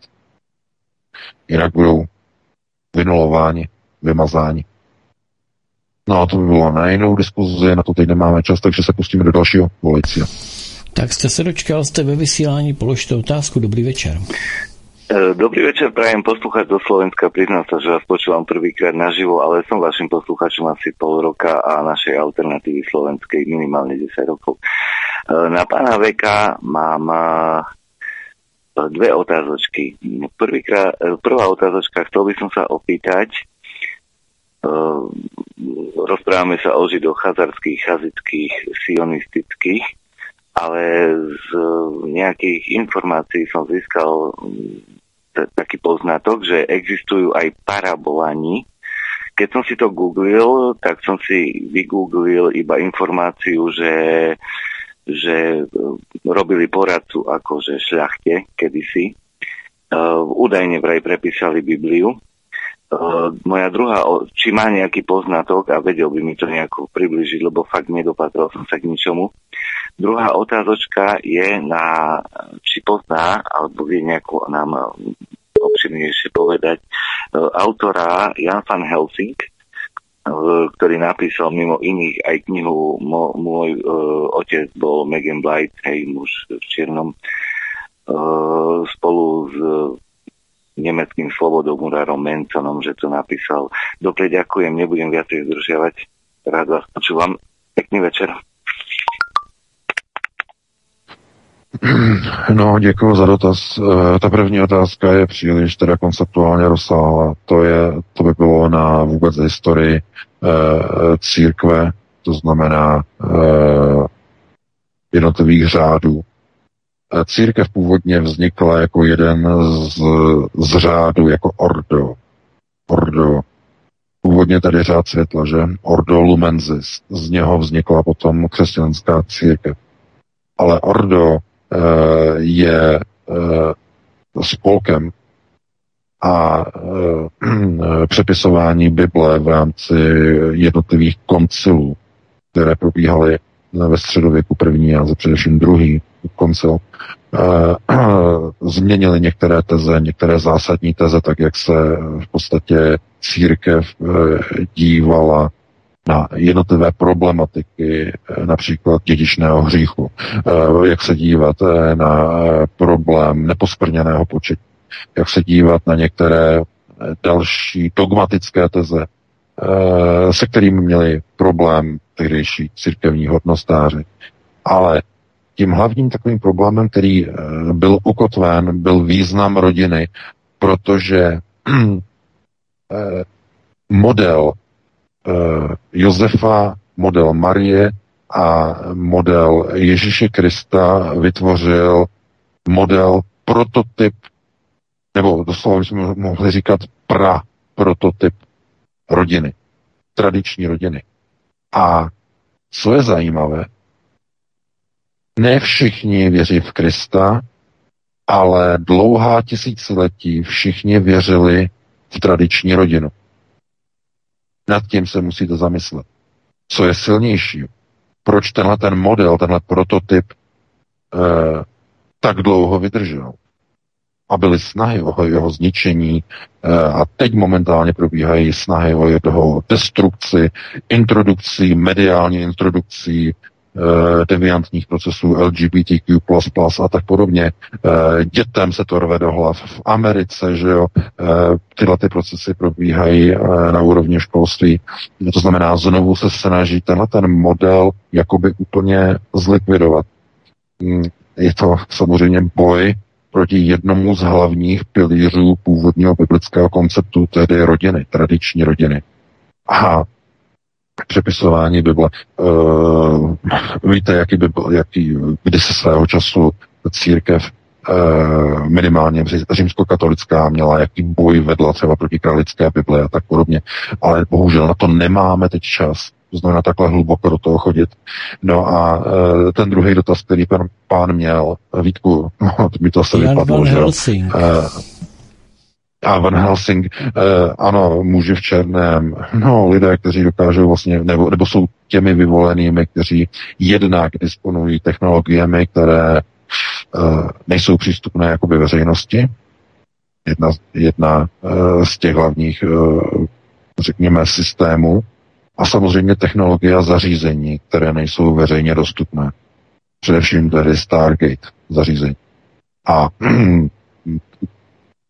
Jinak budou vynulováni, vymazáni. No a to by bylo na jinou diskuzi, na to teď nemáme čas, takže se pustíme do dalšího volajícího. Tak jste se dočkal, jste ve vysílání, položte otázku, dobrý večer. E, Dobrý večer, prajem poslúchať do Slovenska. Priznám sa, že vás počúvam prvýkrát naživo, ale som vašim posluchačom asi pol roka a našej alternatívy slovenskej minimálne 10 rokov. E, Na pána Veka mám e, dve otázočky. Prvýkrát, prvá otázočka, chcel by som sa opýtať, rozprávame sa o židoch chazarských, chazických, sionistických, ale z nejakých informácií som získal t- taký poznatok, že existujú aj parabolani. Keď som si to googlil, tak som si vygooglil iba informáciu, že že e, robili poradcu akože šľachte kedysi. Uh, údajne vraj prepísali Bibliu. Uh, moja druhá, či má nejaký poznatok a vedel by mi to nejako približiť, lebo fakt nedopatrol som sa k ničomu. Druhá otázočka je na, či pozná, alebo vie nejako nám eh, obširnejšie povedať, eh, autora Jan van Helsing, eh, ktorý napísal mimo iných aj knihu Mo, Môj uh, otec bol Megan Blight, hej, muž v čiernom, uh, spolu s nemeckým slobodomurárom Menconom, že to napísal. Dobre, ďakujem, nebudem viacej zdržiavať. Rád vás počúvam. Pekný večer. No, děkuji za dotaz. E, ta první otázka je příliš teda konceptuálně rozsáhlá. To, je, to by bylo na vůbec historii e, církve, to znamená e, jednotlivých řádů. Eh, Církev původně vznikla jako jeden z, z řádu, jako ordo. Ordo. Původně tady řád světla, že? Ordo Lumensis. Z něho vznikla potom křesťanská církev. Ale ordo e, je e, spolkem a e, přepisování Bible v rámci jednotlivých koncilů, které probíhaly ve středověku první a především druhý koncil, e, změnili některé teze, některé zásadní teze, tak jak se v podstatě církev e, dívala na jednotlivé problematiky, e, například dědičného hříchu, jak se dívat na problém neposprněného početí, jak se dívat na některé další dogmatické teze, se kterými měli problém tehdejší církevní hodnostáři. Ale tím hlavním takovým problémem, který byl ukotven, byl význam rodiny, protože model Josefa, model Marie a model Ježíše Krista vytvořil model prototyp nebo doslova bychom mohli říkat pra prototyp rodiny, tradiční rodiny. A co je zajímavé, ne všichni věří v Krista, ale dlouhá tisíciletí všichni věřili v tradiční rodinu. Nad tím se musíte zamyslet. Co je silnější? Proč tenhle ten model, tenhle prototyp eh, tak dlouho vydržel? a byly snahy o jeho zničení eh, a teď momentálně probíhají snahy o jeho destrukci, introdukcí, mediální introdukcí deviantních procesů LGBTQ++ a tak podobně. Eh, dětem se to rve do hlav. V Americe, že jo, tyhle ty procesy probíhají na úrovni školství. To znamená, znovu se snaží tenhle ten model jakoby úplně zlikvidovat. Hm, je to samozřejmě boj proti jednomu z hlavních pilířů původního biblického konceptu, tedy rodiny, tradiční rodiny. A přepisování Bible. Uh, víte, jaký by byl, jaký, kdy se svého času církev uh, minimálně římskokatolická měla, jaký boj vedla třeba proti kralické Bible a tak podobně. Ale bohužel na to nemáme teď čas. To znamená takhle hluboko do toho chodit. No a e, ten druhý dotaz, který pan pán měl, Vítku, no, mi to se vypadlo, že Helsing. A Van Helsing, e, ano, muži v černém, no, lidé, kteří dokážou vlastně, nebo, nebo jsou těmi vyvolenými, kteří jednak disponují technologiemi, které e, nejsou přístupné jakoby veřejnosti. Jedna, jedna e, z těch hlavních, e, řekněme, systémů, a samozřejmě technologie a zařízení, které nejsou veřejně dostupné. Především tedy Stargate zařízení. A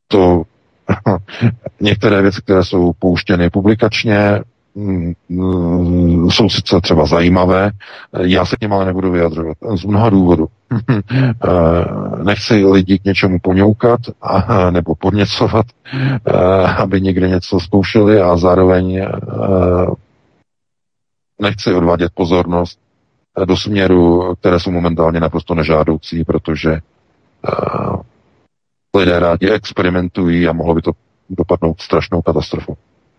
to některé věci, které jsou pouštěny publikačně, mm, jsou sice třeba zajímavé, já se k něm ale nebudu vyjadřovat. Z mnoha důvodů. Nechci lidi k něčemu poňoukat a, nebo podněcovat, aby někde něco zkoušeli a zároveň nechci odvádět pozornost eh, do směru, které jsou momentálně naprosto nežádoucí, protože lidé rádi experimentují a mohlo by to dopadnout strašnou katastrofu.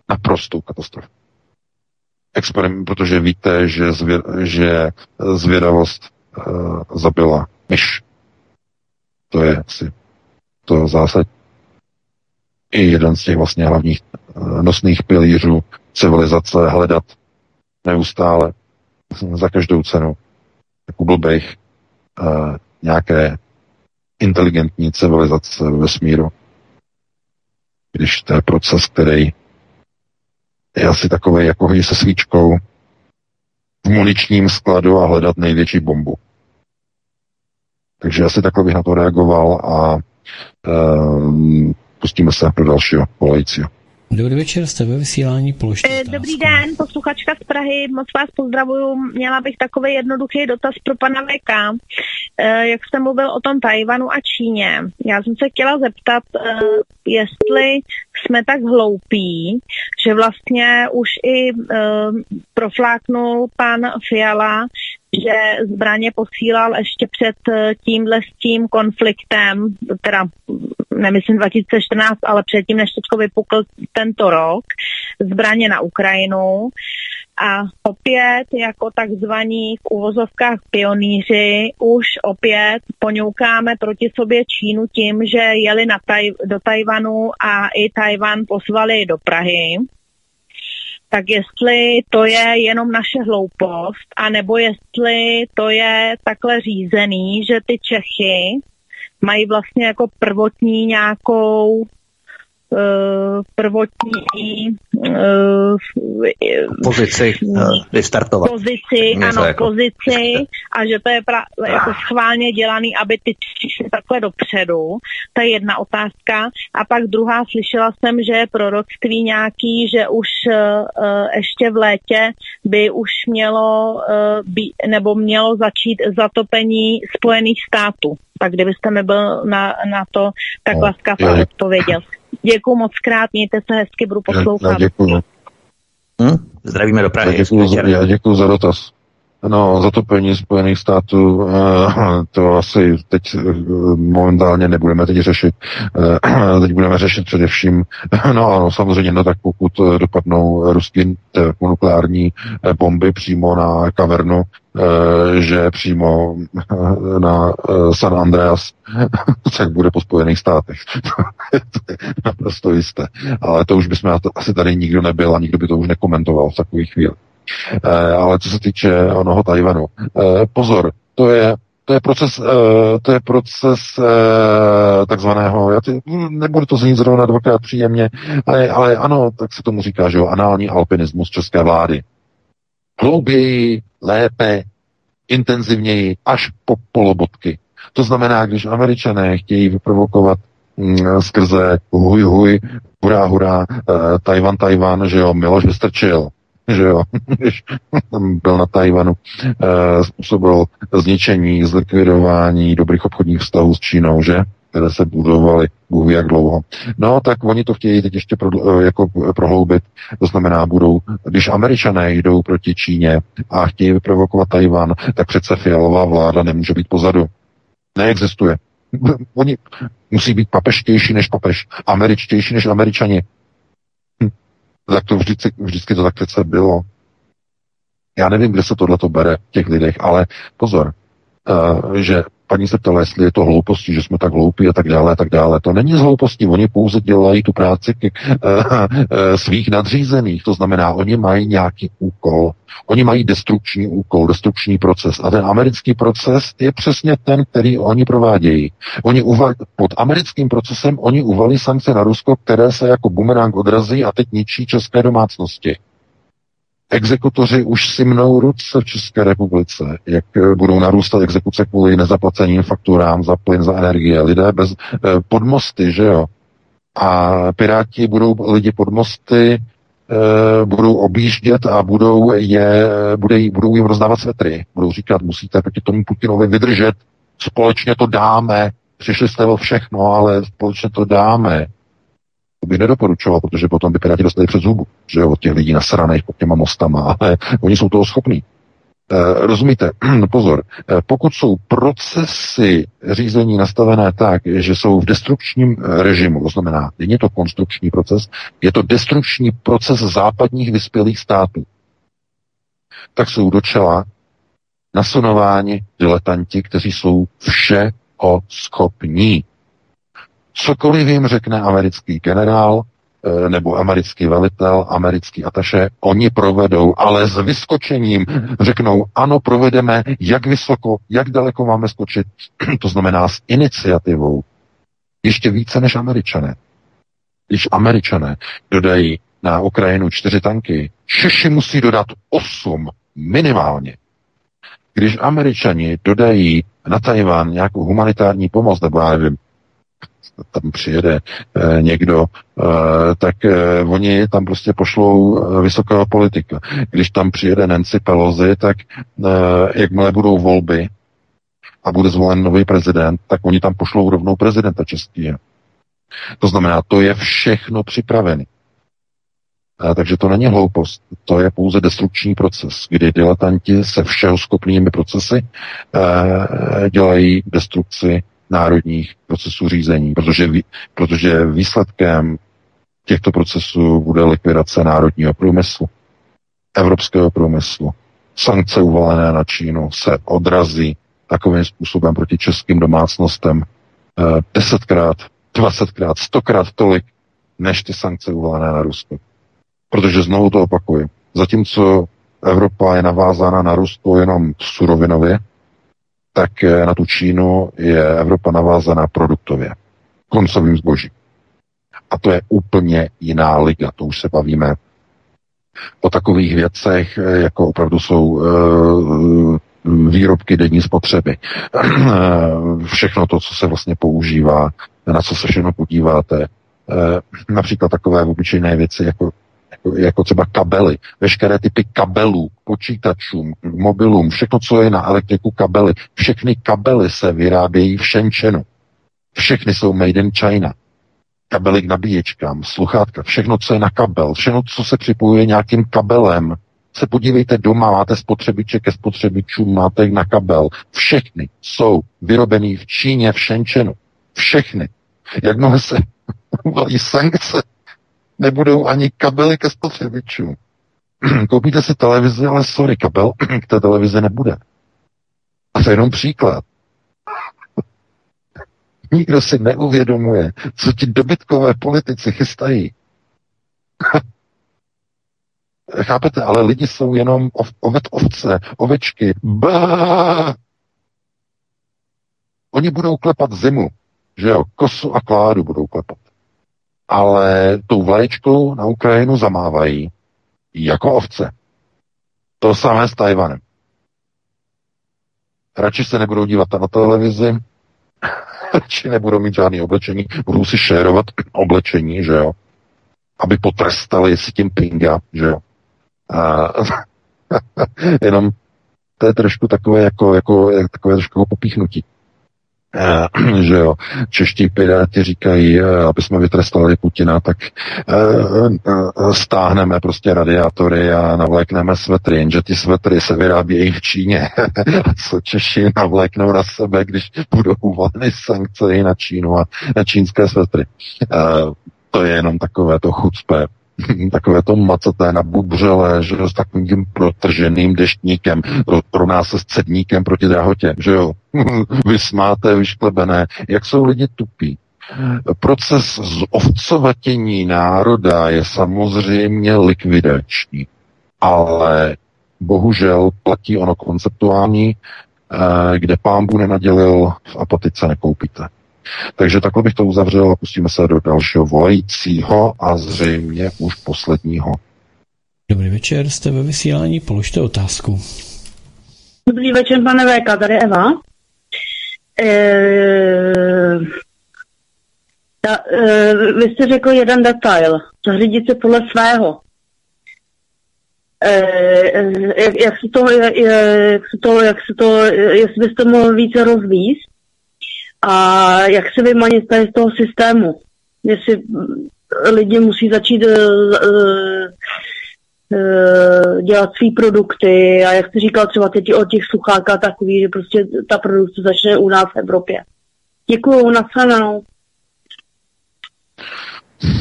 Naprostou katastrofu. Experiment, protože víte, že, zvě, že zvědavost uh, zabila myš. To je asi to zásad. I jeden z těch vlastně hlavních uh, nosných pilířů civilizace hledat neustále za každou cenu jako blbejch uh, nějaké inteligentní civilizace ve vesmíru. Když to je proces, který je asi takový, jako hodit se svíčkou v muničním skladu a hledat největší bombu. Takže asi takhle bych na to reagoval a uh, pustíme se do dalšího volajícího. Dobrý večer, jste ve vysílání položte Eh, Dobrý den, posluchačka z Prahy, moc vás pozdravuju. Měla bych takový jednoduchý dotaz pro pana VK. Eh, Jak jste mluvil o tom Tajvanu a Číně, já jsem se chtěla zeptat, eh, jestli jsme tak hloupí, že vlastně už i profláknul pan Fiala, že zbraně posílal ještě před eh, tímhle s tím konfliktem, teda nemyslím 2014, ale předtím, než teďko vypukl tento rok, zbraně na Ukrajinu. A opět jako takzvaní v uvozovkách pionýři už opět poňoukáme proti sobě Čínu tím, že jeli na taj, do Tajvanu a i Tajvan pozvali do Prahy. Tak jestli to je jenom naše hloupost, anebo jestli to je takhle řízený, že ty Čechy mají vlastně jako prvotní nějakou prvotní eh, Pozici uh, vystartovat. pozici, Něco ano, jako- pozici a že to je pra, jako schválně dělaný, aby ty šli takhle dopředu. To je jedna otázka. A pak druhá, slyšela jsem, že je proroctví nějaký, že už ještě v létě by už mělo být, nebo mělo začít zatopení Spojených států. Tak kdybyste mi byl na, na to tak No, laskav já a děkuji. odpověděl. Děkuji moc krát, mějte se hezky, budu Já, poslouchat. já děkuju. Hm? Zdravíme do Prahy. Já děkuju, za, já děkuju za dotaz. No, zatopení Spojených států, eh, to asi teď eh, momentálně nebudeme teď řešit. Eh, Teď budeme řešit především, no ano, samozřejmě, no tak pokud dopadnou ruské nukleární bomby přímo na kavernu, že přímo na San Andreas, tak bude po Spojených státech. to je naprosto jisté. Ale to už bychom asi tady nikdo nebyl a nikdo by to už nekomentoval v takových chvíli. Eh, ale co se týče onoho Tajvanu, eh, pozor, to je to je proces, eh, to je proces takzvaného, já ty, nebudu to znít zrovna dvakrát příjemně, ale, ale ano, tak se tomu říká, že jo, anální alpinismus české vlády. Hlouběji, lépe, intenzivněji, až po polobotky. To znamená, když američané chtějí vyprovokovat mm, skrze huj, huj, hurá, hurá, Tajvan, Tajvan, že jo, Miloš Vystrčil, že jo, když tam byl na Tajvanu, eh, způsobil zničení, zlikvidování dobrých obchodních vztahů s Čínou, že? které se budovaly Bůh jak dlouho. No, tak oni to chtějí teď ještě pro, jako prohloubit. To znamená, budou, když američané jdou proti Číně a chtějí vyprovokovat Tajvan, tak přece fialová vláda nemůže být pozadu. Neexistuje. Oni musí být papeštější než papež, američtější než američani. Tak to vždycky, vždycky to tak přece bylo. Já nevím, kde se tohle to bere v těch lidech, ale pozor, uh, že paní se ptala, jestli je to hlouposti, že jsme tak hloupí a tak dále a tak dále. To není z hlouposti, oni pouze dělají tu práci k, uh, uh, svých nadřízených, to znamená, oni mají nějaký úkol, oni mají destrukční úkol, destrukční proces a ten americký proces je přesně ten, který oni provádějí. Oni uval, pod americkým procesem oni uvalí sankce na Rusko, které se jako bumerang odrazí a teď ničí české domácnosti. Exekutoři už si mnou ruce v České republice, jak eh, budou narůstat exekuce kvůli nezaplaceným fakturám za plyn, za energie. Lidé bez eh, pod mosty, že jo? A piráti budou lidi pod mosty, eh, budou objíždět a budou, je, bude, budou jim rozdávat svetry. Budou říkat, musíte proti tomu Putinovi vydržet, společně to dáme, přišli jste o všechno, ale společně to dáme. To bych nedoporučoval, protože potom by Piráti dostali před zubu, že jo, od těch lidí nasraných pod těma mostama, ale oni jsou toho schopní. E, rozumíte? Pozor, e, pokud jsou procesy řízení nastavené tak, že jsou v destrukčním režimu, to znamená, není to konstrukční proces, je to destrukční proces západních vyspělých států, tak jsou do čela nasunováni diletanti, kteří jsou všeho schopní. Cokoliv jim řekne americký generál nebo americký velitel, americký ataše, oni provedou, ale s vyskočením řeknou, ano, provedeme, jak vysoko, jak daleko máme skočit, to znamená s iniciativou. Ještě více než američané. Když američané dodají na Ukrajinu čtyři tanky, Češi musí dodat osm minimálně. Když američani dodají na Tajván nějakou humanitární pomoc, nebo já nevím, tam přijede eh, někdo, eh, tak eh, oni tam prostě pošlou vysokého politika. Když tam přijede Nancy Pelosi, tak jakmile budou volby a bude zvolen nový prezident, tak oni tam pošlou rovnou prezidenta českého. To znamená, to je všechno připravené. Takže to není hloupost, to je pouze destrukční proces, kdy diletanti se všeho schopnými procesy dělají destrukci národních procesů řízení, protože, protože výsledkem těchto procesů bude likvidace národního průmyslu, evropského průmyslu. Sankce uvalené na Čínu se odrazí takovým způsobem proti českým domácnostem eh, desetkrát, dvacetkrát, stokrát tolik, než ty sankce uvalené na Rusko. Protože znovu to opakuji. Zatímco Evropa je navázána na Rusko jenom surovinově, tak eh, na tu Čínu je Evropa navázaná produktově, koncovým zbožím. A to je úplně jiná liga, to už se bavíme o takových věcech, eh, jako opravdu jsou eh, výrobky denní spotřeby. Všechno to, co se vlastně používá, na co se všechno podíváte, například takové obyčejné věci, jako, jako, jako třeba kabely, veškeré typy kabelů, počítačům, mobilům, všechno, co je na elektriku kabely, všechny kabely se vyrábějí v Shenzhenu. Všechny jsou made in China kabely k nabíječkám, sluchátka, všechno, co je na kabel, všechno, co se připojuje nějakým kabelem. Se podívejte doma, máte spotřebiče ke spotřebičům, máte na kabel. Všechny jsou vyrobený v Číně, v Shenzhenu. Všechny. Jakmile se uvalí sankce, nebudou ani kabely ke spotřebičům. Koupíte si televizi, ale sorry, kabel k té televizi nebude. A to je jenom příklad. Nikdo si neuvědomuje, co ti dobytkové politici chystají. Chápete, ale lidi jsou jenom ov, ovet ovce, ovečky. Bá! Oni budou klepat zimu, že jo, kosu a kládu budou klepat. Ale tou vlaječkou na Ukrajinu zamávají jako ovce. To samé s Tajvanem. Radši se nebudou dívat na televizi, radši nebudou mít žádný oblečení, budou si šérovat oblečení, že jo, aby potrestali si tím pinga, že jo. A, jenom to je trošku takové jako, jako, takové trošku jako popíchnutí. Uh, že jo, čeští piráti říkají, uh, aby jsme vytrestali Putina, tak uh, stáhneme prostě radiátory a navlékneme svetry, jenže ty svetry se vyrábějí v Číně. a co Češi navléknou na sebe, když budou uvaleny sankce i na Čínu a na čínské svetry. To je jenom takové to chucpe takové to macaté nabubřelé, že jo, s takovým tím protrženým deštníkem, nás se s cedníkem proti drahotě, že jo. Vysmáté, vyšklebené. Jak jsou lidi tupí? Proces zovcovatění národa je samozřejmě likvidační, ale bohužel platí ono konceptuální, eh, kde pámbu nenadělil, v apatice nekoupíte. Takže takhle bych to uzavřel a pustíme se do dalšího volajícího a zřejmě už posledního. Dobrý večer, jste ve vysílání, položte otázku. Dobrý večer, pane VK, tady Eva. E, ta, e, vy jste řekl jeden detail, zařídit se podle svého. E, jak, jak, se to, jak, jak se to, jak se to, jestli byste mohl více rozvíst a jak se vymanit tady z toho systému. Jestli mm, lidi musí začít uh, uh, dělat svý produkty a jak jste říkal třeba teď o těch sluchátkách takový, že prostě ta produkce začne u nás v Evropě. Děkuju, nashledanou.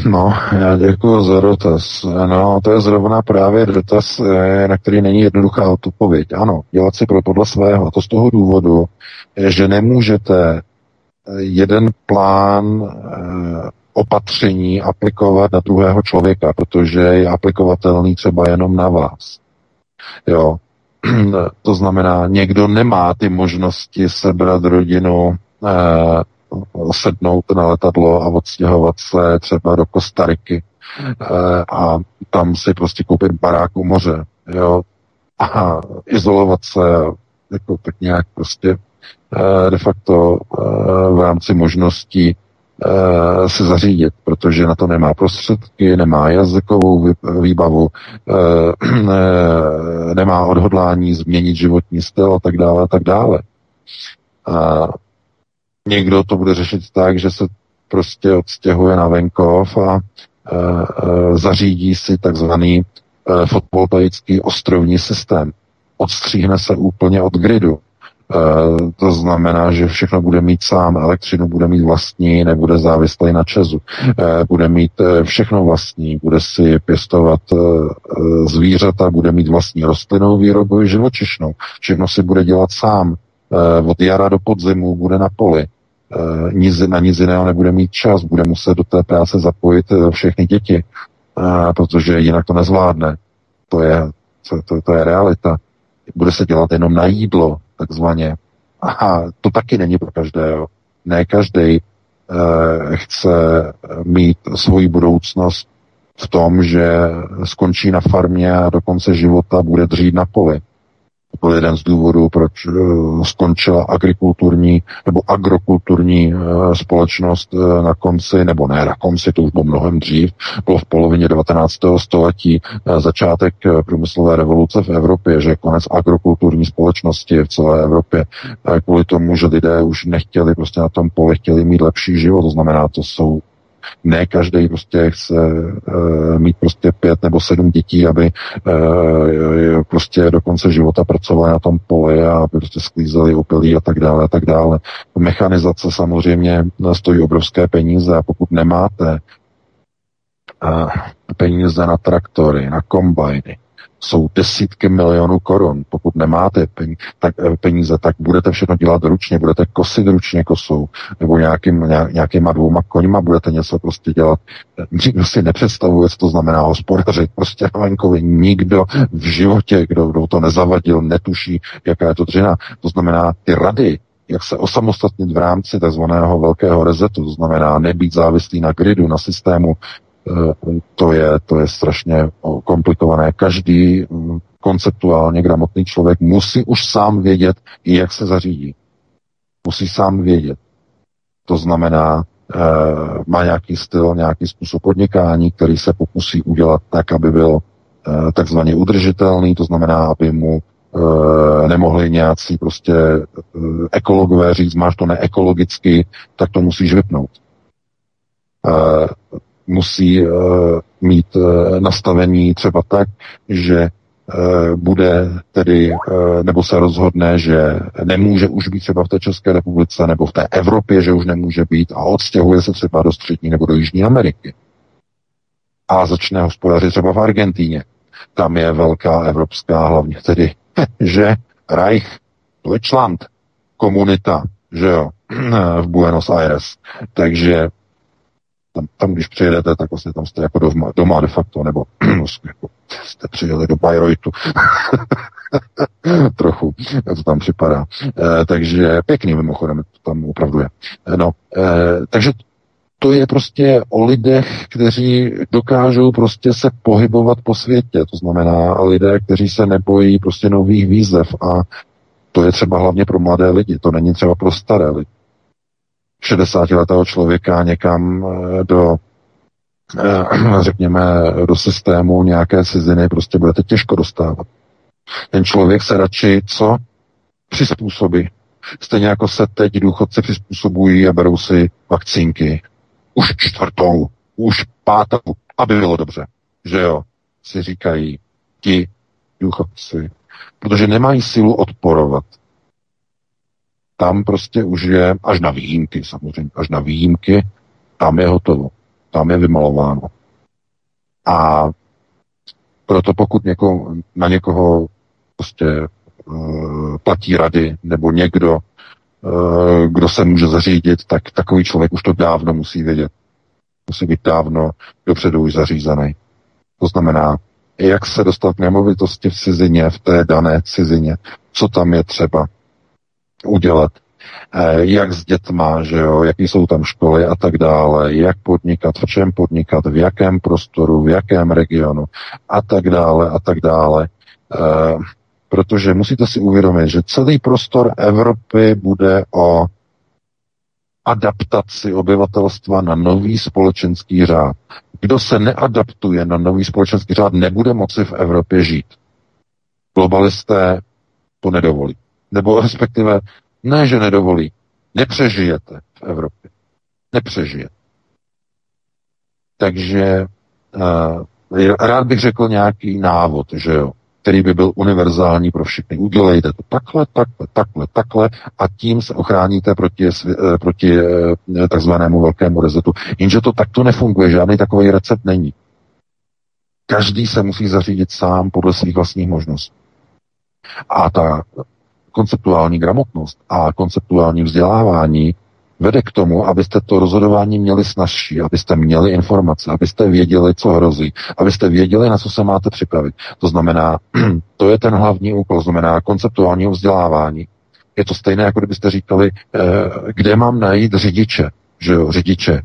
No, já děkuji za dotaz. No, to je zrovna právě dotaz, na který není jednoduchá odpověď. Ano, dělat si pro podle svého. To z toho důvodu, že nemůžete jeden plán eh, opatření aplikovat na druhého člověka, protože je aplikovatelný třeba jenom na vás. Jo. To znamená, někdo nemá ty možnosti sebrat rodinu, eh, sednout na letadlo a odstěhovat se třeba do Kostariky eh, a tam si prostě koupit barák u moře, jo, a izolovat se jako tak nějak prostě de facto eh, v rámci možností eh, se zařídit, protože na to nemá prostředky, nemá jazykovou výbavu, nemá odhodlání změnit životní styl a tak dále a tak dále. A někdo to bude řešit tak, že se prostě odstěhuje na venkov a zařídí si takzvaný fotovoltaický ostrovní systém. Odstříhne se úplně od gridu. E, to znamená, že všechno bude mít sám, elektřinu bude mít vlastní, nebude závislý na Česu. E, bude mít e, všechno vlastní, bude si pěstovat zvířata, bude mít vlastní rostlinnou výrobu i živočišnou. Všechno si bude dělat sám. Od jara do podzimu bude na poli. Nic, na nic jiného nebude mít čas, bude muset do té práce zapojit všechny děti, protože jinak to nezvládne. To je, to, to, to je realita. Bude se dělat jenom na jídlo, takzvaně. A to taky není pro každého. Ne každý e, chce mít svoji budoucnost v tom, že skončí na farmě a do konce života bude dřít na poli. Byl jeden z důvodů, proč uh, skončila agrikulturní nebo agrokulturní uh, společnost uh, na konci, nebo ne na konci, to už bylo mnohem dřív, bylo v polovině 19. století začátek průmyslové revoluce v Evropě, že konec agrokulturní společnosti v celé Evropě, kvůli tomu, že lidé už nechtěli prostě na tom poli, chtěli mít lepší život, to znamená, to jsou ne každý prostě chce uh, mít prostě pět nebo sedm dětí, aby uh, prostě do konce života pracovali na tom poli a aby prostě sklízeli opilí a tak dále a tak dále. Mechanizace samozřejmě stojí obrovské peníze a pokud nemáte uh, peníze na traktory, na kombajny, jsou desítky milionů korun. Pokud nemáte tak, peníze, tak budete všechno dělat ručně, budete kosit ručně kosou, nebo nějakým, nějakýma dvouma koňma budete něco prostě dělat. Nikdo si nepředstavuje, co to znamená hospodařit. Prostě venkově nikdo v životě, kdo, kdo to nezavadil, netuší, jaká je to dřina. To znamená, ty rady, jak se osamostatnit v rámci tzv. velkého rezetu, to znamená nebýt závislý na gridu, na systému Eh, to je, to je strašně komplikované. Každý mm, konceptuálně gramotný člověk musí už sám vědět, jak se zařídí. Musí sám vědět. To znamená, e, má nějaký styl, nějaký způsob podnikání, který se pokusí udělat tak, aby byl takzvaně udržitelný, to znamená, aby mu nemohli nějací prostě ekologové říct, máš to neekologicky, tak to musíš vypnout. Musí uh, mít uh, nastavení třeba tak, že uh, bude tedy, nebo se rozhodne, že nemůže už být třeba v té České republice nebo v té Evropě, že už nemůže být a odstěhuje se třeba do Střední nebo do Jižní Ameriky. A začne hospodařit třeba v Argentíně. Tam je velká evropská, hlavně tedy, že Reich, Deutschland, komunita, že jo, v Buenos Aires. Takže tam, tam když přijedete, tak vlastně tam jste jako doma, doma de facto, nebo jako jste přijeli do Bayreuthu. Trochu, to tam připadá. E, takže pěkný mimochodem, to tam opravdu je. E, no, e, takže to je prostě o lidech, kteří dokážou prostě se pohybovat po světě. To znamená lidé, kteří se nebojí prostě nových výzev a to je třeba hlavně pro mladé lidi, to není třeba pro staré lidi. 60-letého člověka někam eh, do eh, řekněme, do systému nějaké ciziny prostě budete těžko dostávat. Ten člověk se radši co? Přizpůsobí. Stejně jako se teď důchodci přizpůsobují a berou si vakcínky. Už čtvrtou, už pátou, aby bylo dobře. Že jo? Si říkají ti důchodci. Protože nemají sílu odporovat tam prostě už je, až na výjimky samozřejmě, až na výjimky, tam je hotovo, tam je vymalováno. A proto pokud něko, na někoho prostě uh, platí rady, nebo někdo, uh, kdo se může zařídit, tak takový člověk už to dávno musí vědět. Musí být dávno dopředu už zařízený. To znamená, jak se dostat k nemovitosti v cizině, v té dané cizině, co tam je třeba, udělat, eh, jak s dětma, že jo, jaký jsou tam školy a tak dále, jak podnikat, v čem podnikat, v jakém prostoru, v jakém regionu a tak dále a tak dále. E, protože musíte si uvědomit, že celý prostor Evropy bude o adaptaci obyvatelstva na nový společenský řád. Kdo se neadaptuje na nový společenský řád, nebude moci v Evropě žít. Globalisté to nedovolí nebo respektive ne, že nedovolí, nepřežijete v Evropě. Nepřežijete. Takže uh, rád bych řekl nějaký návod, že jo, který by byl univerzální pro všechny. Udělejte to takhle, takhle, takhle, takhle a tím se ochráníte proti, eh, proti eh, takzvanému velkému rezetu. Jenže to takto nefunguje, žádný takový recept není. Každý se musí zařídit sám podle svých vlastních možností. A ta konceptuální gramotnost a konceptuální vzdělávání vede k tomu, abyste to rozhodování měli snažší, abyste měli informace, abyste věděli, co hrozí, abyste věděli, na co se máte připravit. To znamená, to je ten hlavní úkol, znamená konceptuálního vzdělávání. Je to stejné, jako kdybyste říkali, eh, kde mám najít řidiče, že jo, řidiče,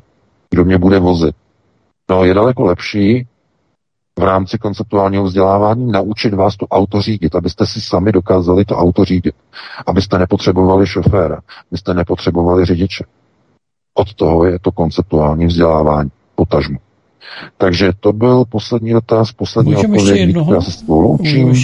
kdo mě bude vozit. No, je daleko lepší v rámci konceptuálního vzdělávání naučit vás to auto řídit, abyste si sami dokázali to auto řídit. Abyste nepotřebovali šoféra, abyste nepotřebovali řidiče. Od toho je to konceptuální vzdělávání, potažmu. Takže to byl poslední dotaz, poslední Můžeme ještě odpověď. Já se s loučím.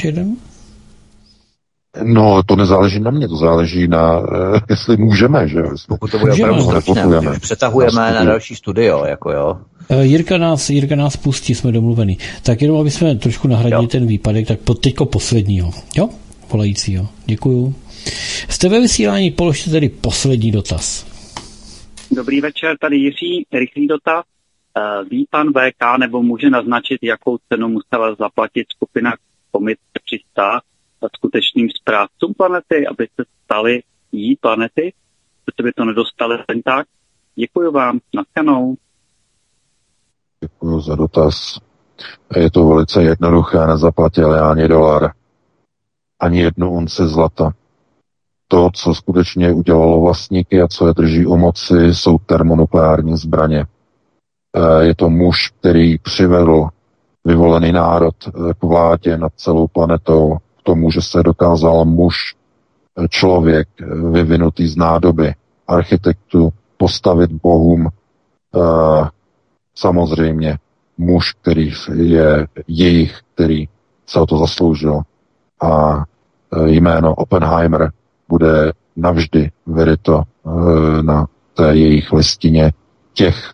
No, to nezáleží na mě, to záleží na, eh, jestli můžeme, že jo. Pokud to bude Můžeme. opravdu stručné, přetahujeme Na na další studio, jako jo. Eh, Jirka nás, Jirka nás pustí, jsme domluveni. Tak jenom, aby jsme trošku nahradili Jo. ten výpadek, tak po, teďko posledního. Jo? Volajícího. Děkuju. Jste ve vysílání, položte tedy poslední dotaz. Dobrý večer, tady Jiří, rychlý dotaz. Eh, Ví pan VK nebo může naznačit, jakou cenu musela zaplatit skupina Komit 300 skutečným správcům planety, aby se stali jí planety, protože by to nedostali jen tak? Děkuji vám, naskanou. Děkuji za dotaz. Je to velice jednoduché, nezaplatil ani dolar, ani jednu unci zlata. To, co skutečně udělalo vlastníky a co je drží u moci, jsou termonukleární zbraně. Eh, Je to muž, který přivedl vyvolený národ k vládě nad celou planetou, tomu, že se dokázal muž, eh, člověk eh, vyvinutý z nádoby, architektu, postavit bohům eh, samozřejmě muž, který je jejich, který se o to zasloužil. A jméno Oppenheimer bude navždy vyryto na té jejich listině těch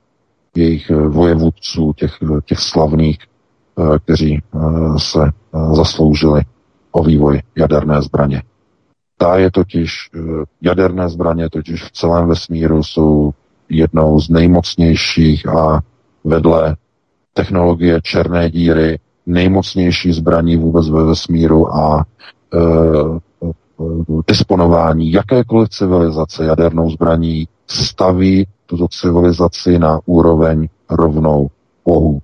jejich vojevůdců, těch, těch slavných, kteří se zasloužili o vývoj jaderné zbraně. Ta je totiž, e, jaderné zbraně totiž v celém vesmíru jsou jednou z nejmocnějších a vedle technologie černé díry nejmocnější zbraní vůbec ve vesmíru a e, disponování jakékoliv civilizace jadernou zbraní staví tuto civilizaci na úroveň rovnou Bohu.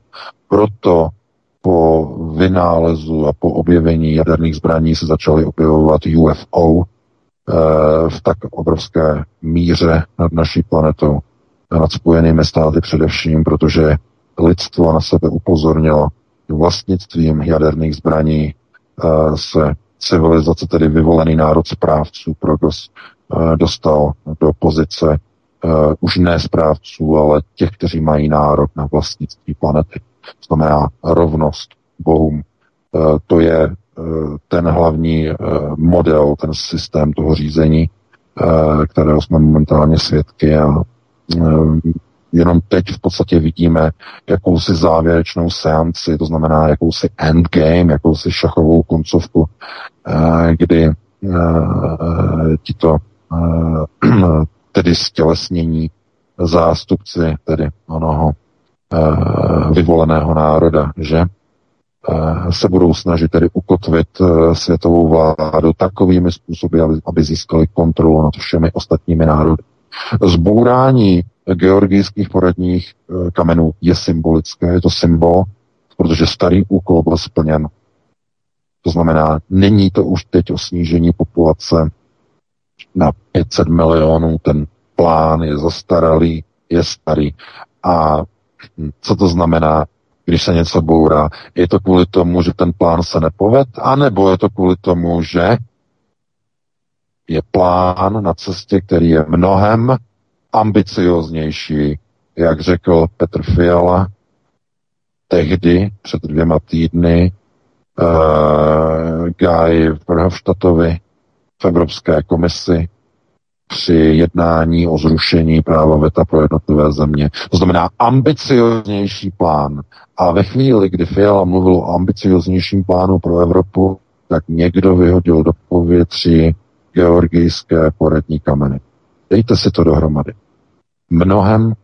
Proto po vynálezu a po objevení jaderných zbraní se začaly objevovat UFO e, v tak obrovské míře nad naší planetou nad spojenými státy především, protože lidstvo na sebe upozornilo vlastnictvím jaderných zbraní e, se civilizace, tedy vyvolený národ správců Progos, e, dostal do pozice už ne správců, ale těch, kteří mají nárok na vlastnictví planety. Znamená rovnost bohům. To je ten hlavní model, ten systém toho řízení, kterého jsme momentálně svědky a jenom teď v podstatě vidíme jakousi závěrečnou seanci, to znamená jakousi endgame, jakousi šachovou koncovku, kdy tito tedy stělesnění zástupci tedy onoho vyvoleného národa, že se budou snažit tedy ukotvit světovou vládu takovými způsoby, aby, aby získali kontrolu nad všemi ostatními národy. Zbourání georgijských poradních kamenů je symbolické, je to symbol, protože starý úkol byl splněn. To znamená, není to už teď o snížení populace na 500 milionů, ten plán je zastaralý, je starý. A co to znamená, když se něco bourá? Je to kvůli tomu, že ten plán se nepoved, anebo je to kvůli tomu, že je plán na cestě, který je mnohem ambicioznější, jak řekl Petr Fiala tehdy, před dvěma týdny, uh, Guy Verhofstadtovi v Evropské komisi, při jednání o zrušení práva VETA pro jednotlivé země. To znamená ambicioznější plán. A ve chvíli, kdy Fiala mluvil o ambicioznějším plánu pro Evropu, tak někdo vyhodil do povětří georgijské poradní kameny. Dejte si to dohromady. Mnohem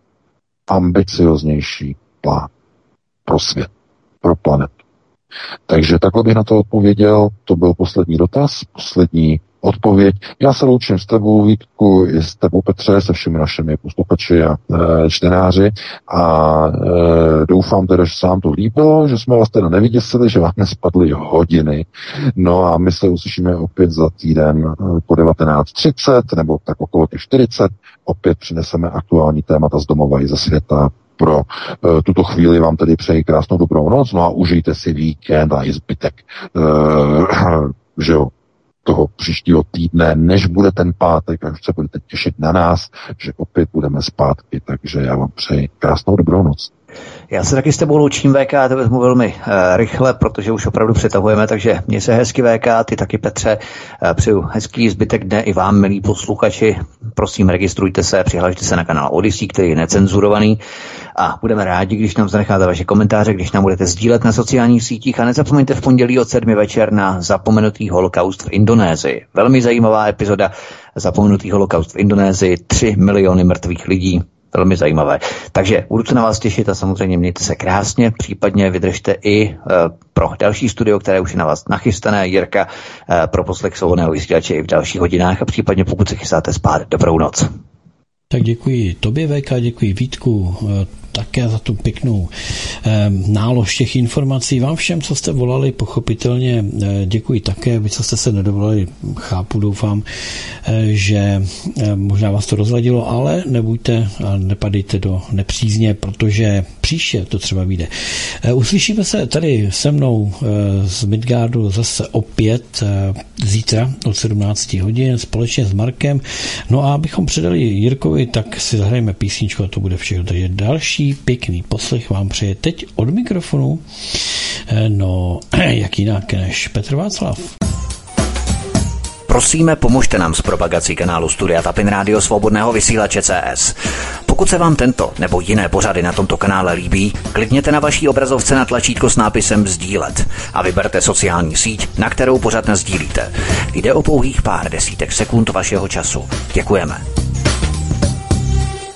ambicioznější plán pro svět, pro planetu. Takže takhle bych na to odpověděl. To byl poslední dotaz, poslední odpověď. Já se loučím s tebou, Vítku, i s tebou, Petře, se všemi našimi posluchači a e, čtenáři a e, doufám teda, že se vám to líbilo, že jsme vás teda nevyděsili, že vám nespadly hodiny. No a my se uslyšíme opět za týden e, po 19.30 nebo tak okolo těch 40. Opět přineseme aktuální témata z domova i ze světa pro uh, tuto chvíli vám tedy přeji krásnou dobrou noc, no a užijte si víkend a i zbytek, uh, že jo, toho příštího týdne, než bude ten pátek, až se budete těšit na nás, že opět budeme zpátky. Takže já vám přeji krásnou dobrou noc. Já se taky s tebou loučím VK, to vezmu velmi uh, rychle, protože už opravdu přetahujeme, takže mě se hezky VK, ty taky Petře, uh, přeju hezký zbytek dne i vám, milí posluchači. Prosím, registrujte se, přihlašte se na kanál Odyssey, který je necenzurovaný. A budeme rádi, když nám zanecháte vaše komentáře, když nám budete sdílet na sociálních sítích. A nezapomeňte v pondělí od 7 večer na zapomenutý holokaust v Indonésii. Velmi zajímavá epizoda Zapomenutý holokaust v Indonésii, 3 miliony mrtvých lidí, velmi zajímavé. Takže budu se na vás těšit a samozřejmě mějte se krásně, případně vydržte i e, pro další studio, které už je na vás nachystané, Jirka, e, pro poslech svobodného vysílače i v dalších hodinách a případně pokud se chystáte spát, dobrou noc. Tak děkuji tobě, VK, děkuji Vítku, eh, také za tu pěknou eh, nálož těch informací. Vám všem, co jste volali, pochopitelně eh, děkuji také. Vy, co jste se nedovolali, chápu, doufám, že možná vás to rozladilo, ale nebuďte nepadejte do nepřízně, protože příště to třeba vyjde. Uslyšíme se tady se mnou z Midgardu zase opět zítra od 17 hodin společně s Markem. No a abychom předali Jirkovi, tak si zahrajeme písničku a to bude všechno. Takže další pěkný poslech vám přeje teď od mikrofonu. No, jak jinak než Petr Václav. Prosíme, pomožte nám s propagací kanálu Studia Tapin Rádio Svobodného vysílače CS. Pokud se vám tento nebo jiné pořady na tomto kanále líbí, klikněte na vaší obrazovce na tlačítko s nápisem Sdílet a vyberte sociální síť, na kterou pořád sdílíte. Jde o pouhých pár desítek sekund vašeho času. Děkujeme.